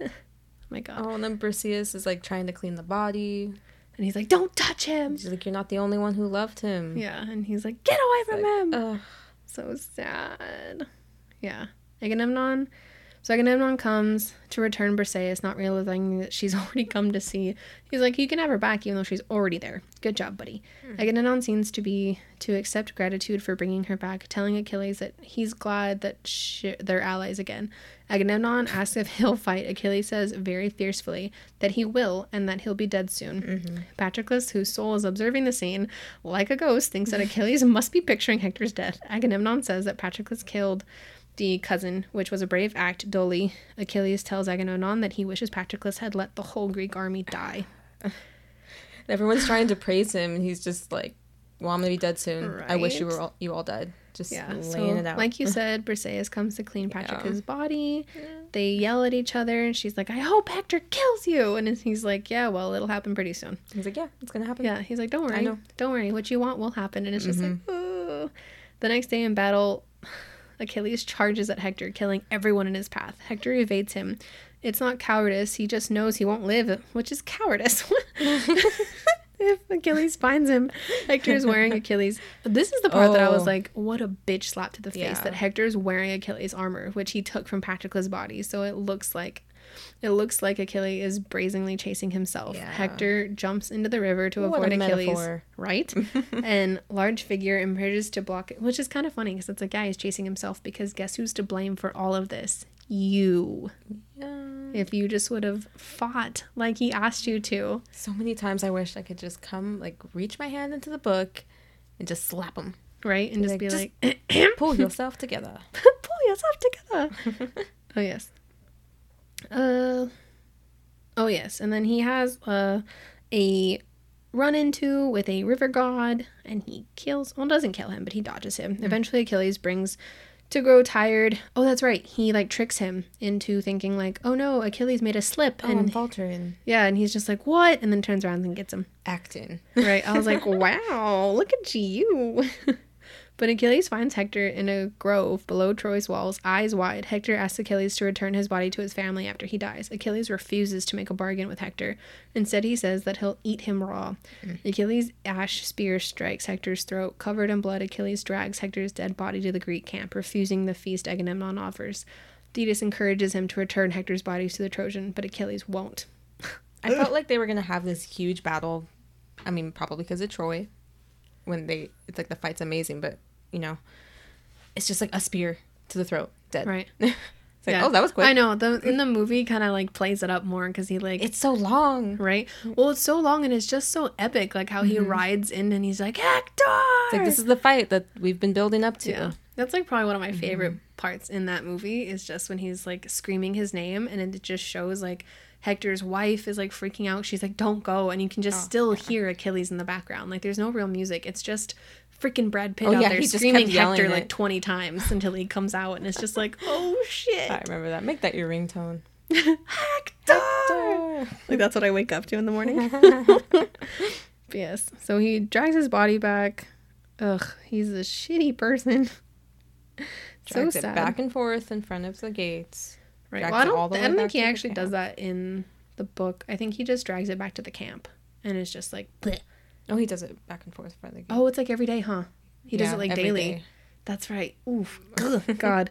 oh *laughs* my god. Oh, and then Briseis is like trying to clean the body. And he's like, "Don't touch him." She's like, you're not the only one who loved him. Yeah, and he's like, "Get away It's from like, him." ugh. so sad. Yeah. Agamemnon So Agamemnon comes to return Briseis, not realizing that she's *laughs* already come to see. He's like, you can have her back, even though she's already there. Good job, buddy. Hmm. Agamemnon seems to be to accept gratitude for bringing her back, telling Achilles that he's glad that sh- they're allies again. Agamemnon asks if he'll fight. Achilles says very fiercely that he will and that he'll be dead soon. Mm-hmm. Patroclus, whose soul is observing the scene like a ghost, thinks that *laughs* Achilles must be picturing Hector's death. Agamemnon says that Patroclus killed the cousin, which was a brave act, dully. Achilles tells Agamemnon that he wishes Patroclus had let the whole Greek army die. *laughs* Everyone's trying to praise him, and he's just like, "Well, I'm gonna be dead soon. I wish you were all, you all dead." Just Yeah, laying so it out. like you *laughs* said, Briseis comes to clean Patroclus' body. They yell at each other, and she's like, "I hope Hector kills you," and he's like, "Yeah, well, it'll happen pretty soon." he's like, "Yeah, it's gonna happen." Yeah, he's like, "Don't worry, know. don't worry. What you want will happen." And it's just like, oh. The next day in battle, Achilles charges at Hector, killing everyone in his path. Hector evades him. It's not cowardice. He just knows he won't live, which is cowardice. *laughs* if Achilles finds him, Hector is wearing Achilles. This is the part that I was Oh. like, what a bitch slap to the face Yeah. that Hector is wearing Achilles' armor, which he took from Patroclus' body. So it looks like it looks like Achilles is brazenly chasing himself. Yeah. Hector jumps into the river to What avoid a Achilles, metaphor. right? *laughs* and large figure emerges to block it, which is kind of funny because it's like, yeah, he's chasing himself because guess who's to blame for all of this? You. Yeah. If you just would have fought like he asked you to. So many times I wish I could just come, like, reach my hand into the book, and just slap him. Right? And just Like, be just- like, *clears throat* Pull yourself together. *laughs* pull yourself together. *laughs* oh yes. Uh oh yes, and then he has uh a run into with a river god, and he kills. Well, doesn't kill him, but he dodges him. Eventually, Achilles brings to grow tired. Oh, that's right. He like tricks him into thinking like, oh no, Achilles made a slip, Oh, and faltering. yeah, and he's just like, what? And then turns around and gets him. Acting. Right. I was like, *laughs* wow, look at you. *laughs* but Achilles finds Hector in a grove below Troy's walls, eyes wide. Hector asks Achilles to return his body to his family after he dies. Achilles refuses to make a bargain with Hector. Instead, he says that he'll eat him raw. Mm. Achilles' ash spear strikes Hector's throat. Covered in blood, Achilles drags Hector's dead body to the Greek camp, refusing the feast Agamemnon offers. Thetis encourages him to return Hector's body to the Trojan, but Achilles won't. I felt like they were gonna have this huge battle. I mean, probably because of Troy. When they, it's like the fight's amazing, but you know, it's just like a spear to the throat, dead. Right. *laughs* It's like, Yeah. oh, that was quick. I know. The in the movie kind of like plays it up more because he like It's so long. right. Well, it's so long and it's just so epic, like how he mm-hmm. rides in and he's like Hector. It's like this is the fight that we've been building up to. yeah. That's like probably one of my mm-hmm. favorite parts in that movie is just when he's like screaming his name and it just shows like Hector's wife is like freaking out. She's like, "Don't go," and you can just oh. still hear Achilles in the background. Like there's no real music. It's just freaking Brad Pitt Oh, out yeah, there screaming Hector it. like 20 times until he comes out and it's just like, *laughs* "Oh shit." I remember that. Make that your ringtone. Hector! Like that's what I wake up to in the morning. *laughs* Yes. So he drags his body back. Ugh, he's a shitty person. *laughs* so sad. back and forth in front of the gates. right. Well, I don't, all the I don't think he actually does that in the book. I think he just drags it back to the camp and it's just like, bleh. Oh, he does it back and forth of the gate. oh, it's like every day, huh? He does Yeah, it like daily. day. That's right. Oof. *laughs* Ugh, God.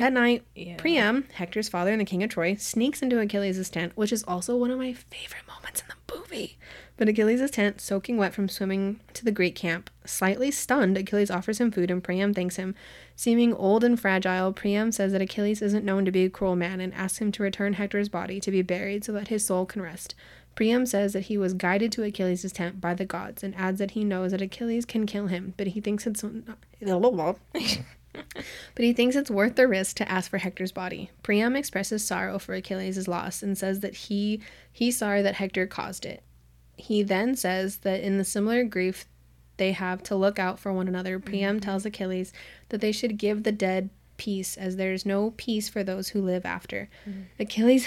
At night, Yeah. Priam, Hector's father and the king of Troy, sneaks into Achilles' tent, which is also one of my favorite moments in the movie. But Achilles' tent, soaking wet from swimming to the Greek camp, slightly stunned, Achilles offers him food and Priam thanks him. Seeming old and fragile, Priam says that Achilles isn't known to be a cruel man and asks him to return Hector's body to be buried so that his soul can rest. Priam says that he was guided to Achilles' tent by the gods and adds that he knows that Achilles can kill him, but he thinks it's not... *laughs* but he thinks it's worth the risk to ask for Hector's body. Priam expresses sorrow for Achilles' loss and says that he he's sorry that Hector caused it. He then says that in the similar grief they have to look out for one another. Priam mm-hmm. tells Achilles that they should give the dead peace as there is no peace for those who live after. Mm-hmm. Achilles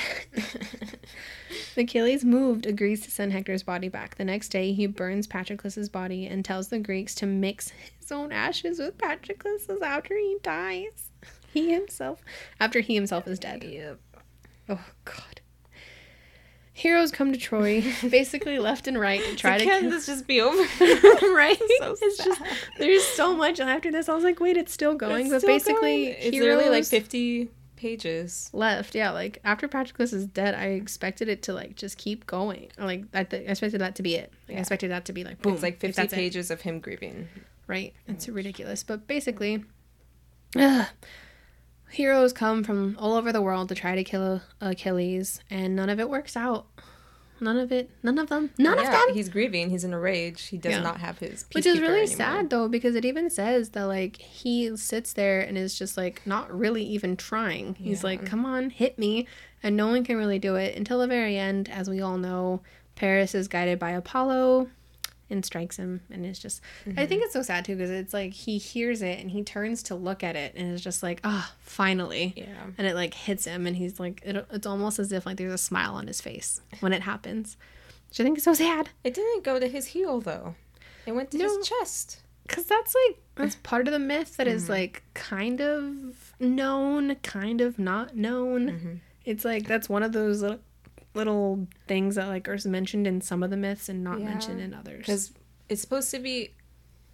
*laughs* Achilles moved agrees to send Hector's body back. The next day he burns Patroclus's body and tells the Greeks to mix his own ashes with Patroclus's after he dies. *laughs* He himself after he himself is dead. Yep. Oh god. Heroes come to Troy, *laughs* basically left and right, to try to Can kill- this just be *laughs* over? *laughs* right? so it's just there's so much after this. I was like, wait, it's still going, It's but still basically, going. it's literally like 50 pages. left. Yeah, like after Patroclus is dead, I expected it to like just keep going. Like I, th- I expected that to be it. Like, I expected that to be like boom. it's like 50 that's it. pages of him grieving. Right. It's mm. ridiculous. But basically, ugh, heroes come from all over the world to try to kill Achilles, and none of it works out. None of it. None of them. None of Yeah, them. He's grieving. He's in a rage. He does Yeah. not have his Which is really anymore. sad though, because it even says that like he sits there and is just like not really even trying. He's Yeah. like, "Come on, hit me," and no one can really do it until the very end. As we all know, Paris is guided by Apollo and strikes him, and it's just. I think mm-hmm. it's so sad too because it's like he hears it and he turns to look at it and is just like, "Ah, finally." Yeah. And it like hits him, and he's like, it, it's almost as if like there's a smile on his face when it happens, which I think is so sad. It didn't go to his heel though. It went to No. his chest. Because that's like, that's part of the myth that is mm-hmm. like kind of known, kind of not known. Mm-hmm. It's like, that's one of those little, little things that like are mentioned in some of the myths and not Yeah. mentioned in others. Because it's supposed to be,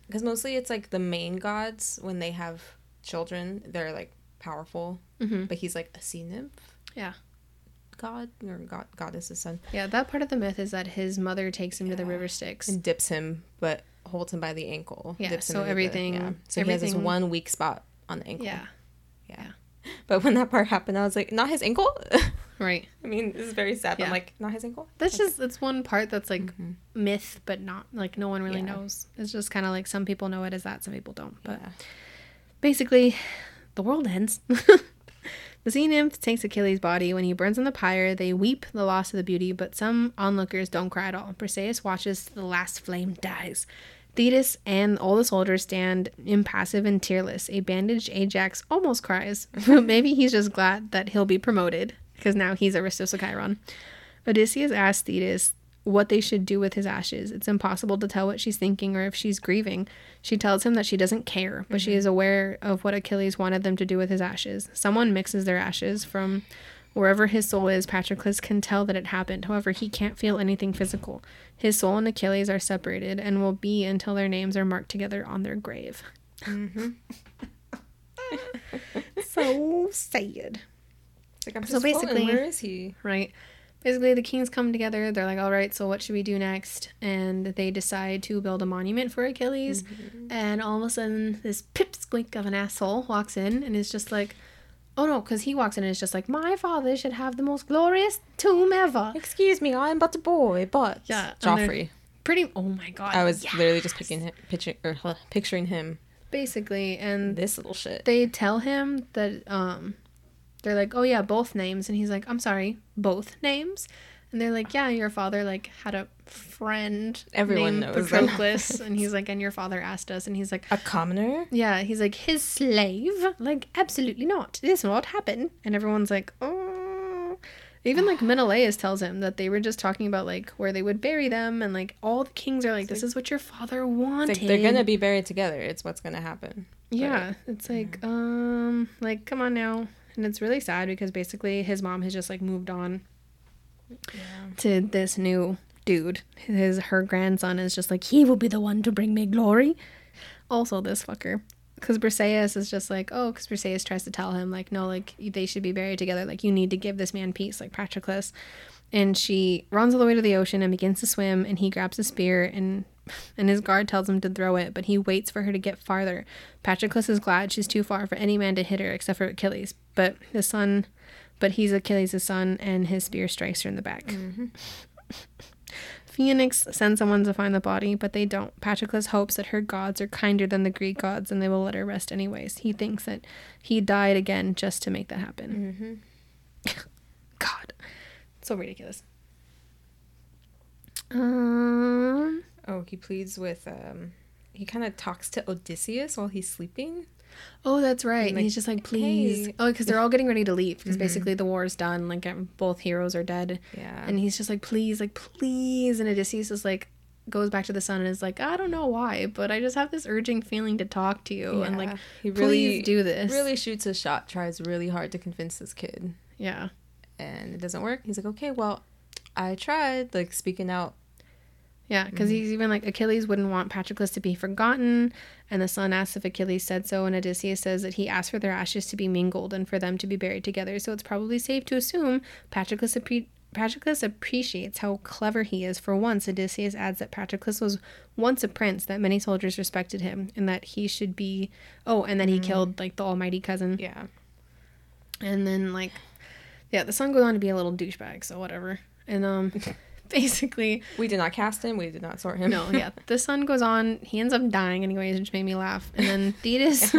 because mostly it's like the main gods when they have children, they're like powerful, Mhm. but he's like a sea nymph. Yeah. God or god goddess's son Yeah, that part of the myth is that his mother takes him to the river Styx. and dips him, but holds him by the ankle. Yeah, dips him so into the- everything- So he has this one weak spot on the ankle. Yeah. Yeah, But when that part happened, I was like, not his ankle. *laughs* right. I mean, this is very sad. but I'm like, not his ankle. That's just, that's one part that's like Mhm. myth, but not, like no one really Yeah. knows. It's just kind of like some people know it as that, some people don't. But Yeah. basically, the world ends. *laughs* the sea nymph takes Achilles' body. When he burns in the pyre, they weep the loss of the beauty, but some onlookers don't cry at all. Briseis watches the last flame dies. Thetis and all the soldiers stand impassive and tearless. A bandaged Ajax almost cries, *laughs* but maybe he's just glad that he'll be promoted because now he's Aristos Achaion. Odysseus asks Thetis what they should do with his ashes. It's impossible to tell what she's thinking or if she's grieving. She tells him that she doesn't care, but she is aware of what Achilles wanted them to do with his ashes. Someone mixes their ashes from wherever his soul is. Patroclus can tell that it happened. However, he can't feel anything physical. His soul and Achilles are separated and will be until their names are marked together on their grave. Mm-hmm. *laughs* so sad. Like, I'm So basically- where is he? right? Basically, the kings come together. They're like, all right, so what should we do next? And they decide to build a monument for Achilles. And all of a sudden, this pipsqueak of an asshole walks in and is just like, oh no, because he walks in and is just like, my father should have the most glorious tomb ever. Excuse me, I'm but a boy, but Yeah, Joffrey. Pretty, oh my god. I was yes. literally just picking him, picturing, or, picturing him. Basically, and This little shit. they tell him that um they're like oh yeah both names. And he's like i'm sorry both names? And they're like yeah your father like had a friend Everyone named knows patroclus. *laughs* And he's like and your father asked us. And he's like a commoner. yeah. He's like his slave? Like absolutely not. This won't happen. And everyone's like oh. Even like menelaus tells him that they were just talking about like where they would bury them. And like all the kings are like this is what your father wanted like they're gonna be buried together. It's what's gonna happen. yeah, it's like um like come on now. And it's really sad because basically his mom has just like moved on to this new dude. His her grandson is just like he will be the one to bring me glory. Also this fucker. Because Briseis is just like, oh, because Briseis tries to tell him, like, no, like, they should be buried together. Like, you need to give this man peace, like Patroclus. And she runs all the way to the ocean and begins to swim. And he grabs a spear and and his guard tells him to throw it, but he waits for her to get farther. Patroclus is glad she's too far for any man to hit her except for Achilles. But the son, but he's Achilles' son, and his spear strikes her in the back. *laughs* Phoenix sends someone to find the body, but they don't. Patroclus hopes that her gods are kinder than the Greek gods and they will let her rest anyways. He thinks that he died again just to make that happen. Mm-hmm. *laughs* God. So ridiculous. Um Oh, he pleads with um. He kind of talks to Odysseus while he's sleeping. Oh, that's right. And, And like, he's just like, please. hey. Oh, because they're all getting ready to leave because Mhm. basically the war is done. Like both heroes are dead, Yeah. and he's just like, please, like please. And Odysseus is like, goes back to the sun and is like, I don't know why, but I just have this urging feeling to talk to you and like, he please really do this. really shoots a shot. Tries really hard to convince this kid, Yeah. and it doesn't work. He's like, okay, well, I tried. Like speaking out Yeah, because he's even like Achilles wouldn't want Patroclus to be forgotten, and the son asks if Achilles said so, and Odysseus says that he asked for their ashes to be mingled and for them to be buried together. So it's probably safe to assume Patroclus, appre- Patroclus appreciates how clever he is. For once, Odysseus adds that Patroclus was once a prince, that many soldiers respected him, and that he should be. Oh, and then he killed like the almighty cousin, Yeah. and then like, yeah, the son goes on to be a little douchebag. So whatever, and um, *laughs* *laughs* basically. We did not cast him. We did not sort him. No, yeah. *laughs* The son goes on. He ends up dying anyways, which made me laugh. And then *laughs* Thetis,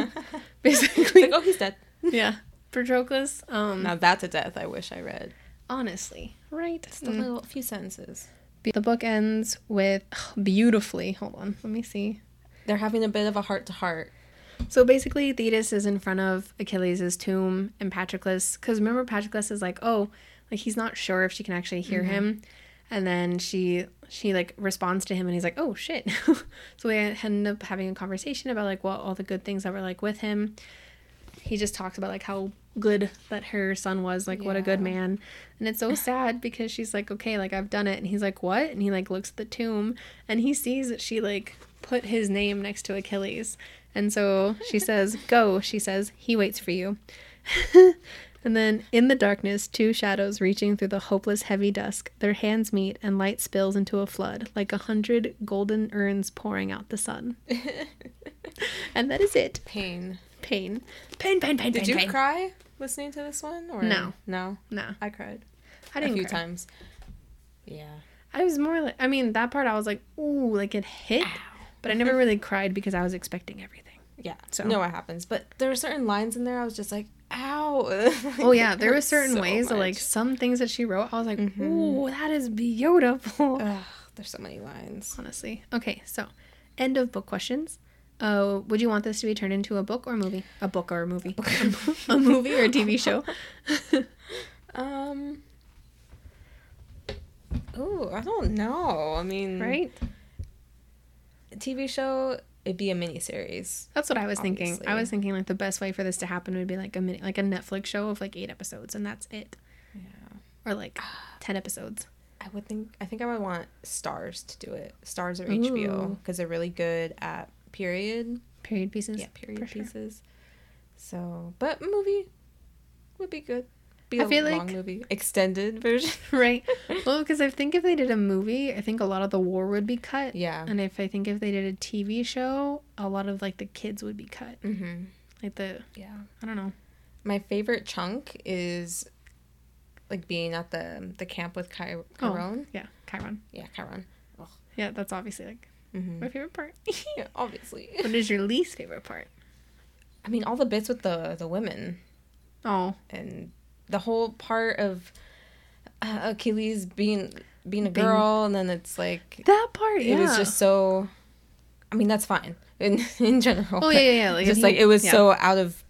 basically, like, oh, he's dead. yeah, Patroclus. Um, Now that's a death I wish I read. honestly, right? Just a Mm. little few sentences. The book ends with beautifully. Hold on, let me see. They're having a bit of a heart to heart. So basically, Thetis is in front of Achilles' tomb, and Patroclus, because remember, Patroclus is like, oh, like he's not sure if she can actually hear him, and then she she like responds to him, and he's like, oh shit. *laughs* so they end up having a conversation about like what all the good things that were like with him. He just talks about like how good that her son was, like what a good man, and it's so *laughs* sad because she's like, okay, like I've done it, and he's like, what? And he like looks at the tomb, and he sees that she like put his name next to Achilles. And so she says, Go, she says, he waits for you. *laughs* and then in the darkness, two shadows reaching through the hopeless heavy dusk, their hands meet and light spills into a flood, like a hundred golden urns pouring out the sun. *laughs* and that is it. Pain. Pain. Pain, pain, pain, Did pain, you pain. cry listening to this one? Or No. No. No, I cried. I didn't a few cry. times. Yeah. I was more like, I mean, that part I was like, ooh, like it hit. But I never really *laughs* cried because I was expecting everything. Yeah. So- no, it happens. But there were certain lines in there I was just like, ow. *laughs* Oh yeah, there were certain so ways that like some things that she wrote, I was like, Mhm. ooh, that is beautiful. Ugh, there's so many lines. honestly. Okay, so end of book questions. Uh, would you want this to be turned into a book or movie? A book or a movie? *laughs* a movie or a TV show? *laughs* Um. Oh, I don't know. I mean, right? TV show, it'd be a miniseries. That's what I was thinking. I was thinking like the best way for this to happen would be like a mini, like a Netflix show of like eight episodes, and that's it, Yeah. or like ten episodes. I would think. I think I would want Starz to do it. Starz or HBO because they're really good at period. Period pieces. Yeah, period for sure. pieces. So, but movie would be good. Be I a feel long like- movie, extended version. *laughs* right. *laughs* Well, because I think if they did a movie, I think a lot of the war would be cut. yeah. And if I think if they did a TV show, a lot of like the kids would be cut. Mm-hmm. Like the Yeah. I don't know. My favorite chunk is like being at the the camp with Ky- Oh. Chiron. Yeah, Chiron. Yeah, Chiron. Yeah, that's obviously like Mm-hmm. my favorite part. *laughs* Yeah, obviously. what is your least favorite part? I mean, all the bits with the the women Oh, and the whole part of uh, Achilles being being a girl, and then it's like that part. Yeah. it was just so. I mean, that's fine *laughs* in in general. Oh yeah, yeah, yeah. *laughs* Like just he- like it was yeah. so out of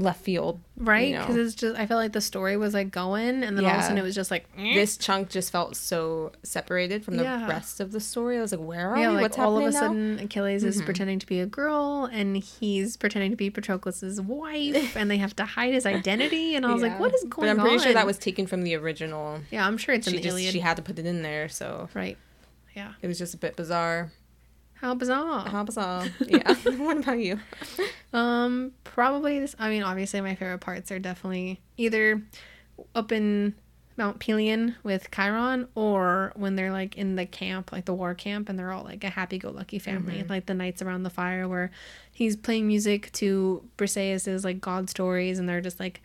left field. right you know. because it's just I felt like the story was like going, and then all of a sudden it was just like eh. This chunk just felt so separated from the Yeah. rest of the story. I was like, where are yeah, we? like What's all of happening a now? sudden Achilles is Mhm. pretending to be a girl, and he's pretending to be Patroclus's wife, *laughs* and they have to hide his identity, and I was like, what is going on? But on? I'm pretty sure that was taken from the original. yeah, I'm sure it's in She the just Iliad, she had to put it in there, so right? Yeah, it was just a bit bizarre. How bizarre. How bizarre. yeah. *laughs* what about you? Um, probably this. I mean, obviously, my favorite parts are definitely either up in Mount Pelion with Chiron, or when they're like in the camp, like the war camp, and they're all like a happy-go-lucky family, like the nights around the fire where he's playing music to Briseis's like God stories, and they're just like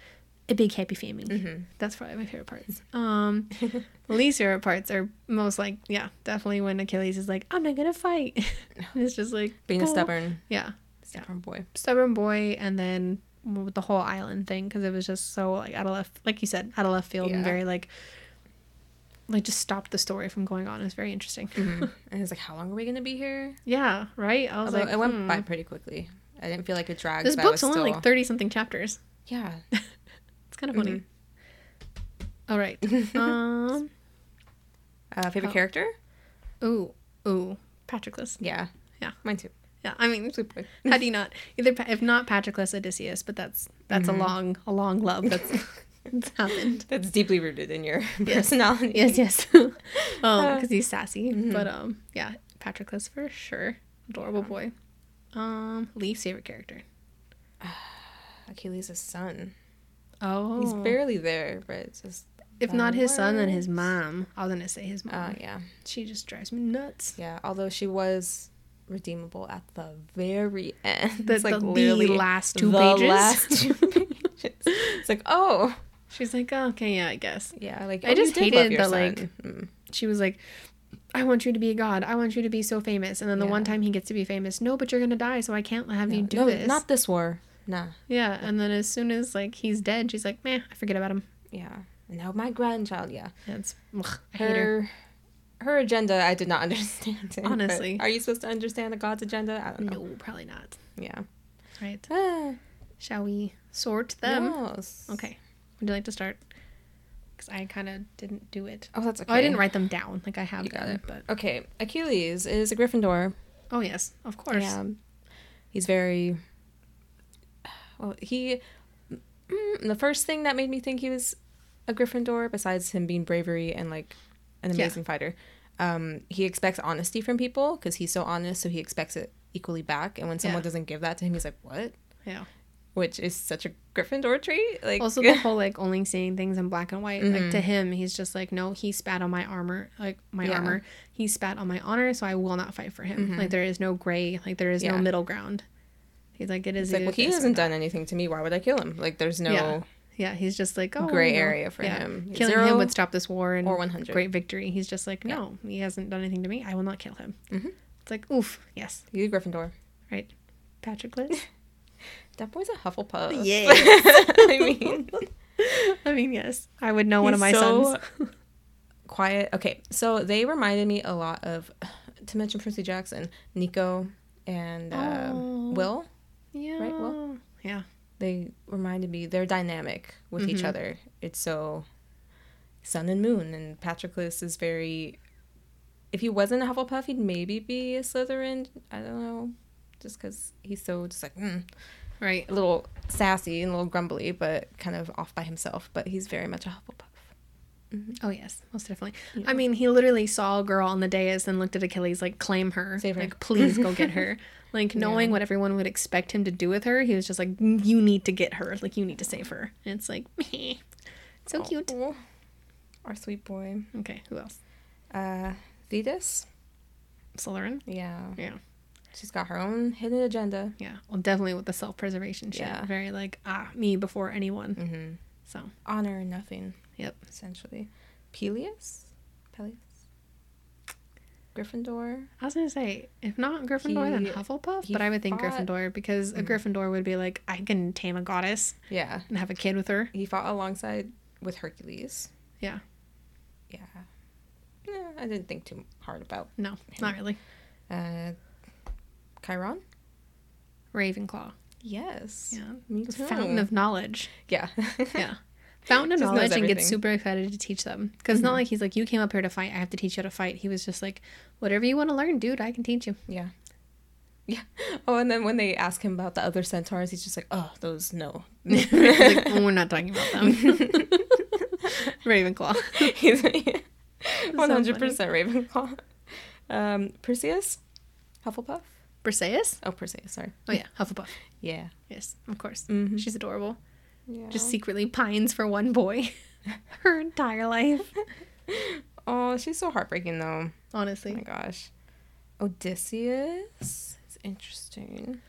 a big happy family. Mm-hmm. That's probably my favorite parts. Um, *laughs* least favorite parts are most like yeah, definitely when Achilles is like, I'm not gonna fight. *laughs* it's just like Being a "Oh." stubborn, Yeah, stubborn boy. stubborn boy and then with the whole island thing because it was just so like out of left like you said out of left field and Yeah. very like like just stopped the story from going on it was very interesting Mhm. *laughs* and it's like, how long are we gonna be here? yeah right i was Although like it went hmm. by pretty quickly. I didn't feel like it dragged. this book's only still... like 30 something chapters yeah. Kind of funny all right *laughs* um Uh, favorite Oh. character? ooh ooh patroclus Yeah. Yeah. Mine too. yeah i mean *laughs* how do you not either if not patroclus odysseus but that's that's Mhm. a long a long love that's *laughs* it's happened. That's deeply rooted in your Yes. personality. Yes, yes. um, Uh, because he's sassy. mhm. But um, yeah, Patroclus for sure. Adorable boy. Um, least favorite character. *sighs* Achilles' son. Oh, He's barely there, but it's just. if not his son, then his mom. I was gonna say his Oh mom. yeah, She just drives me nuts. yeah. Although she was redeemable at the very end. That's like the, literally last two the pages. last *laughs* two pages. It's like oh She's like, oh, okay, yeah, I guess. yeah, like I oh, just did love hated that, son. like, Mm. She was like, I want you to be a god. I want you to be so famous. And then the one time he gets to be famous, no, but you're gonna die, so I can't have you do no, this. not this war. Nah, yeah. And then as soon as like he's dead, she's like, "Man, I forget about him. yeah. And now my grandchild, yeah. It's ugh, her. her her agenda I did not *laughs* understand. but Honestly. are you supposed to understand a god's agenda? I don't know. No, probably not. Yeah. Right. Ah, *sighs* Shall we sort them? yes. Okay. Would you like to start? Because I kind of didn't do it. Oh, that's okay. Oh, I didn't write them down. Like I have You got them, it. but Okay, Achilles is a Gryffindor. oh yes, of course. Yeah. He's very. Well, he. mm, The first thing that made me think he was a Gryffindor, besides him being bravery and like an Yeah. amazing fighter, um, he expects honesty from people because he's so honest, so he expects it equally back. And when someone Yeah. doesn't give that to him, he's like, "What?" Yeah. Which is such a Gryffindor trait. Like Also, *laughs* the whole like only seeing things in black and white. Like Mhm. to him, he's just like, no, he spat on my armor, like my Yeah. armor. He spat on my honor, so I will not fight for him. Mhm. Like there is no gray. Like there is no middle ground. He's like, it is. Like, well, he hasn't done anything to me. Why would I kill him? Like, there's no Yeah. Yeah, he's just like, oh, gray you know, area for yeah. him. Killing Zero him would stop this war and or 100. great victory. He's just like, Yeah. no, he hasn't done anything to me. I will not kill him. Mhm. It's like, oof, yes, He's a Gryffindor. Right. Patroclus. *laughs* That boy's a Hufflepuff. *laughs* Yeah. *laughs* I mean, I mean, yes, I would know one of my so sons. quiet. Okay, so they reminded me a lot of, *sighs* to mention Percy Jackson, Nico and uh, Oh. Will. Yeah, Right, Will? yeah, They reminded me. They're dynamic with each Mhm. other. It's so sun and moon, and Patroclus is very. If he wasn't a Hufflepuff, he'd maybe be a Slytherin. I don't know, just because he's so just like mm, right. a little sassy and a little grumbly, but kind of off by himself. But he's very much a Hufflepuff. Oh yes, most definitely. Yeah. I mean, he literally saw a girl on the dais and looked at Achilles like, "Claim her, Save her. like, please go get *laughs* her." Like knowing Yeah. what everyone would expect him to do with her, he was just like, "You need to get her. Like, you need to save her." And it's like, *laughs* meh. so cute. Our sweet boy. Okay, who else? Uh, Thetis. Slytherin. Yeah. Yeah, She's got her own hidden agenda. yeah. Well, definitely with the self-preservation shit. Yeah. Very like, ah, me before anyone. Mm-hmm. So Honor nothing. Yep. Essentially. Peleus? Peleus? Gryffindor? I was gonna say, if not Gryffindor, then Hufflepuff. But I would think fought- Gryffindor because a Mm. Gryffindor would be like, I can tame a goddess Yeah. and have a kid with her. He fought alongside with Hercules. Yeah. Yeah. Yeah, I didn't think too hard about No, not really. uh Chiron? Ravenclaw. Yes. Yeah. Me too. fountain of knowledge. Yeah. *laughs* Yeah. Fountain of knowledge and gets super excited to teach them. Because it's not like he's like, you came up here to fight. I have to teach you how to fight. He was just like, whatever you want to learn, dude, I can teach you. Yeah. Yeah. *laughs* Oh, and then when they ask him about the other centaurs, he's just like, oh, those, no. *laughs* Like, "Oh, we're not talking about them. *laughs* Ravenclaw. he's So 100% Ravenclaw. Um, Perseus? Hufflepuff? Perseus? Oh, Perseus, sorry. Oh, yeah. Hufflepuff. Yeah. Yes, of course. Mhm. She's adorable. Yeah. Just secretly pines for one boy *laughs* her entire life. *laughs* Oh, she's so heartbreaking, though. Oh Honestly. my gosh. Odysseus? It's interesting.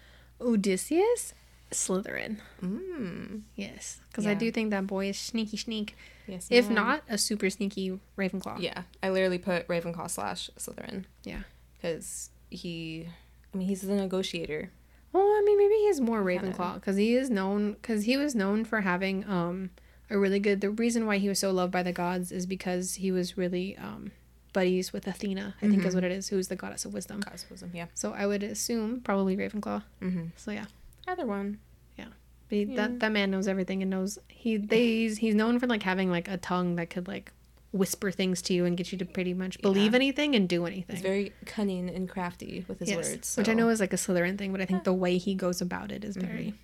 Odysseus? Slytherin. Mm. Yes. Because I do think that boy is sneaky sneak. Yes. If ma'am. not, a super sneaky Ravenclaw. Yeah, I literally put Ravenclaw slash Slytherin. Yeah. Because he, I mean, he's the negotiator. Well, I mean, maybe he's more Ravenclaw because he is known because he was known for having um a really good. The reason why he was so loved by the gods is because he was really um buddies with Athena. I think is Mhm. what it is, who's the goddess of wisdom. God's wisdom, yeah. So I would assume probably Ravenclaw. Mm-hmm. So yeah, Either one. but he- Yeah. that that man knows everything and knows he they he's, he's known for like having like a tongue that could like whisper things to you and get you to pretty much believe Yeah. anything and do anything. He's very cunning and crafty with his Yes, words. which I know is like a Slytherin thing, but I think Yeah. the way he goes about it is Mhm. very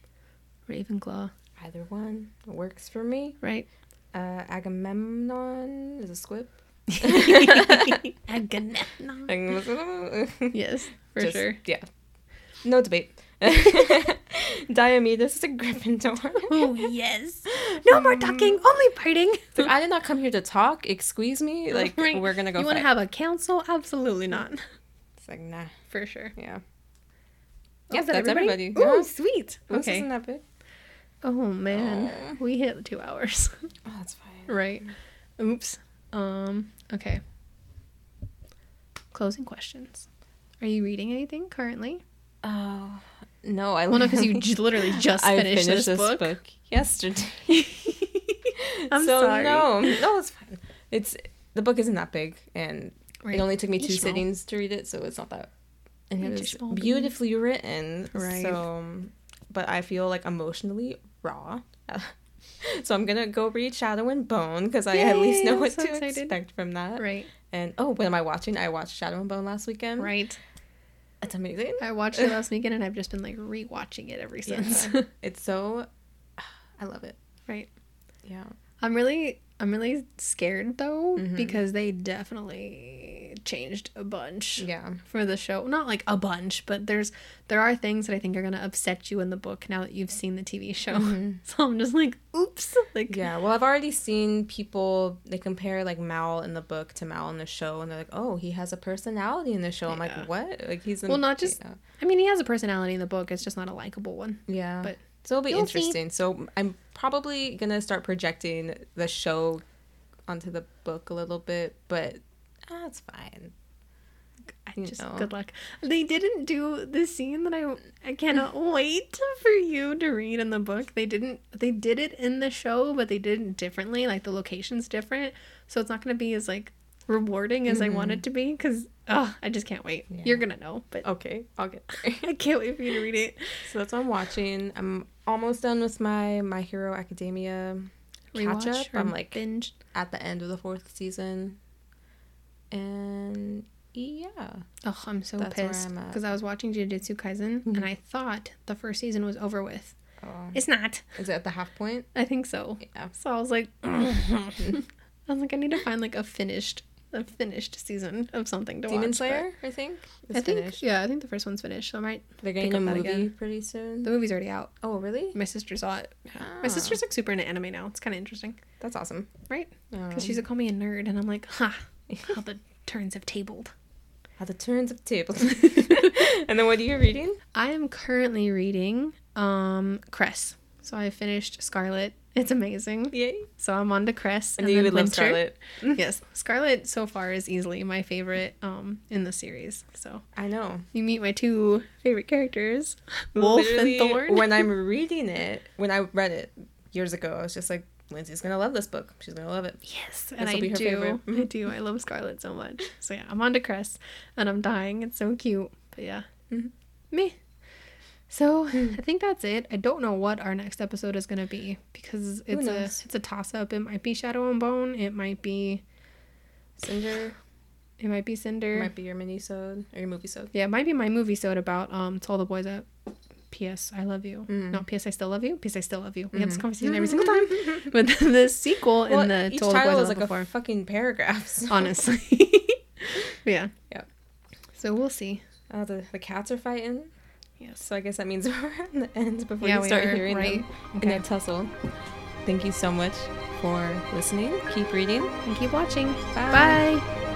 Ravenclaw. either one works for me. Right. Uh, Agamemnon is a squib. *laughs* *laughs* Agamemnon. Yes, for Just- sure. Yeah. No debate. *laughs* Diomedes is a Gryffindor. Oh yes. No more talking, only fighting. Like, I did not come here to talk. Excuse me. *laughs* Like Right. we're gonna go. You want to have a council? Absolutely not. It's like nah. For sure. Yeah. Oh, that that's everybody. Oh, Yeah. sweet. Okay. isn't that big. Oh man, we hit two hours. *laughs* Oh, that's fine. right. Oops. Um. Okay. Closing questions. Are you reading anything currently? Oh no, I Well, no, because you *laughs* j- literally just I finished, this, book. yesterday. *laughs* I'm so sorry. no, no, it's fine. It's the book isn't that big, and Right. it only took me two small. sittings to read it, so it's not that. And it beans. beautifully written, Right. So, but I feel like emotionally raw. *laughs* so I'm gonna go read Shadow and Bone because I at least know I'm what so to excited. expect from that. Right. And oh, what am I watching? I watched Shadow and Bone last weekend. Right. It's amazing. I watched it last *laughs* weekend, and I've just been like rewatching it ever since. Yeah. *laughs* it's so. *sighs* I love it. right. Yeah. I'm really, I'm really scared though Mhm. because they definitely changed a bunch. Yeah. for the show. Not like a bunch, but there's there are things that I think are gonna upset you in the book now that you've seen the TV show. *laughs* So I'm just like, oops. Like Yeah, well, I've already seen people they compare like Mal in the book to Mal in the show, and they're like, "Oh, he has a personality in the show." I'm like, "What?" Like he's in, Well, not just- yeah. I mean he has a personality in the book, it's just not a likable one. yeah. but so it'll be you'll see. interesting. So I'm probably gonna start projecting the show onto the book a little bit, but ah, fine. I just know. good luck. They didn't do the scene that I I cannot *laughs* wait for you to read in the book. They didn't they did it in the show, but they did it differently. Like the location's different. So it's not gonna be as like rewarding as I want it to be because oh I just can't wait. Yeah. You're gonna know, but Okay, I'll get *laughs* there. I can't wait for you to read it. so that's what I'm watching. I'm almost done with my My Hero Academia catch up. I'm like binge. at the end of the fourth season, and yeah. Oh, I'm so That's pissed because I was watching Jujutsu Kaisen Mhm. and I thought the first season was over with. Oh. It's not. Is it at the half point? I think so. Yeah. So I was like, *laughs* I was like, I need to find like a finished, a finished season of something to Demon watch. but Slayer, I think. I think, finished. yeah, I think the first one's finished. So I might. They're getting a movie again. pretty soon. The movie's already out. Oh, really? My sister saw it. Ah. My sister's like super into anime now. It's kind of interesting, That's awesome. right? Um, Because she's a call me a nerd, and I'm like, ha, *laughs* how the turns have tabled. How the turns have tabled. *laughs* and then what are you reading? I am currently reading um Cress. So I finished Scarlet. It's amazing. Yay. So I'm on to Cress. And, you then would love. Scarlet. yes, Scarlet so far is easily my favorite um in the series. So I know. you meet my two favorite characters, Wolf Literally, and Thorne. When I'm *laughs* reading it, when I read it years ago, I was just like, Lindsay's gonna love this book. She's gonna love it. yes, and I be her do. favorite. I do. I love Scarlet so much. So yeah, I'm on to Cress, and I'm dying. It's so cute. But yeah, Mhm. me. So Hmm. I think that's it. I don't know what our next episode is gonna be because it's a it's a toss up. It might be Shadow and Bone. It might be Cinder it might be Cinder. It might be your mini sode or your movie sode. Yeah, it might be my movie sode about um to all the boys at P.S. I love you. Mhm. No, P.S. I still love you. P.S. I still love you. We have this Mhm. conversation every single time. *laughs* But *laughs* the sequel Well, in the each to all the boys title is like before. a fucking paragraph. so- honestly. *laughs* yeah. Yeah. So we'll see. Oh, the, the cats are fighting. Yes. So I guess that means *laughs* we're at the end before Yeah, you we start are, hearing right? them in Okay. their tussle. Thank you so much for listening. Keep reading. And keep watching. Bye. Bye.